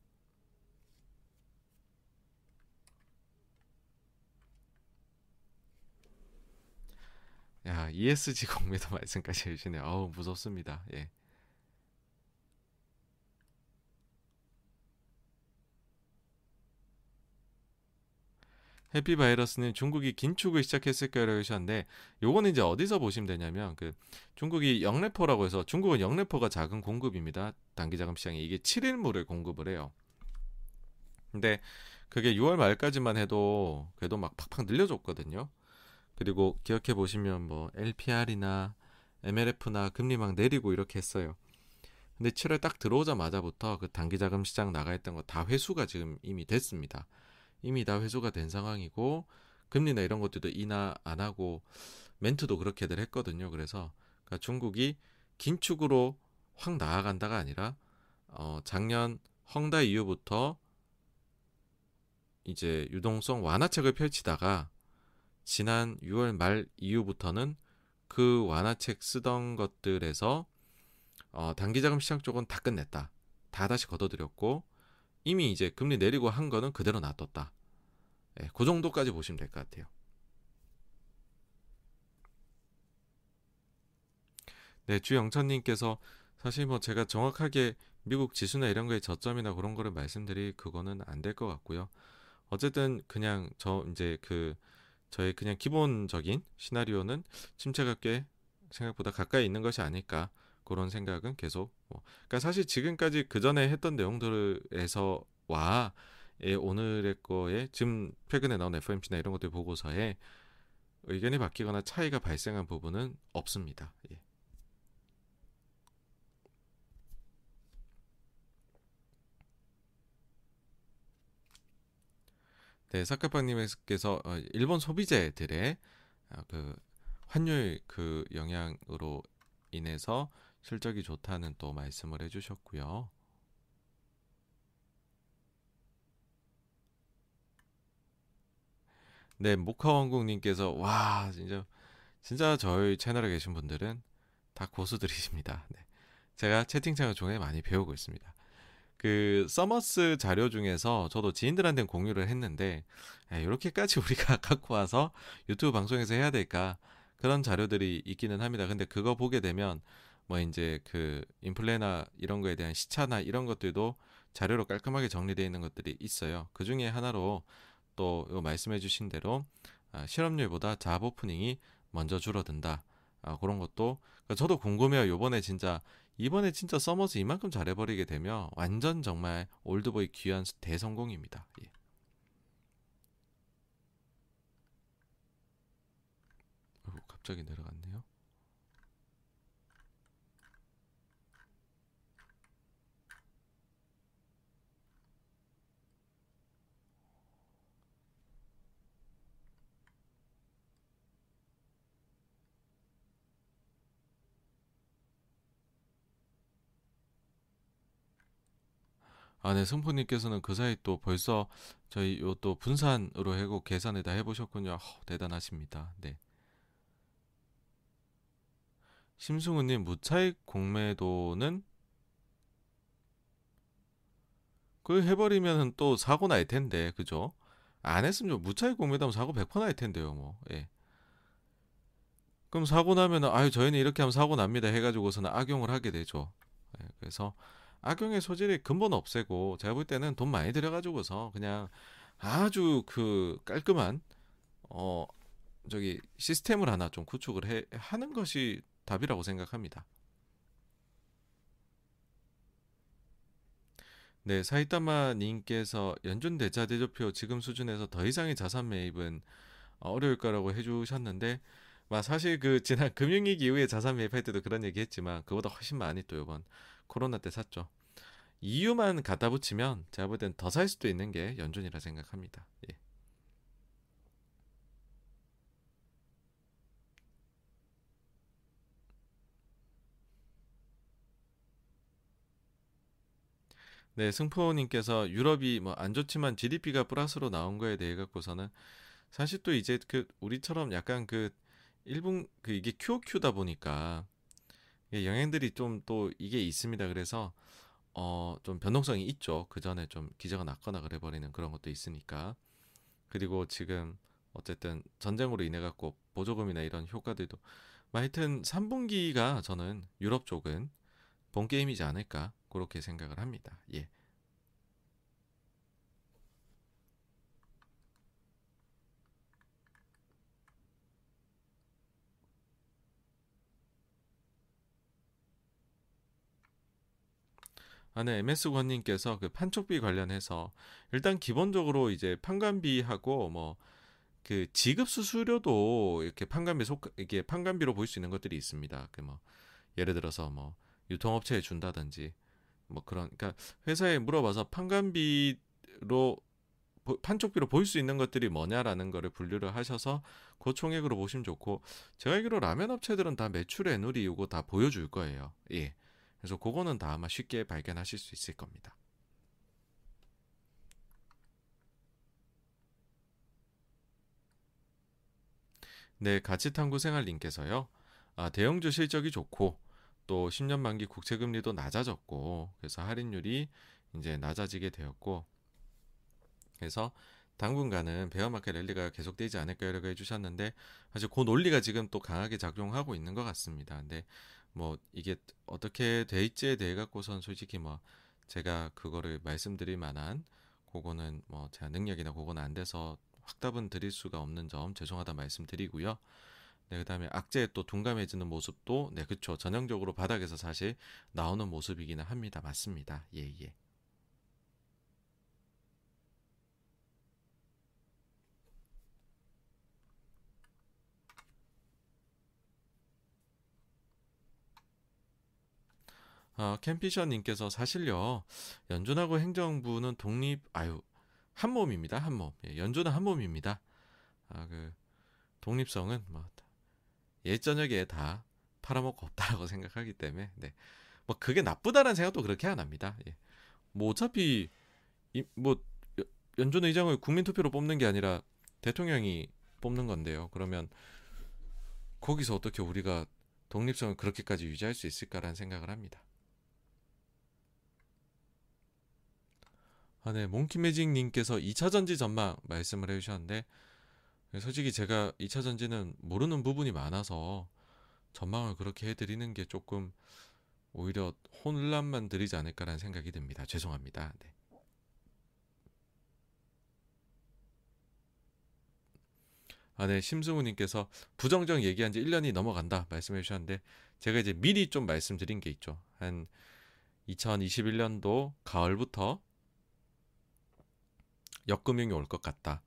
야, ESG 공매도 [laughs] 말씀까지 해주시네요. 어우, 무섭습니다. 예. 해피 바이러스는 중국이 긴축을 시작했을까요? 하셨는데 요거는 이제 어디서 보시면 되냐면 그 중국이 영래포라고 해서 중국은 영래포가 작은 공급입니다. 단기 자금 시장에 이게 7일물을 공급을 해요. 근데 그게 6월 말까지만 해도 그래도 막 팍팍 늘려줬거든요. 그리고 기억해 보시면 뭐 LPR이나 MLF나 금리 막 내리고 이렇게 했어요. 근데 7월 딱 들어오자마자부터 그 단기 자금 시장 나가 있던 거 다 회수가 지금 이미 됐습니다. 이미 다 회수가 된 상황이고 금리나 이런 것들도 인하 안 하고 멘트도 그렇게들 했거든요. 그래서 그러니까 중국이 긴축으로 확 나아간다가 아니라 어 작년 헝다 이후부터 이제 유동성 완화책을 펼치다가 지난 6월 말 이후부터는 그 완화책 쓰던 것들에서 어, 단기 자금 시장 쪽은 다 끝냈다. 다 다시 걷어들였고 이미 이제 금리 내리고 한 거는 그대로 놔뒀다. 예, 그 정도까지 보시면 될 것 같아요. 네, 주영천님께서 사실 뭐 제가 정확하게 미국 지수나 이런 거에 저점이나 그런 거를 말씀드릴 그거는 안 될 것 같고요. 어쨌든 그냥 저 이제 그 저의 그냥 기본적인 시나리오는 침체가 꽤 생각보다 가까이 있는 것이 아닐까 그런 생각은 계속 뭐 그러니까 사실 지금까지 그 전에 했던 내용들에서와 예, 오늘의 거에 지금 최근에 나온 FOMC나 이런 것들 보고서에 의견이 바뀌거나 차이가 발생한 부분은 없습니다. 예. 네, 사카파님께서 어, 일본 소비재들의 어, 그 환율 그 영향으로 인해서 실적이 좋다는 또 말씀을 해주셨고요. 네, 모카왕국님께서 와 진짜 진짜 저희 채널에 계신 분들은 다 고수들이십니다. 네. 제가 채팅창을 통해 많이 배우고 있습니다. 그 서머스 자료 중에서 저도 지인들한테 공유를 했는데 야, 이렇게까지 [laughs] 우리가 갖고 와서 유튜브 방송에서 해야 될까 그런 자료들이 있기는 합니다. 근데 그거 보게 되면 뭐 이제 그 인플레나 이런 거에 대한 시차나 이런 것들도 자료로 깔끔하게 정리되어 있는 것들이 있어요. 그 중에 하나로 또 말씀해 주신 대로 아, 실업률보다 job opening이 먼저 줄어든다. 아, 그런 것도 그러니까 저도 궁금해요. 요번에 진짜 이번에 진짜 서머스 이만큼 잘해버리게 되면 완전 정말 올드보이 귀환 대성공입니다. 예. 갑자기 내려갔네요. 아, 네, 승포님께서는 그 사이 또 벌써 저희 요 또 분산으로 해고 계산을 다 해보셨군요. 허, 대단하십니다. 네. 심승우님 무차익 공매도는 그 해버리면은 또 사고 날 텐데, 그죠? 안 했으면 무차익 공매도면 사고 100%날 텐데요, 뭐. 예. 그럼 사고 나면은 아유 저희는 이렇게 하면 사고 납니다 해가지고서는 악용을 하게 되죠. 예, 그래서 악용의 소질이 근본 없애고 제가 볼 때는 돈 많이 들여가지고서 그냥 아주 그 깔끔한 어 저기 시스템을 하나 좀 구축을 해 하는 것이 답이라고 생각합니다. 네, 사이타마 님께서 연준 대자 대조표 지금 수준에서 더 이상의 자산 매입은 어려울 거라고 해주셨는데, 사실 그 지난 금융위기 이후에 자산 매입할 때도 그런 얘기했지만 그보다 훨씬 많이 또 이번 코로나 때 샀죠. 이유만 갖다 붙이면 제가 볼 땐 더 살 수도 있는 게 연준이라 생각합니다. 예. 네, 승포님께서 유럽이 뭐 안 좋지만 GDP가 플러스로 나온 거에 대해 갖고서는 사실 또 이제 그 우리처럼 약간 그 일본 그 이게 QOQ다 보니까 영향들이 좀 또 이게 있습니다. 그래서 어 좀 변동성이 있죠. 그 전에 좀 기저가 났거나 그래 버리는 그런 것도 있으니까. 그리고 지금 어쨌든 전쟁으로 인해 갖고 보조금이나 이런 효과들도 뭐 하여튼 3분기가 저는 유럽 쪽은 본 게임이지 않을까 그렇게 생각을 합니다. 예. 아, 네, MS 권님께서 그 판촉비 관련해서 일단 기본적으로 이제 판관비하고 뭐 그 지급 수수료도 이렇게 판관비 속 이게 판관비로 볼 수 있는 것들이 있습니다. 그 뭐 예를 들어서 뭐 유통업체에 준다든지 뭐 그런 그러니까 회사에 물어봐서 판관비로 판촉비로 볼수 있는 것들이 뭐냐라는 거를 분류를 하셔서 그 총액으로 보시면 좋고 제가 알기로 라면 업체들은 다 매출의 누리 이거 다 보여줄 거예요. 예. 그래서 그거는 다 아마 쉽게 발견하실 수 있을 겁니다. 네, 가치탐구 생활님께서요. 아, 대형주 실적이 좋고 또 10년 만기 국채 금리도 낮아졌고 그래서 할인율이 이제 낮아지게 되었고 그래서 당분간은 베어마켓 랠리가 계속되지 않을까라고 해주셨는데 사실 그 논리가 지금 또 강하게 작용하고 있는 것 같습니다. 근데 뭐 이게 어떻게 돼 있지에 대해 갖고선 솔직히 뭐 제가 그거를 말씀드릴 만한 그거는 뭐 제가 능력이나 그거는 안 돼서 확답은 드릴 수가 없는 점 죄송하다 말씀드리고요. 네, 그다음에 악재에 또 둔감해지는 모습도 네, 그쵸. 전형적으로 바닥에서 사실 나오는 모습이기는 합니다. 맞습니다. 예, 예. 어, 캠피션님께서 사실요 연준하고 행정부는 독립 아유 한 몸입니다 한 몸. 예, 연준은 한 몸입니다. 아 그 독립성은 뭐 예저녁에 다 팔아먹고 없다라고 [laughs] 생각하기 때문에 네. 뭐 그게 나쁘다는 생각도 그렇게 안 합니다. 예. 뭐 어차피 이, 뭐 연준 의장을 국민 투표로 뽑는 게 아니라 대통령이 뽑는 건데요. 그러면 거기서 어떻게 우리가 독립성을 그렇게까지 유지할 수 있을까라는 생각을 합니다. 아, 네. 몽키매직님께서 2차 전지 전망 말씀을 해주셨는데 솔직히 제가 2차 전지는 모르는 부분이 많아서 전망을 그렇게 해드리는 게 조금 오히려 혼란만 드리지 않을까라는 생각이 듭니다. 죄송합니다. 네. 아, 네. 심승우님께서 부정적 얘기한 지 1년이 넘어간다 말씀해 주셨는데 제가 이제 미리 좀 말씀드린 게 있죠. 한 2021년도 가을부터 역금융이 올 것 같다.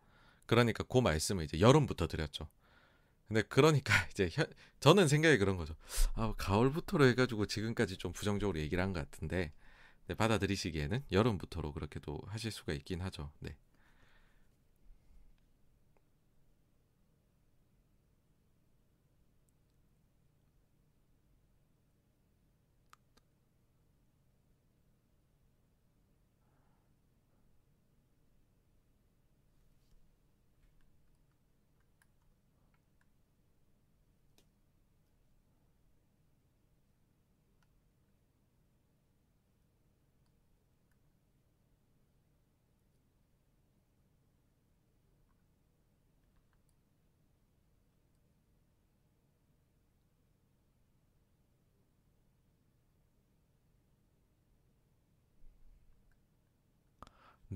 그러니까 그 말씀을 이제 여름부터 드렸죠. 근데 그러니까 [laughs] 이제 현, 저는 생각이 그런 거죠. 아, 가을부터로 해가지고 지금까지 좀 부정적으로 얘기를 한 것 같은데 네, 받아들이시기에는 여름부터로 그렇게도 하실 수가 있긴 하죠. 네.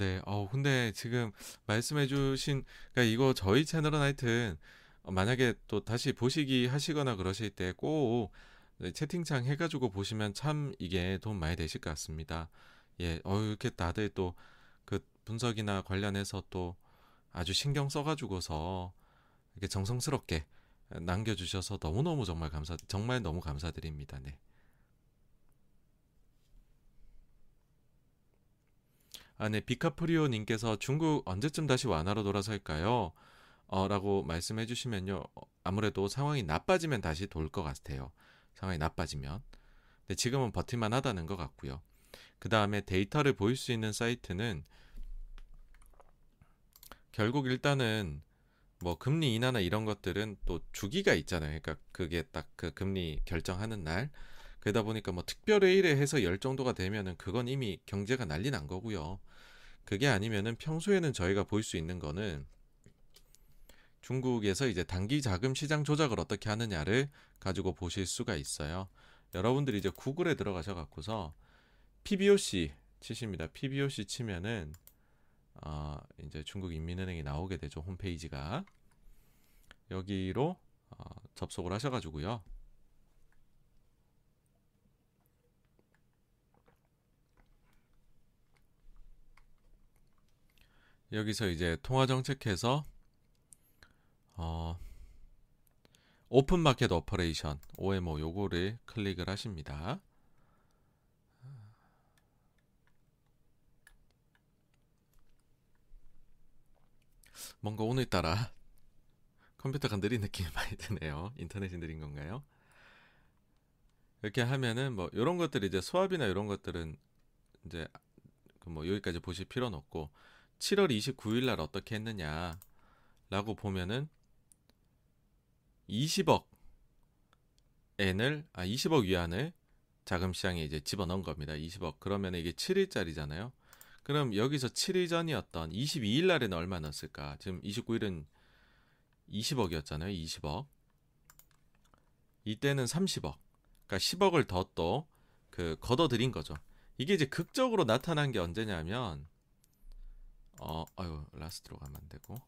네. 어 근데 지금 말씀해 주신 그러니까 이거 저희 채널은 하여튼 어 만약에 또 다시 보시기 하시거나 그러실 때꼭네 채팅창 해 가지고 보시면 참 이게 도움 많이 되실 것 같습니다. 예. 어 이렇게 다들 또 그 분석이나 관련해서 또 아주 신경 써 가지고서 이렇게 정성스럽게 남겨 주셔서 너무너무 정말 감사 정말 너무 감사드립니다. 네. 아 네. 비카프리오 님께서 "중국 언제쯤 다시 완화로 돌아설까요?" 어 라고 말씀해 주시면요. 어 아무래도 상황이 나빠지면 다시 돌 것 같아요, 상황이 나빠지면. 근데 지금은 버틸 만 하다는 것 같고요. 그 다음에 데이터를 보일 수 있는 사이트는 결국 일단은 뭐 금리 인하나 이런 것들은 또 주기가 있잖아요. 그러니까 그게 딱 그 금리 결정하는 날. 그러다 보니까 뭐 특별회의를 해서 열 정도가 되면은 그건 이미 경제가 난리 난 거고요. 그게 아니면은 평소에는 저희가 볼 수 있는 거는 중국에서 이제 단기 자금 시장 조작을 어떻게 하느냐를 가지고 보실 수가 있어요. 여러분들이 이제 구글에 들어가셔 갖고서 PBOC 치십니다. PBOC 치면은 어 인제 중국 인민은행이 나오게 되죠, 홈페이지가. 여기로 어 접속을 하셔 가지고요. 여기서 이제 통화 정책해서 어 open market operation OMO 요거를 클릭을 하십니다. 뭔가 오늘따라 컴퓨터가 느린 느낌이 많이 드네요. 인터넷이 느린 건가요? 이렇게 하면은 뭐 요런 것들이 이제 수압이나 요런 것들은 인제 그뭐 여기까지 보실 필요는 없고 7월 29일 날 어떻게 했느냐 라고 보면은 20억 엔을 아 20억 위안을 자금 시장에 이제 집어넣은 겁니다. 20억. 그러면 이게 7일짜리잖아요. 그럼 여기서 7일 전이었던 22일 날에는 얼마 넣었을까? 지금 29일은 20억이었잖아요. 20억. 이때는 30억. 그러니까 10억을 더 또 그 걷어들인 거죠. 이게 이제 극적으로 나타난 게 언제냐면 어 아유 라스트로 가면 안 되고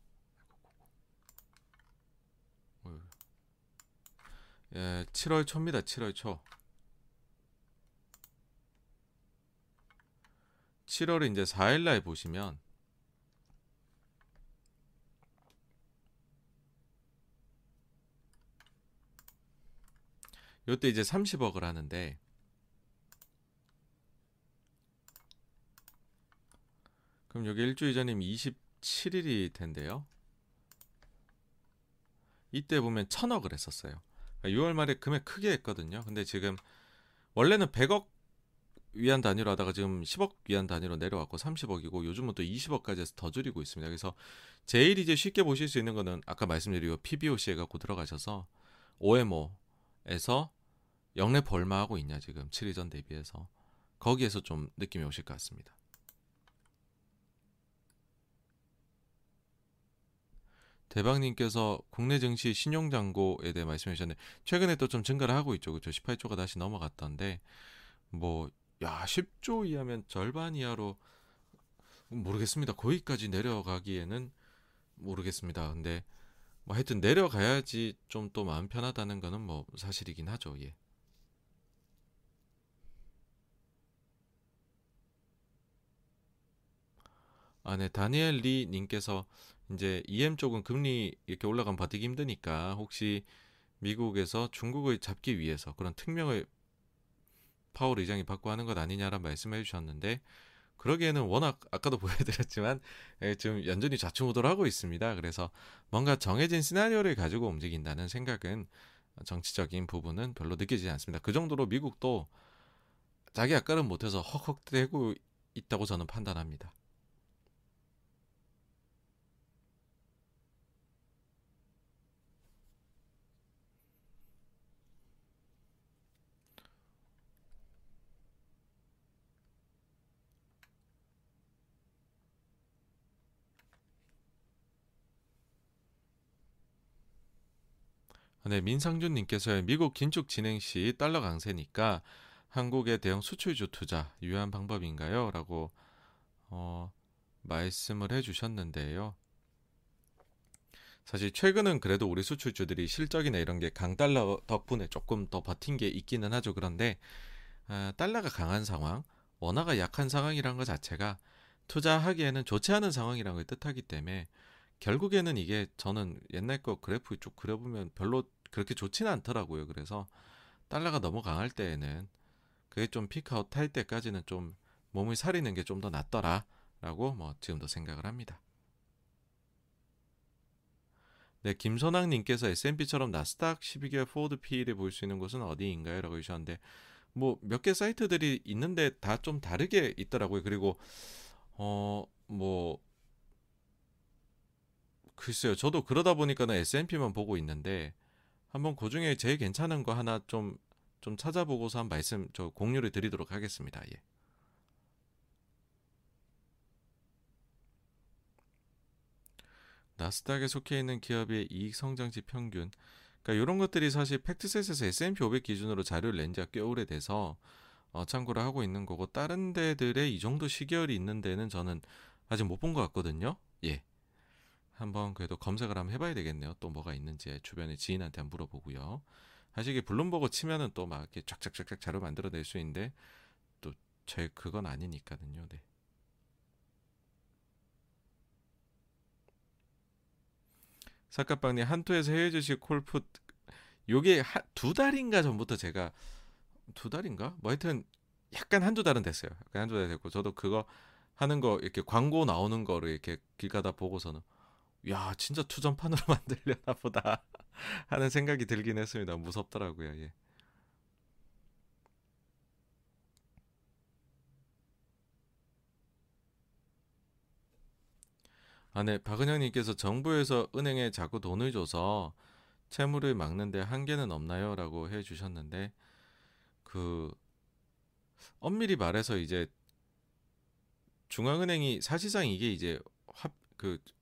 예, 7월 초입니다. 7월 초. 7월 이제 4일 날 보시면 요때 이제 30억을 하는데 그럼 여기 일주일 전이면 27일이 텐데요. 이때 보면 1000억을 했었어요. 6월 그러니까 말에 금액 크게 했거든요. 근데 지금 원래는 100억 위안 단위로 하다가 지금 10억 위안 단위로 내려왔고 30억이고 요즘은 또 20억까지 해서 더 줄이고 있습니다. 그래서 제일 이제 쉽게 보실 수 있는 거는 아까 말씀드린 PBOC에 갖고 들어가셔서 OMO에서 영래포 얼마 하고 있냐 지금 7일 전 대비해서 거기에서 좀 느낌이 오실 것 같습니다. 대박님께서 국내 증시 신용잔고에 대해 말씀해 주셨는데 최근에 또 좀 증가를 하고 있죠. 그렇죠. 18조가 다시 넘어갔던데 뭐 야, 10조 이하면 절반 이하로 모르겠습니다. 거기까지 내려가기에는 모르겠습니다. 근데 뭐 하여튼 내려가야지 좀 또 마음 편하다는 거는 뭐 사실이긴 하죠. 예. 아, 네. 다니엘 리 님께서 이제 EM 쪽은 금리 이렇게 올라가면 버티기 힘드니까 혹시 미국에서 중국을 잡기 위해서 그런 특명을 파월 의장이 받고 하는 것 아니냐라는 말씀해 주셨는데 그러기에는 워낙 아까도 [laughs] 보여드렸지만 예, 지금 연전히 좌충우돌 하고 있습니다. 그래서 뭔가 정해진 시나리오를 가지고 움직인다는 생각은 정치적인 부분은 별로 느끼지 않습니다. 그 정도로 미국도 자기 아까는 못해서 헉헉대고 있다고 저는 판단합니다. 네, 민상준님께서 미국 긴축 진행 시 달러 강세니까 한국의 대형 수출주 투자 유효한 방법인가요? 라고 어, 말씀을 해주셨는데요. 사실 최근은 그래도 우리 수출주들이 실적이나 이런 게 강달러 덕분에 조금 더 버틴 게 있기는 하죠. 그런데 아, 달러가 강한 상황, 원화가 약한 상황이란 것 자체가 투자하기에는 좋지 않은 상황이라는 걸 뜻하기 때문에 결국에는 이게 저는 옛날 거 그래프 쭉 그려보면 별로 그렇게 좋지는 않더라고요. 그래서 달러가 너무 강할 때에는 그게 좀 peak out 할 때까지는 좀 몸을 사리는 게 좀 더 낫더라라고 뭐 지금도 생각을 합니다. 네, 김선왕님께서 S&P처럼 나스닥 12개월 forward PE를 볼 수 있는 곳은 어디인가요? 라고 해주셨는데 뭐 몇 개 사이트들이 있는데 다 좀 다르게 있더라고요. 그리고 어 뭐 글쎄요. 저도 그러다 보니까는 S&P만 보고 있는데 한번 그 중에 제일 괜찮은 거 하나 좀 좀 찾아보고서 한 말씀 저 공유를 드리도록 하겠습니다. 예. 나스닥에 속해 있는 기업의 이익 성장치 평균. 그러니까 이런 것들이 사실 팩트셋에서 S&P 500 기준으로 자료를 낸 지가 꽤 오래돼서 어, 참고를 하고 있는 거고 다른 데들의 이 정도 시계열이 있는 데는 저는 아직 못 본 것 같거든요. 예. 한번 그래도 검색을 한번 해봐야 되겠네요. 또 뭐가 있는지 주변에 지인한테 한번 물어보고요. 사실 이게 블룸버그 치면은 또 막 이렇게 쫙쫙쫙쫙 자료 만들어낼 수 있는데 또 제 그건 아니니까는요. 네. 사카빵님 한투에서 해외 주식 콜풋 요게 하, 두 달인가 전부터 제가 두 달인가 뭐 하여튼 약간 한두 달은 됐어요. 약간 한두 달 됐고 저도 그거 하는 거 이렇게 광고 나오는 거를 이렇게 길 가다 보고서는 야 진짜 투전판으로 [laughs] 만들려나 보다 하는 생각이 들긴 했습니다. 무섭더라고요. 예. 아, 네. 박은영님께서 정부에서 은행에 자꾸 돈을 줘서 채무를 막는데 한계는 없나요? 라고 해 주셨는데, 그, 엄밀히 말해서 이제 중앙은행이 사실상 이게 이제 합, 그, 막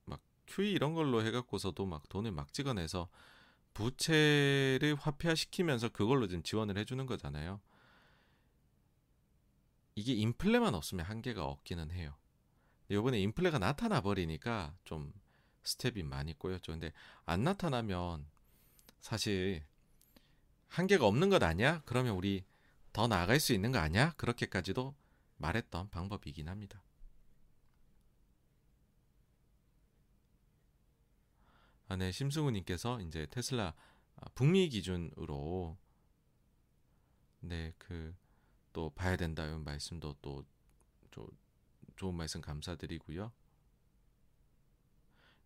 QE 이런 걸로 해갖고서도 막 돈을 막 찍어내서 부채를 화폐화시키면서 그걸로 지금 지원을 해주는 거잖아요. 이게 인플레만 없으면 한계가 없기는 해요. 이번에 인플레가 나타나 버리니까 좀 스텝이 많이 꼬였죠. 근데 안 나타나면 사실 한계가 없는 것 아니야? 그러면 우리 더 나아갈 수 있는 거 아니야? 그렇게까지도 말했던 방법이긴 합니다. 아, 네, 심승우님께서 이제 테슬라 아, 북미 기준으로 네, 그 또 봐야 된다 이런 말씀도 또 좋은 말씀 감사드리고요.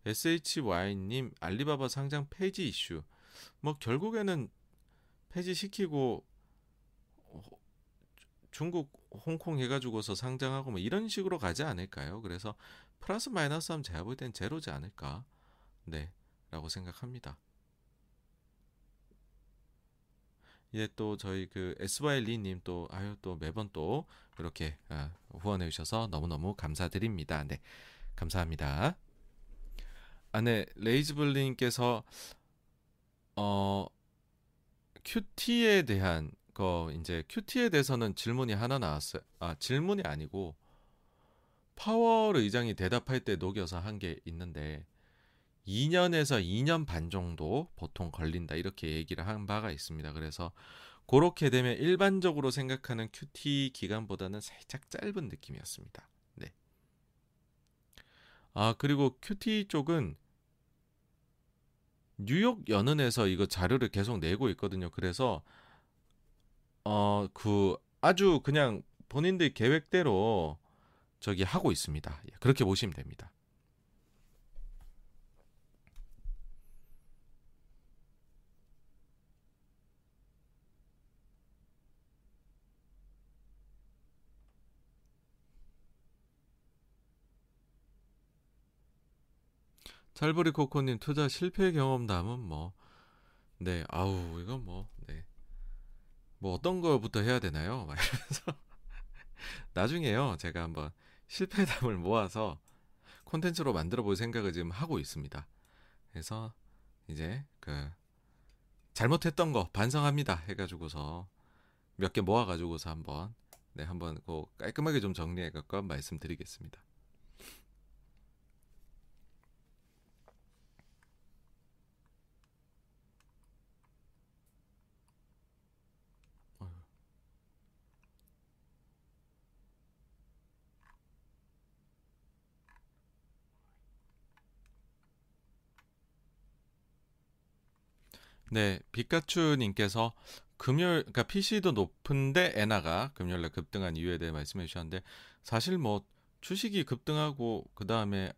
SHY님 알리바바 상장 폐지 이슈. 뭐 결국에는 폐지시키고 중국 홍콩 해가지고서 상장하고 뭐 이런 식으로 가지 않을까요? 그래서 플러스 마이너스 하면 제가 볼 땐 제로지 않을까? 네, 라고 생각합니다. 이제 또 저희 그 SY 리님 또 아유 또 매번 또 이렇게 아, 후원해 주셔서 너무너무 감사드립니다. 네. 감사합니다. 아, 네. 레이즈블님께서 어 큐티에 대한 거 이제 큐티에 대해서는 질문이 하나 나왔어요. 아, 질문이 아니고 파월 의장이 대답할 때 녹여서 한 게 있는데 2년에서 2년 반 정도 보통 걸린다 이렇게 얘기를 한 바가 있습니다. 그래서 그렇게 되면 일반적으로 생각하는 큐티 기간보다는 살짝 짧은 느낌이었습니다. 네. 아 그리고 큐티 쪽은 뉴욕 연은에서 이거 자료를 계속 내고 있거든요. 그래서 어 그 아주 그냥 본인들 계획대로 저기 하고 있습니다. 예, 그렇게 보시면 됩니다. 찰보리 코코님 투자 실패 경험담은 뭐, 네, 아우, 이건 뭐, 네. 뭐 어떤 거부터 해야 되나요? [laughs] 막 이러면서. 나중에요, 제가 한번 실패담을 모아서 콘텐츠로 만들어 볼 생각을 지금 하고 있습니다. 그래서 이제 그, 잘못했던 거 반성합니다 해가지고서 몇 개 모아가지고서 한번, 네, 한번 그 깔끔하게 좀 정리해 갖고 말씀드리겠습니다. 네, 비카츄님께서 금요일, 그러니까 PC도 높은데 에나가 금요일날 급등한 이유에 대해 말씀해 주셨는데 사실 뭐 주식이 급등하고 그 다음에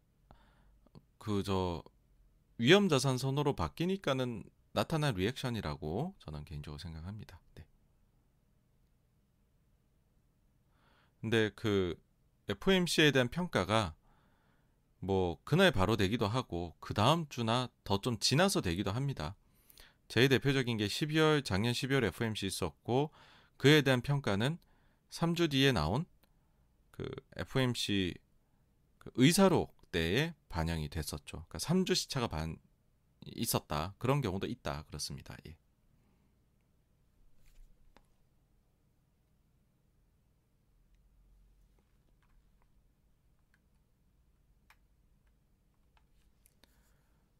그 저 위험 자산 선호로 바뀌니까는 나타난 리액션이라고 저는 개인적으로 생각합니다. 네. 근데 그 FOMC에 대한 평가가 뭐 그날 바로 되기도 하고 그 다음 주나 더 좀 지나서 되기도 합니다. 제일 대표적인 게 12월 작년 12월 FOMC 있었고 그에 대한 평가는 3주 뒤에 나온 그 FOMC 그 의사록 때에 반영이 됐었죠. 그러니까 3주 시차가 반 있었다. 그런 경우도 있다. 그렇습니다. 예.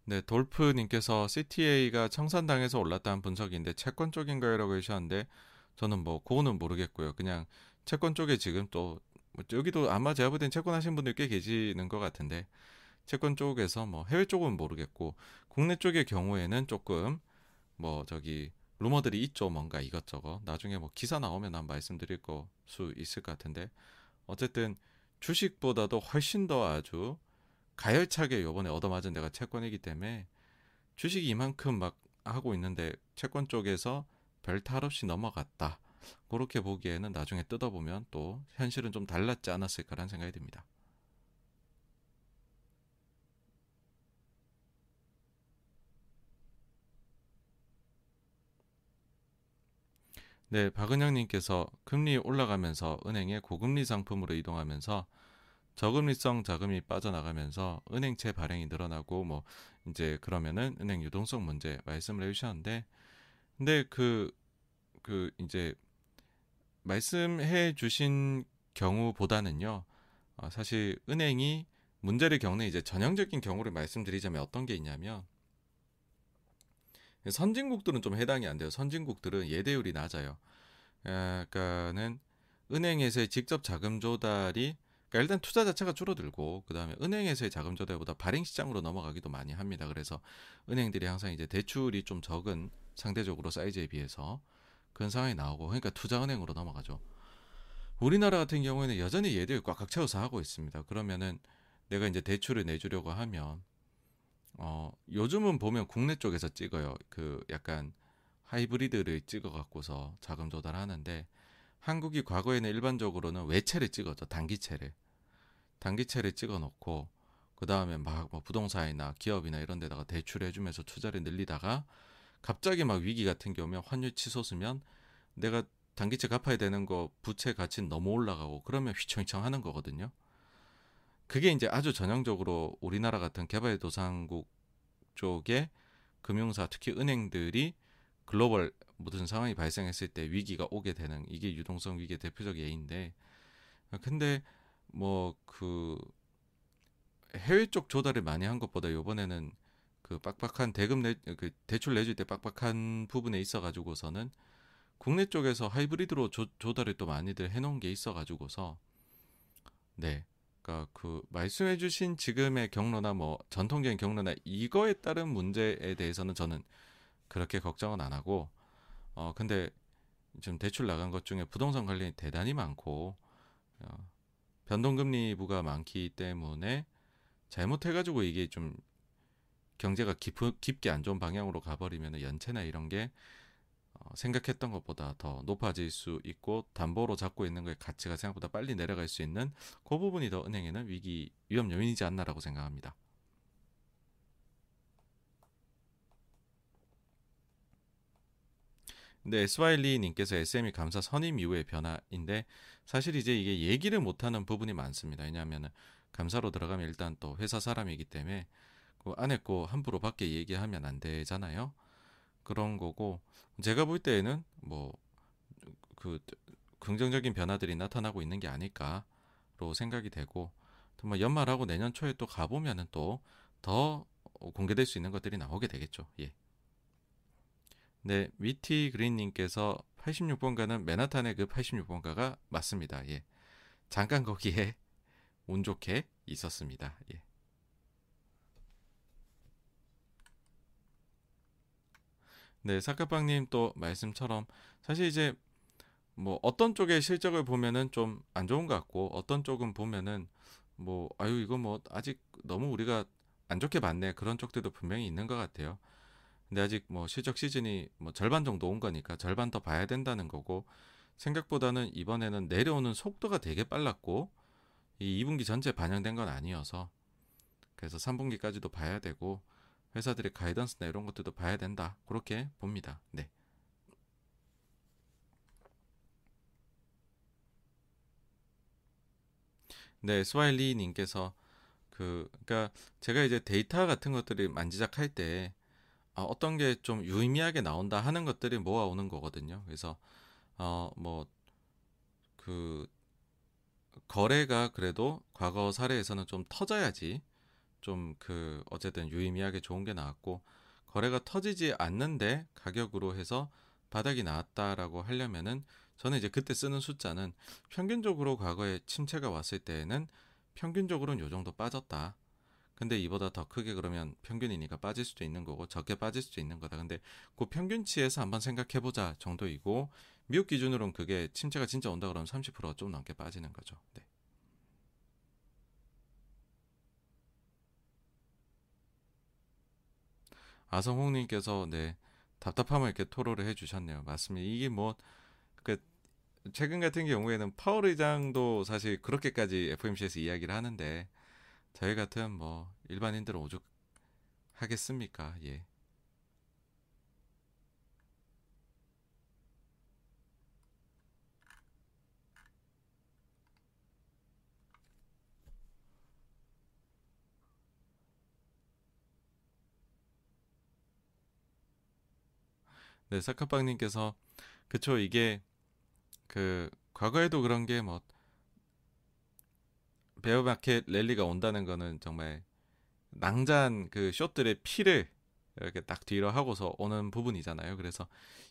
네, 돌프님께서 CTA가 청산당에서 올랐다는 분석인데 채권 쪽인가요라고 해주셨는데 저는 뭐 그거는 모르겠고요. 그냥 채권 쪽에 지금 또뭐 여기도 아마 제가 볼 땐 채권 하신 분들 꽤 계시는 것 같은데 채권 쪽에서 뭐 해외 쪽은 모르겠고 국내 쪽의 경우에는 조금 뭐 저기 루머들이 있죠 뭔가 이것저것 나중에 뭐 기사 나오면 한 말씀드릴 거 수 있을 것 같은데 어쨌든 주식보다도 훨씬 더 아주 가열차게 요번에 얻어맞은 데가 채권이기 때문에 주식이 이만큼 막 하고 있는데 채권 쪽에서 별 탈 없이 넘어갔다. 그렇게 보기에는 나중에 뜯어보면 또 현실은 좀 달랐지 않았을까라는 생각이 듭니다. 네, 박은영님께서 금리 올라가면서 은행에 고금리 상품으로 이동하면서 저금리성 자금이 빠져나가면서 은행채 발행이 늘어나고 뭐 이제 그러면은 은행 유동성 문제 말씀을 해주셨는데 근데 그그 그 이제 말씀해 주신 경우보다는요 어 사실 은행이 문제를 겪는 이제 전형적인 경우를 말씀드리자면 어떤 게 있냐면 선진국들은 좀 해당이 안 돼요. 선진국들은 예대율이 낮아요. 그러니까는 은행에서의 직접 자금 조달이 그러니까 일단 투자 자체가 줄어들고 그다음에 은행에서의 자금 조달보다 발행 시장으로 넘어가기도 많이 합니다. 그래서 은행들이 항상 이제 대출이 좀 적은 상대적으로 사이즈에 비해서 그런 상황이 나오고 그러니까 투자 은행으로 넘어가죠. 우리나라 같은 경우에는 여전히 예대율 꽉꽉 채워서 하고 있습니다. 그러면은 내가 이제 대출을 내주려고 하면 어 요즘은 보면 국내 쪽에서 찍어요. 그 약간 하이브리드를 찍어 갖고서 자금 조달하는데 한국이 과거에는 일반적으로는 외채를 찍었죠. 단기채를. 단기채를 찍어 놓고 그 다음에 막 뭐 부동산이나 기업이나 이런 데다가 대출해 주면서 투자를 늘리다가 갑자기 막 위기 같은 경우면 환율 치솟으면 내가 단기채 갚아야 되는 거 부채 가치는 너무 올라가고 그러면 휘청휘청 하는 거거든요. 그게 이제 아주 전형적으로 우리나라 같은 개발도상국 쪽의 금융사 특히 은행들이 글로벌 무슨 상황이 발생했을 때 위기가 오게 되는 이게 유동성 위기의 대표적 예인데 근데 뭐 그 해외 쪽 조달을 많이 한 것보다 요번에는 그 빡빡한 대금 내 그 대출 내줄 때 빡빡한 부분에 있어 가지고서는 국내 쪽에서 하이브리드로 조, 조달을 또 많이들 해 놓은 게 있어 가지고서 네. 그러니까 그 말씀해 주신 지금의 경로나 뭐 전통적인 경로나 이거에 따른 문제에 대해서는 저는 그렇게 걱정은 안 하고 어 근데 지금 대출 나간 것 중에 부동산 관련이 대단히 많고 어, 변동금리 부가 많기 때문에 잘못해가지고 이게 좀 경제가 깊, 깊게 안 좋은 방향으로 가버리면 연체나 이런 게 어, 생각했던 것보다 더 높아질 수 있고 담보로 잡고 있는 거의 가치가 생각보다 빨리 내려갈 수 있는 그 부분이 더 은행에는 위기 위험 요인이지 않나라고 생각합니다. 근데 스와일리 님께서 SME 감사 선임 이후의 변화인데 사실 이제 이게 얘기를 못하는 부분이 많습니다. 왜냐하면 감사로 들어가면 일단 또 회사 사람이기 때문에 그거 함부로 밖에 얘기하면 안 되잖아요. 그런 거고 제가 볼 때에는 뭐 그 긍정적인 변화들이 나타나고 있는 게 아닐까로 생각이 되고 뭐 연말하고 내년 초에 또 가보면은 또 더 공개될 수 있는 것들이 나오게 되겠죠. 예. 네, 위티 그린님께서 86번가는 맨하탄의 그 86번가가 맞습니다. 예. 잠깐 거기에 [laughs] 운 좋게 있었습니다. 예. 네, 사카빵님 또 말씀처럼 사실 이제 뭐 어떤 쪽의 실적을 보면은 좀 안 좋은 것 같고 어떤 쪽은 보면은 뭐 아유 이거 뭐 아직 너무 우리가 안 좋게 봤네 그런 쪽들도 분명히 있는 것 같아요. 근데 아직 뭐 실적 시즌이 뭐 절반 정도 온 거니까 절반 더 봐야 된다는 거고 생각보다는 이번에는 내려오는 속도가 되게 빨랐고 이 2분기 전체 반영된 건 아니어서 그래서 3분기까지도 봐야 되고 회사들의 가이던스나 이런 것들도 봐야 된다 그렇게 봅니다. 네. 네, 스와일리 님께서 그 그러니까 제가 이제 데이터 같은 것들이 만지작할 때 어, 어떤 게 좀 유의미하게 나온다 하는 것들이 모아오는 거거든요. 그래서 어뭐그 거래가 그래도 과거 사례에서는 좀 터져야지 좀 그 어쨌든 유의미하게 좋은 게 나왔고 거래가 터지지 않는데 가격으로 해서 바닥이 나왔다라고 하려면은 저는 이제 그때 쓰는 숫자는 평균적으로 과거에 침체가 왔을 때에는 평균적으로는 요 정도 빠졌다. 근데 이보다 더 크게 그러면 평균이니까 빠질 수도 있는 거고 적게 빠질 수도 있는 거다. 근데 그 평균치에서 한번 생각해 보자 정도이고 미국 기준으로는 그게 침체가 진짜 온다 그러면 30%가 좀 넘게 빠지는 거죠. 네. 아성홍님께서 네 답답함을 이렇게 토로를 해주셨네요. 맞습니다. 이게 뭐 그 최근 같은 경우에는 파월 의장도 사실 그렇게까지 FOMC에서 이야기를 하는데 저희 같은 뭐 일반인들은 오죽 하겠습니까? 예. 네, 사카빵님께서 그쵸 이게 그 과거에도 그런 게 뭐 베어마켓 랠리가 온다는 거는 정말 낭잔 그 숏들의 피를 이렇게 딱 뒤로 하고서 오는 부분이잖아요. 그래서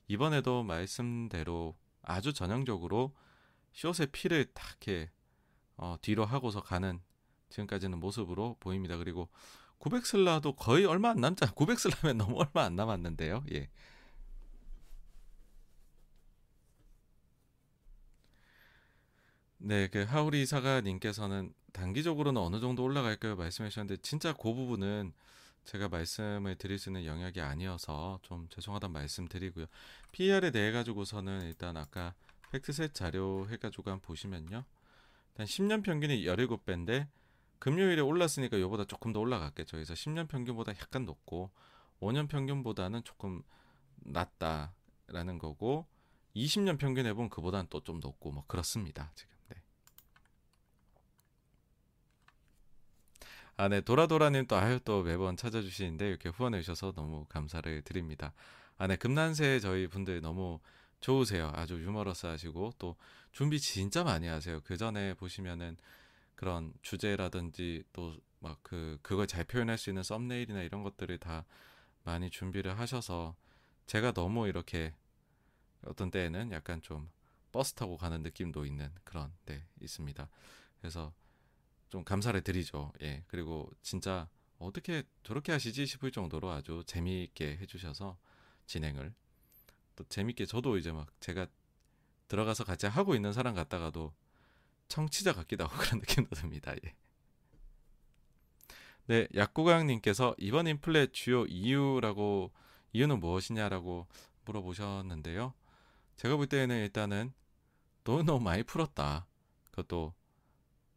이번에도 말씀대로 아주 전형적으로 숏의 피를 딱 이렇게 어, 뒤로 하고서 가는 지금까지는 모습으로 보입니다. 그리고 900슬라도 거의 얼마 안 남자. 900슬라면 [laughs] 너무 얼마 안 남았는데요. 예. 네, 그 하우리 사가님께서는 단기적으로는 어느 정도 올라갈까요? 말씀해 주셨는데 진짜 그 부분은 제가 말씀을 드릴 수 있는 영역이 아니어서 좀 죄송하다는 말씀 드리고요. PER에 대해 가지고서는 일단 아까 팩트셋 자료 해가지고 한번 보시면요. 일단 10년 평균이 17배인데 금요일에 올랐으니까 이보다 조금 더 올라갔겠죠. 그래서 10년 평균보다 약간 높고 5년 평균보다는 조금 낮다라는 거고 20년 평균 해보면 그보다는 또 좀 높고 뭐 그렇습니다. 지금. 아, 네. 도라도라님 또 아유 또 매번 찾아주시는데 이렇게 후원해 주셔서 너무 감사를 드립니다. 아, 네. 금난새 저희 분들 너무 좋으세요. 아주 유머러스 하시고 또 준비 진짜 많이 하세요. 그 전에 보시면은 그런 주제라든지 또 막 그 그걸 잘 표현할 수 있는 썸네일이나 이런 것들을 다 많이 준비를 하셔서 제가 너무 이렇게 어떤 때에는 약간 좀 버스 타고 가는 느낌도 있는 그런 네 있습니다. 그래서 좀 감사를 드리죠. 예. 그리고 진짜 어떻게 저렇게 하시지 싶을 정도로 아주 재미있게 해주셔서 진행을 또 재밌게 저도 이제 막 제가 들어가서 같이 하고 있는 사람 같다가도 청취자 같기도 하고 [laughs] 그런 느낌도 듭니다. 예. 네, 약구강님께서 이번 인플레 주요 이유라고 이유는 무엇이냐라고 물어보셨는데요. 제가 볼 때는 일단은 너무 많이 풀었다. 그것도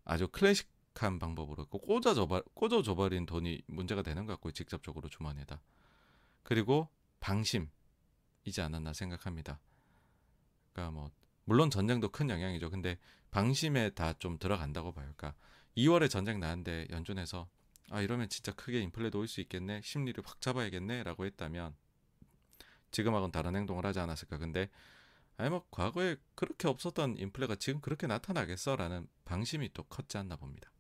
아주 클래식 한 방법으로 꽂아줘 꽂아줘 버린 돈이 문제가 되는 것 같고요. 직접적으로 주머니에다. 그리고 방심이지 않았나 생각합니다. 그러니까 뭐 물론 전쟁도 큰 영향이죠. 근데 방심에 다 좀 들어간다고 봐요. 그러니까 2월에 전쟁 나는데 연준에서 아 이러면 진짜 크게 인플레도 올 수 있겠네. 심리를 확 잡아야겠네라고 했다면 지금하고는 다른 행동을 하지 않았을까. 근데 아니 뭐 과거에 그렇게 없었던 인플레가 지금 그렇게 나타나겠어라는 방심이 또 컸지 않나 봅니다.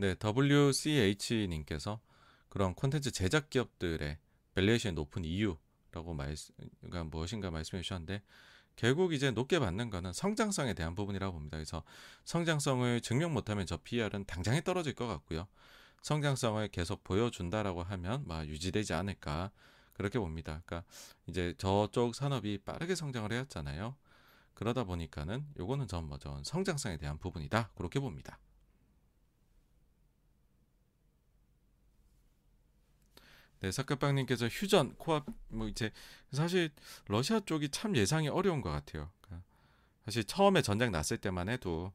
네, WCH님께서 그런 콘텐츠 제작 기업들의 valuation이 높은 이유라고 말씀, 그러니까 무엇인가 말씀해 주셨는데 결국 이제 높게 받는 거는 성장성에 대한 부분이라고 봅니다. 그래서 성장성을 증명 못하면 저 PER은 당장에 떨어질 것 같고요. 성장성을 계속 보여준다라고 하면 막 유지되지 않을까 그렇게 봅니다. 그러니까 이제 저쪽 산업이 빠르게 성장을 해왔잖아요. 그러다 보니까는 요거는 전 뭐죠 성장성에 대한 부분이다 그렇게 봅니다. 네, 사카빵님께서 휴전, 코앞, 뭐 이제 사실 러시아 쪽이 참 예상이 어려운 것 같아요. 그러니까 사실 처음에 전쟁 났을 때만 해도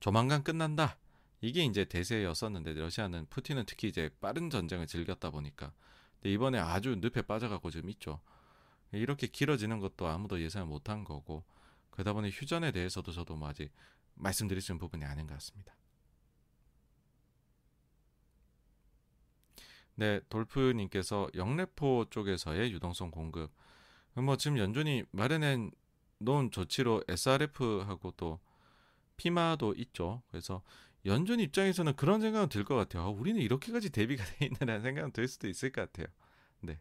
조만간 끝난다. 이게 이제 대세였었는데 러시아는 푸틴은 특히 이제 빠른 전쟁을 즐겼다 보니까 근데 이번에 아주 늪에 빠져가고 지금 있죠. 이렇게 길어지는 것도 아무도 예상을 못한 거고 그러다 보니 휴전에 대해서도 저도 뭐 아직 말씀드릴 수 있는 부분이 아닌 것 같습니다. 네, 돌프님께서 영래포 쪽에서의 유동성 공급. 뭐 지금 연준이 마련해 놓은 조치로 SRF하고 또 피마도 있죠. 그래서 연준 입장에서는 그런 생각은 들 것 같아요. 아, 우리는 이렇게까지 대비가 [laughs] 돼 있나라는 생각은 들 수도 있을 것 같아요. 네.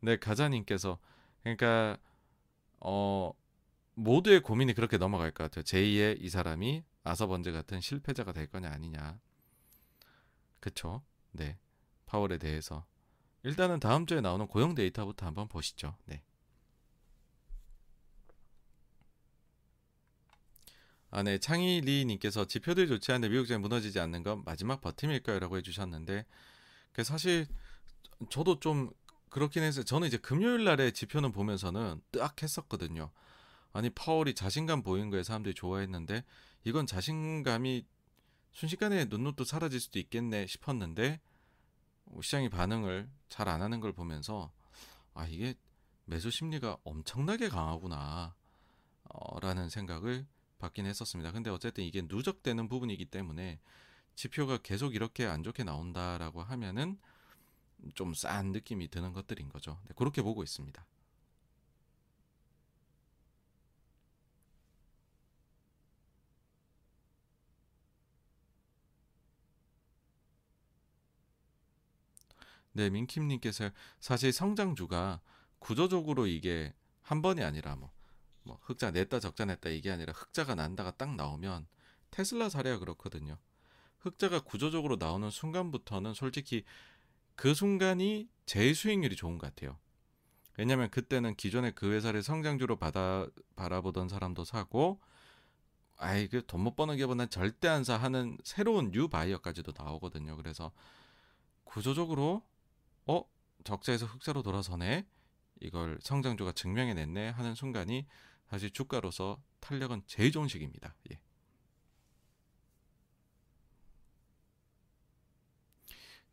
네, 가자님께서 그러니까 어 모두의 고민이 그렇게 넘어갈 것 같아요. 제2의 이 사람이 아서번즈 같은 실패자가 될 거냐 아니냐. 그쵸? 네. 파월에 대해서. 일단은 다음 주에 나오는 고용 데이터부터 한번 보시죠. 네. 아, 네. 창희리님께서 지표들이 좋지 않은데 미국장이 무너지지 않는 건 마지막 버팀일까요? 라고 해주셨는데, 그 사실 저도 좀 그렇긴 했어요. 저는 이제 금요일 날에 지표는 보면서는 뜨악 했었거든요. 아니 파월이 자신감 보인 거에 사람들이 좋아했는데 이건 자신감이 순식간에 눈누도 사라질 수도 있겠네 싶었는데 뭐 시장이 반응을 잘 안 하는 걸 보면서 아 이게 매수 심리가 엄청나게 강하구나 어, 라는 생각을 받긴 했었습니다. 근데 어쨌든 이게 누적되는 부분이기 때문에 지표가 계속 이렇게 안 좋게 나온다라고 하면은 좀 싼 느낌이 드는 것들인 거죠. 네, 그렇게 보고 있습니다. 네, 민킴님께서 사실 성장주가 구조적으로 이게 한 번이 아니라 뭐, 뭐 흑자 냈다 적자 냈다 이게 아니라 흑자가 난다가 딱 나오면 테슬라 사례가 그렇거든요. 흑자가 구조적으로 나오는 순간부터는 솔직히 그 순간이 제일 수익률이 좋은 것 같아요. 왜냐면 그때는 기존에 그 회사를 성장주로 받아 바라보던 사람도 사고 아이 그 돈 못 버는 게보다 절대 안 사 하는 새로운 new buyer까지도 나오거든요. 그래서 구조적으로 어 적자에서 흑자로 돌아서네 이걸 성장주가 증명해냈네 하는 순간이 사실 주가로서 탄력은 제일 좋은 시기입니다. 예.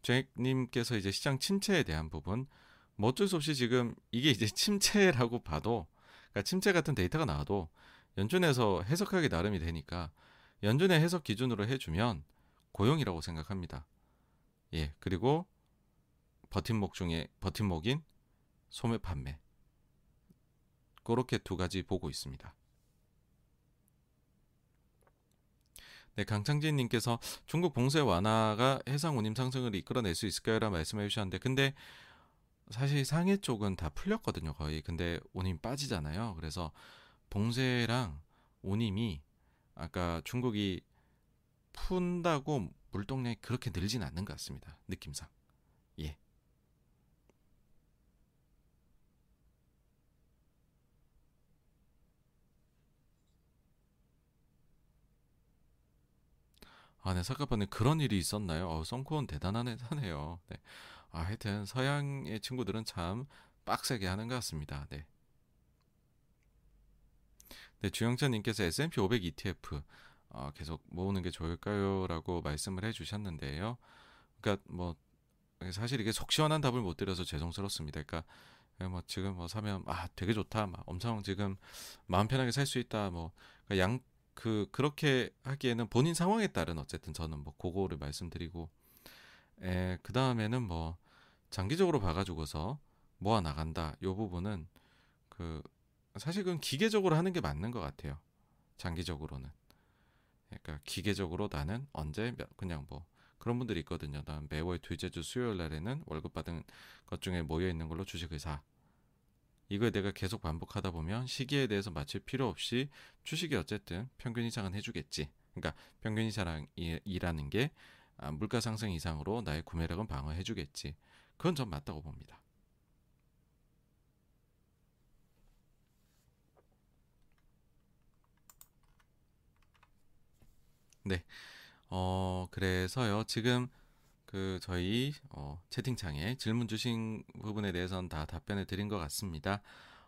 잭님께서 이제 시장 침체에 대한 부분 뭐 어쩔 수 없이 지금 이게 이제 [laughs] 침체라고 봐도 그러니까 침체 같은 데이터가 나와도 연준에서 해석하기 나름이 되니까 연준의 해석 기준으로 해주면 고용이라고 생각합니다. 예 그리고 버팀목 중에 버팀목인 소매 판매 그렇게 두 가지 보고 있습니다. 네, 강창진 님께서 중국 봉쇄 완화가 해상 운임 상승을 이끌어낼 수 있을까요?라는 말씀해 주셨는데, 근데 사실 상해 쪽은 다 풀렸거든요, 거의. 근데 운임 빠지잖아요. 그래서 봉쇄랑 운임이 아까 중국이 푼다고 물동량이 그렇게 늘진 않는 것 같습니다. 느낌상. 예. 아, 네, 사카파님 그런 일이 있었나요? 어, 썬코는 대단하네 하네요. 네. 아, 하여튼 서양의 친구들은 참 빡세게 하는 것 같습니다. 네. 네, 주영찬님께서 S&P 500 ETF 어, 계속 모으는 게 좋을까요?라고 말씀을 해주셨는데요. 그러니까 뭐 사실 이게 속 시원한 답을 못 드려서 죄송스럽습니다. 그러니까 뭐 지금 뭐 사면 아 되게 좋다, 막 엄청 지금 마음 편하게 살 수 있다, 뭐 그러니까 양, 그 그렇게 하기에는 본인 상황에 따른 어쨌든 저는 뭐 그거를 말씀드리고 에, 그 다음에는 뭐 장기적으로 봐가지고서 모아 나간다 요 부분은 그 사실 은 기계적으로 하는 게 맞는 것 같아요 장기적으로는 그러니까 기계적으로 나는 언제 그냥 뭐 그런 분들이 있거든요. 난 매월 둘째 주 수요일 날에는 월급 받은 것 중에 모여 있는 걸로 주식을 사. 이걸 내가 계속 반복하다 보면 시기에 대해서 맞출 필요 없이 주식이 어쨌든 평균 이상은 해주겠지. 그러니까 평균 이상이라는 게 아, 물가 상승 이상으로 나의 구매력은 방어해주겠지. 그건 전 맞다고 봅니다. 네. 어, 그래서요. 지금 그 저희 어, 채팅창에 질문 주신 부분에 대해서는 다 답변을 드린 것 같습니다.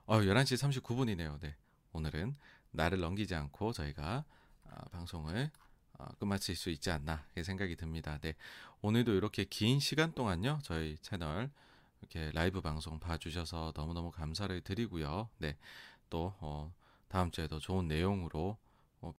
어, 11시 39분이네요. 네. 오늘은 나를 넘기지 않고 저희가 아, 방송을 아, 끝마칠 수 있지 않나 생각이 듭니다. 네. 오늘도 이렇게 긴 시간 동안요. 저희 채널 이렇게 라이브 방송 봐주셔서 너무너무 감사를 드리고요. 네. 또 어, 다음 주에도 좋은 내용으로